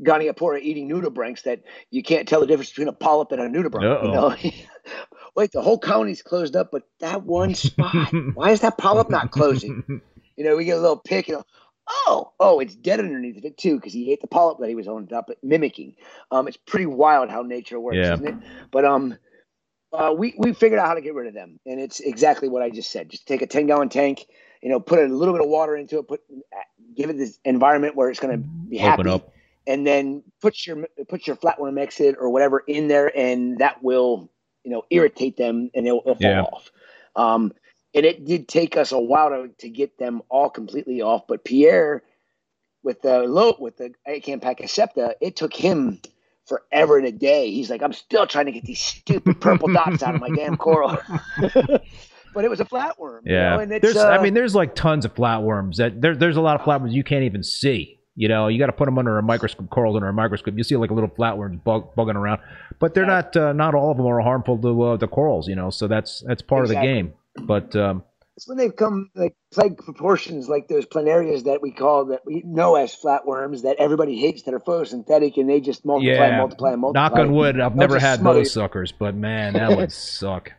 goniopora eating nudibranchs that you can't tell the difference between a polyp and a nudibranch. You know? Wait, the whole colony's closed up, but that one spot, why is that polyp not closing? You know, we get a little pick, know, oh, oh, it's dead underneath of it too because he ate the polyp that he was on top, mimicking. Um, it's pretty wild how nature works, yeah. isn't it? But um, uh, we we figured out how to get rid of them, and it's exactly what I just said. Just take a ten gallon tank, you know, put a little bit of water into it, put give it this environment where it's going to be happy, and then put your put your flatworm exit or whatever in there, and that will you know irritate them, and it'll, it'll fall yeah. off. Um, and it did take us a while to, to get them all completely off, but Pierre with the low with the Achampachycepta, it took him forever and a day. He's like, I'm still trying to get these stupid purple dots out of my damn coral. but it was a flatworm. Yeah. You know? there's, uh, I mean, there's like tons of flatworms that there, there's a lot of flatworms you can't even see. You know, you got to put them under a microscope, corals under a microscope. You see like a little flatworm bug, bugging around, but they're yeah. not. Uh, not all of them are harmful to uh, the corals. You know, so that's that's part exactly. of the game. But um, it's when they've come like plague proportions, like those planarias that we call that we know as flatworms that everybody hates that are photosynthetic and they just multiply, yeah. and multiply, and multiply. Knock on wood, I've never had those suckers, but man, that would suck.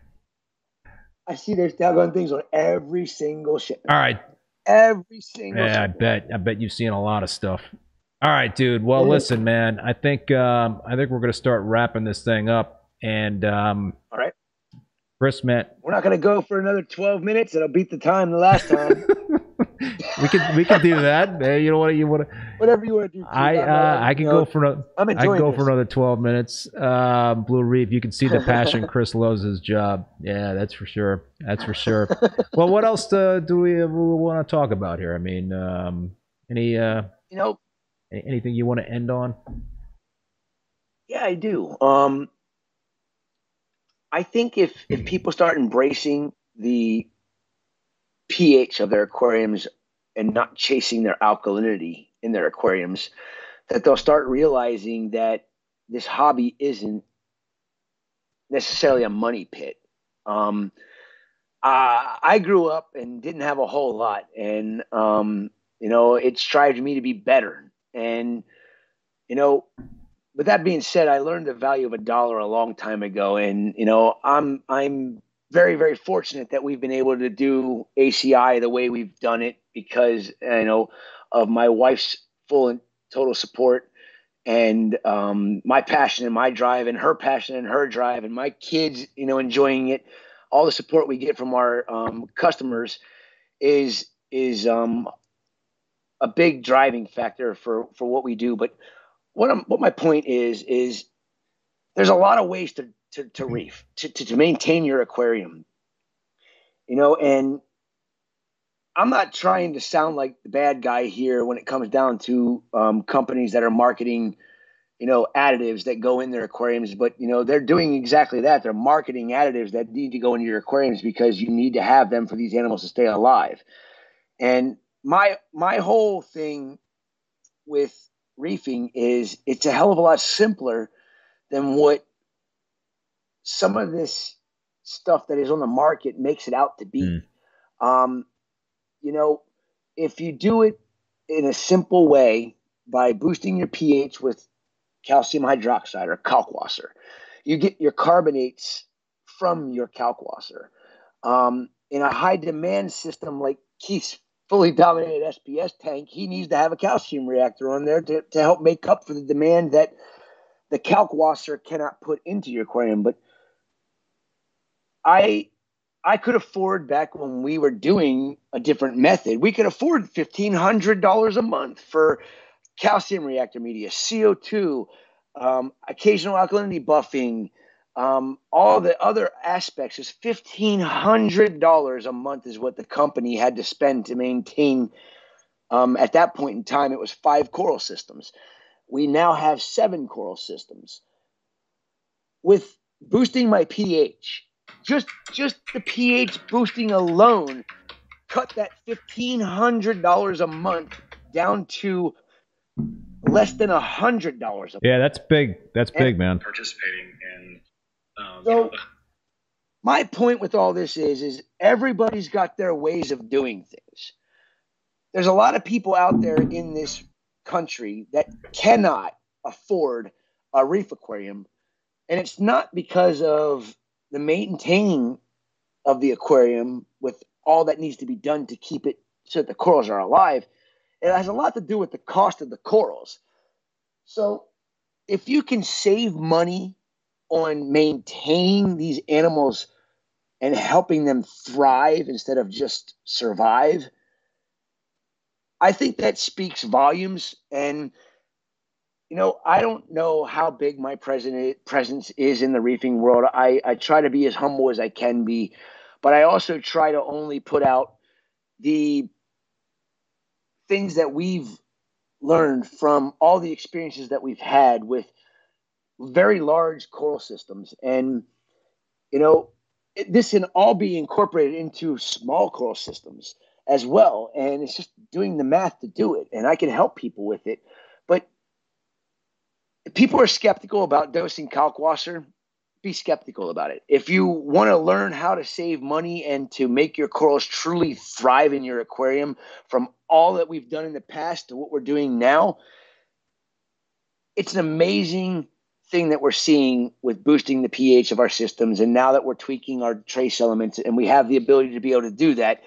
I see there's doggone things on every single ship. All right. Every single. Yeah, shipment. I bet. I bet you've seen a lot of stuff. All right, dude. Well, listen, man. I think um, I think we're gonna start wrapping this thing up, and um, all right. Chris, man. We're not going to go for another 12 minutes. It'll beat the time the last time. we could we could do that. Man. You know what you want to whatever you want to do. I uh, I can go for another. I'm enjoying I can go this. for another 12 minutes. Uh, Blue Reef. You can see the passion Chris loves his job. Yeah, that's for sure. That's for sure. well, what else uh, do we, we want to talk about here? I mean, um, any uh, you know, anything you want to end on? Yeah, I do. Um, I think if if people start embracing the pH of their aquariums and not chasing their alkalinity in their aquariums, that they'll start realizing that this hobby isn't necessarily a money pit. Um, uh, I grew up and didn't have a whole lot, and um, you know, it strived me to be better. And you know, with that being said, I learned the value of a dollar a long time ago, and you know, I'm I'm very very fortunate that we've been able to do ACI the way we've done it because you know of my wife's full and total support and um, my passion and my drive and her passion and her drive and my kids you know enjoying it. All the support we get from our um, customers is is um, a big driving factor for for what we do. But what I'm, what my point is is there's a lot of ways to to, to mm-hmm. reef to, to, to maintain your aquarium you know and i'm not trying to sound like the bad guy here when it comes down to um, companies that are marketing you know additives that go in their aquariums but you know they're doing exactly that they're marketing additives that need to go into your aquariums because you need to have them for these animals to stay alive and my my whole thing with reefing is it's a hell of a lot simpler than what some of this stuff that is on the market makes it out to be. Mm. Um, you know, if you do it in a simple way by boosting your pH with calcium hydroxide or kalkwasser. You get your carbonates from your kalkwasser. Um, in a high demand system like Keith's fully dominated SPS tank, he needs to have a calcium reactor on there to, to help make up for the demand that the kalkwasser cannot put into your aquarium. But I I could afford back when we were doing a different method, we could afford fifteen hundred dollars a month for calcium reactor media, CO2, um, occasional alkalinity buffing, um, all the other aspects is fifteen hundred dollars a month is what the company had to spend to maintain. Um, at that point in time, it was five coral systems. We now have seven coral systems. With boosting my pH, just just the pH boosting alone, cut that fifteen hundred dollars a month down to less than a hundred dollars. Yeah, that's big. That's and big, man. Participating in. Um, so, my point with all this is, is everybody's got their ways of doing things. There's a lot of people out there in this country that cannot afford a reef aquarium, and it's not because of the maintaining of the aquarium with all that needs to be done to keep it so that the corals are alive. It has a lot to do with the cost of the corals. So if you can save money on maintaining these animals and helping them thrive instead of just survive, I think that speaks volumes. And, you know, I don't know how big my president, presence is in the reefing world. I, I try to be as humble as I can be, but I also try to only put out the things that we've learned from all the experiences that we've had with very large coral systems. And, you know, this can all be incorporated into small coral systems as well. And it's just doing the math to do it. And I can help people with it. But people are skeptical about dosing kalkwasser be skeptical about it. If you want to learn how to save money and to make your corals truly thrive in your aquarium from all that we've done in the past to what we're doing now, it's an amazing thing that we're seeing with boosting the pH of our systems. And now that we're tweaking our trace elements and we have the ability to be able to do that,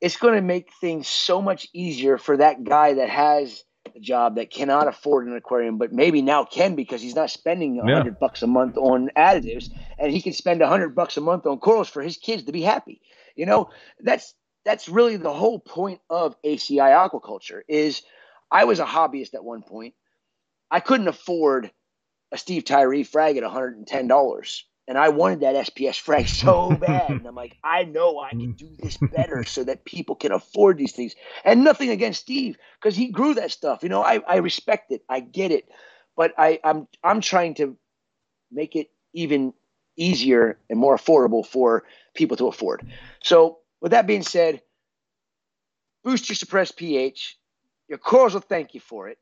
it's going to make things so much easier for that guy that has a job that cannot afford an aquarium, but maybe now can because he's not spending a hundred yeah. bucks a month on additives, and he can spend a hundred bucks a month on corals for his kids to be happy. You know, that's that's really the whole point of ACI aquaculture. Is I was a hobbyist at one point. I couldn't afford a Steve Tyree frag at one hundred and ten dollars and I wanted that SPS frag so bad. And I'm like, I know I can do this better so that people can afford these things. And nothing against Steve, because he grew that stuff. You know, I, I respect it. I get it. But I, I'm I'm trying to make it even easier and more affordable for people to afford. So with that being said, boost your suppressed pH. Your corals will thank you for it.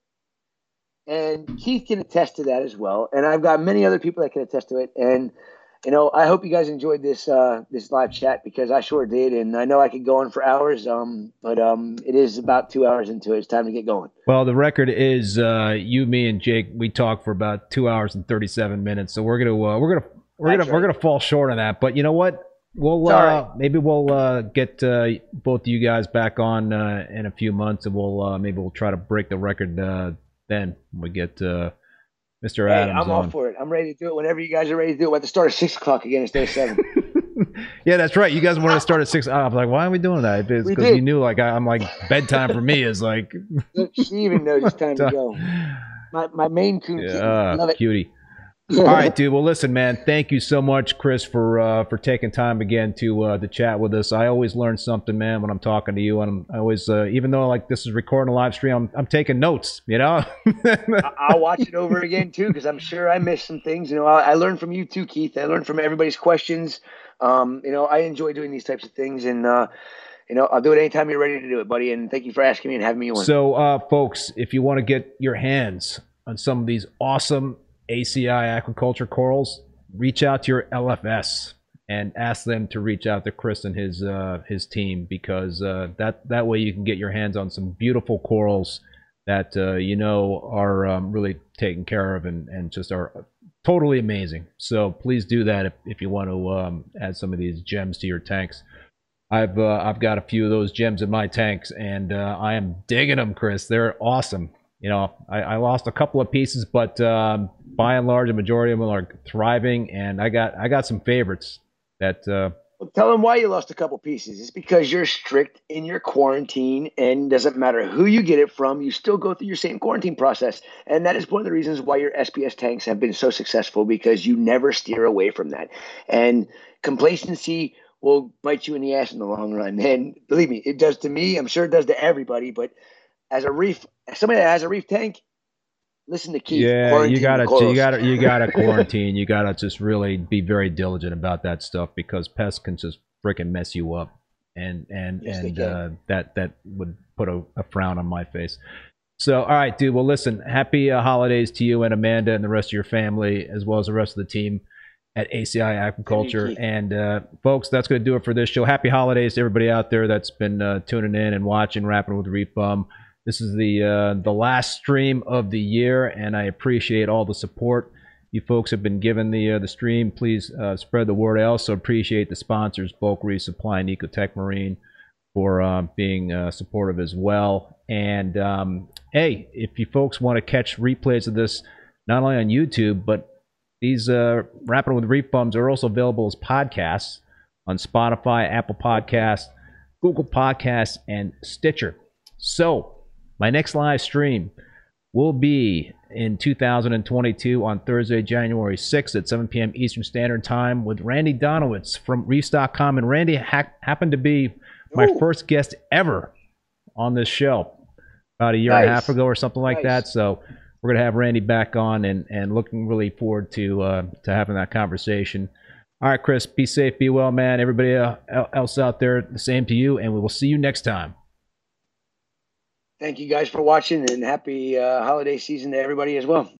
And Keith can attest to that as well. And I've got many other people that can attest to it. And you know, I hope you guys enjoyed this uh, this live chat because I sure did, and I know I could go on for hours. Um, but um, it is about two hours into it. It's time to get going. Well, the record is uh, you, me, and Jake. We talked for about two hours and thirty seven minutes, so we're gonna uh, we're gonna we're That's gonna right. we're gonna fall short on that. But you know what? We'll uh, maybe we'll uh, get uh, both of you guys back on uh, in a few months, and we'll uh, maybe we'll try to break the record uh, then. We get uh, Mr. Hey, Adams. I'm on. all for it. I'm ready to do it whenever you guys are ready to do it. At to start at six o'clock again instead of seven. yeah, that's right. You guys wanted to start at six. I was like, why are we doing that? It's because you knew, like, I, am like bedtime for me is like. she even knows it's time to go. My my Maine Coon. Yeah, love it. cutie. All right, dude. Well, listen, man. Thank you so much, Chris, for uh, for taking time again to uh, to chat with us. I always learn something, man, when I'm talking to you. And I'm always, uh, even though like this is recording a live stream, I'm, I'm taking notes. You know. I'll watch it over again too, because I'm sure I missed some things. You know, I, I learned from you too, Keith. I learned from everybody's questions. Um, you know, I enjoy doing these types of things, and uh, you know, I'll do it anytime you're ready to do it, buddy. And thank you for asking me and having me on. So, uh, folks, if you want to get your hands on some of these awesome ACI aquaculture corals, reach out to your LFS and ask them to reach out to Chris and his uh, his team because uh, that that way you can get your hands on some beautiful corals that uh, you know are um, really taken care of and, and just are totally amazing. So please do that if, if you want to um, add some of these gems to your tanks. I've uh, I've got a few of those gems in my tanks, and uh, I am digging them, Chris. They're awesome. You know, I, I lost a couple of pieces, but um, by and large, the majority of them are thriving, and I got I got some favorites that uh, well, tell them why you lost a couple pieces. It's because you're strict in your quarantine, and doesn't matter who you get it from, you still go through your same quarantine process. And that is one of the reasons why your SPS tanks have been so successful because you never steer away from that. And complacency will bite you in the ass in the long run. And believe me, it does to me. I'm sure it does to everybody. But as a reef, as somebody that has a reef tank, listen to Keith. Yeah, you gotta, you gotta, you gotta quarantine. You gotta just really be very diligent about that stuff because pests can just freaking mess you up, and and yes, and uh, that that would put a, a, frown on my face. So, all right, dude. Well, listen. Happy uh, holidays to you and Amanda and the rest of your family, as well as the rest of the team at ACI Aquaculture. And uh, folks, that's going to do it for this show. Happy holidays to everybody out there that's been uh, tuning in and watching Rapping with Reef Bum. This is the uh, the last stream of the year, and I appreciate all the support you folks have been giving the uh, the stream. Please uh, spread the word. I also appreciate the sponsors, Bulk Reef Supply and Ecotech Marine, for uh, being uh, supportive as well. And um, hey, if you folks want to catch replays of this, not only on YouTube, but these uh, Rapping with Reef Bums are also available as podcasts on Spotify, Apple Podcasts, Google Podcasts, and Stitcher. So my next live stream will be in 2022 on Thursday, January 6th at 7 p.m. Eastern Standard Time with Randy Donowitz from Reefs.com. And Randy ha- happened to be my Ooh. first guest ever on this show about a year nice. and a half ago or something like nice. that. So we're going to have Randy back on and, and looking really forward to, uh, to having that conversation. All right, Chris, be safe, be well, man. Everybody else out there, the same to you, and we will see you next time. Thank you guys for watching and happy uh, holiday season to everybody as well.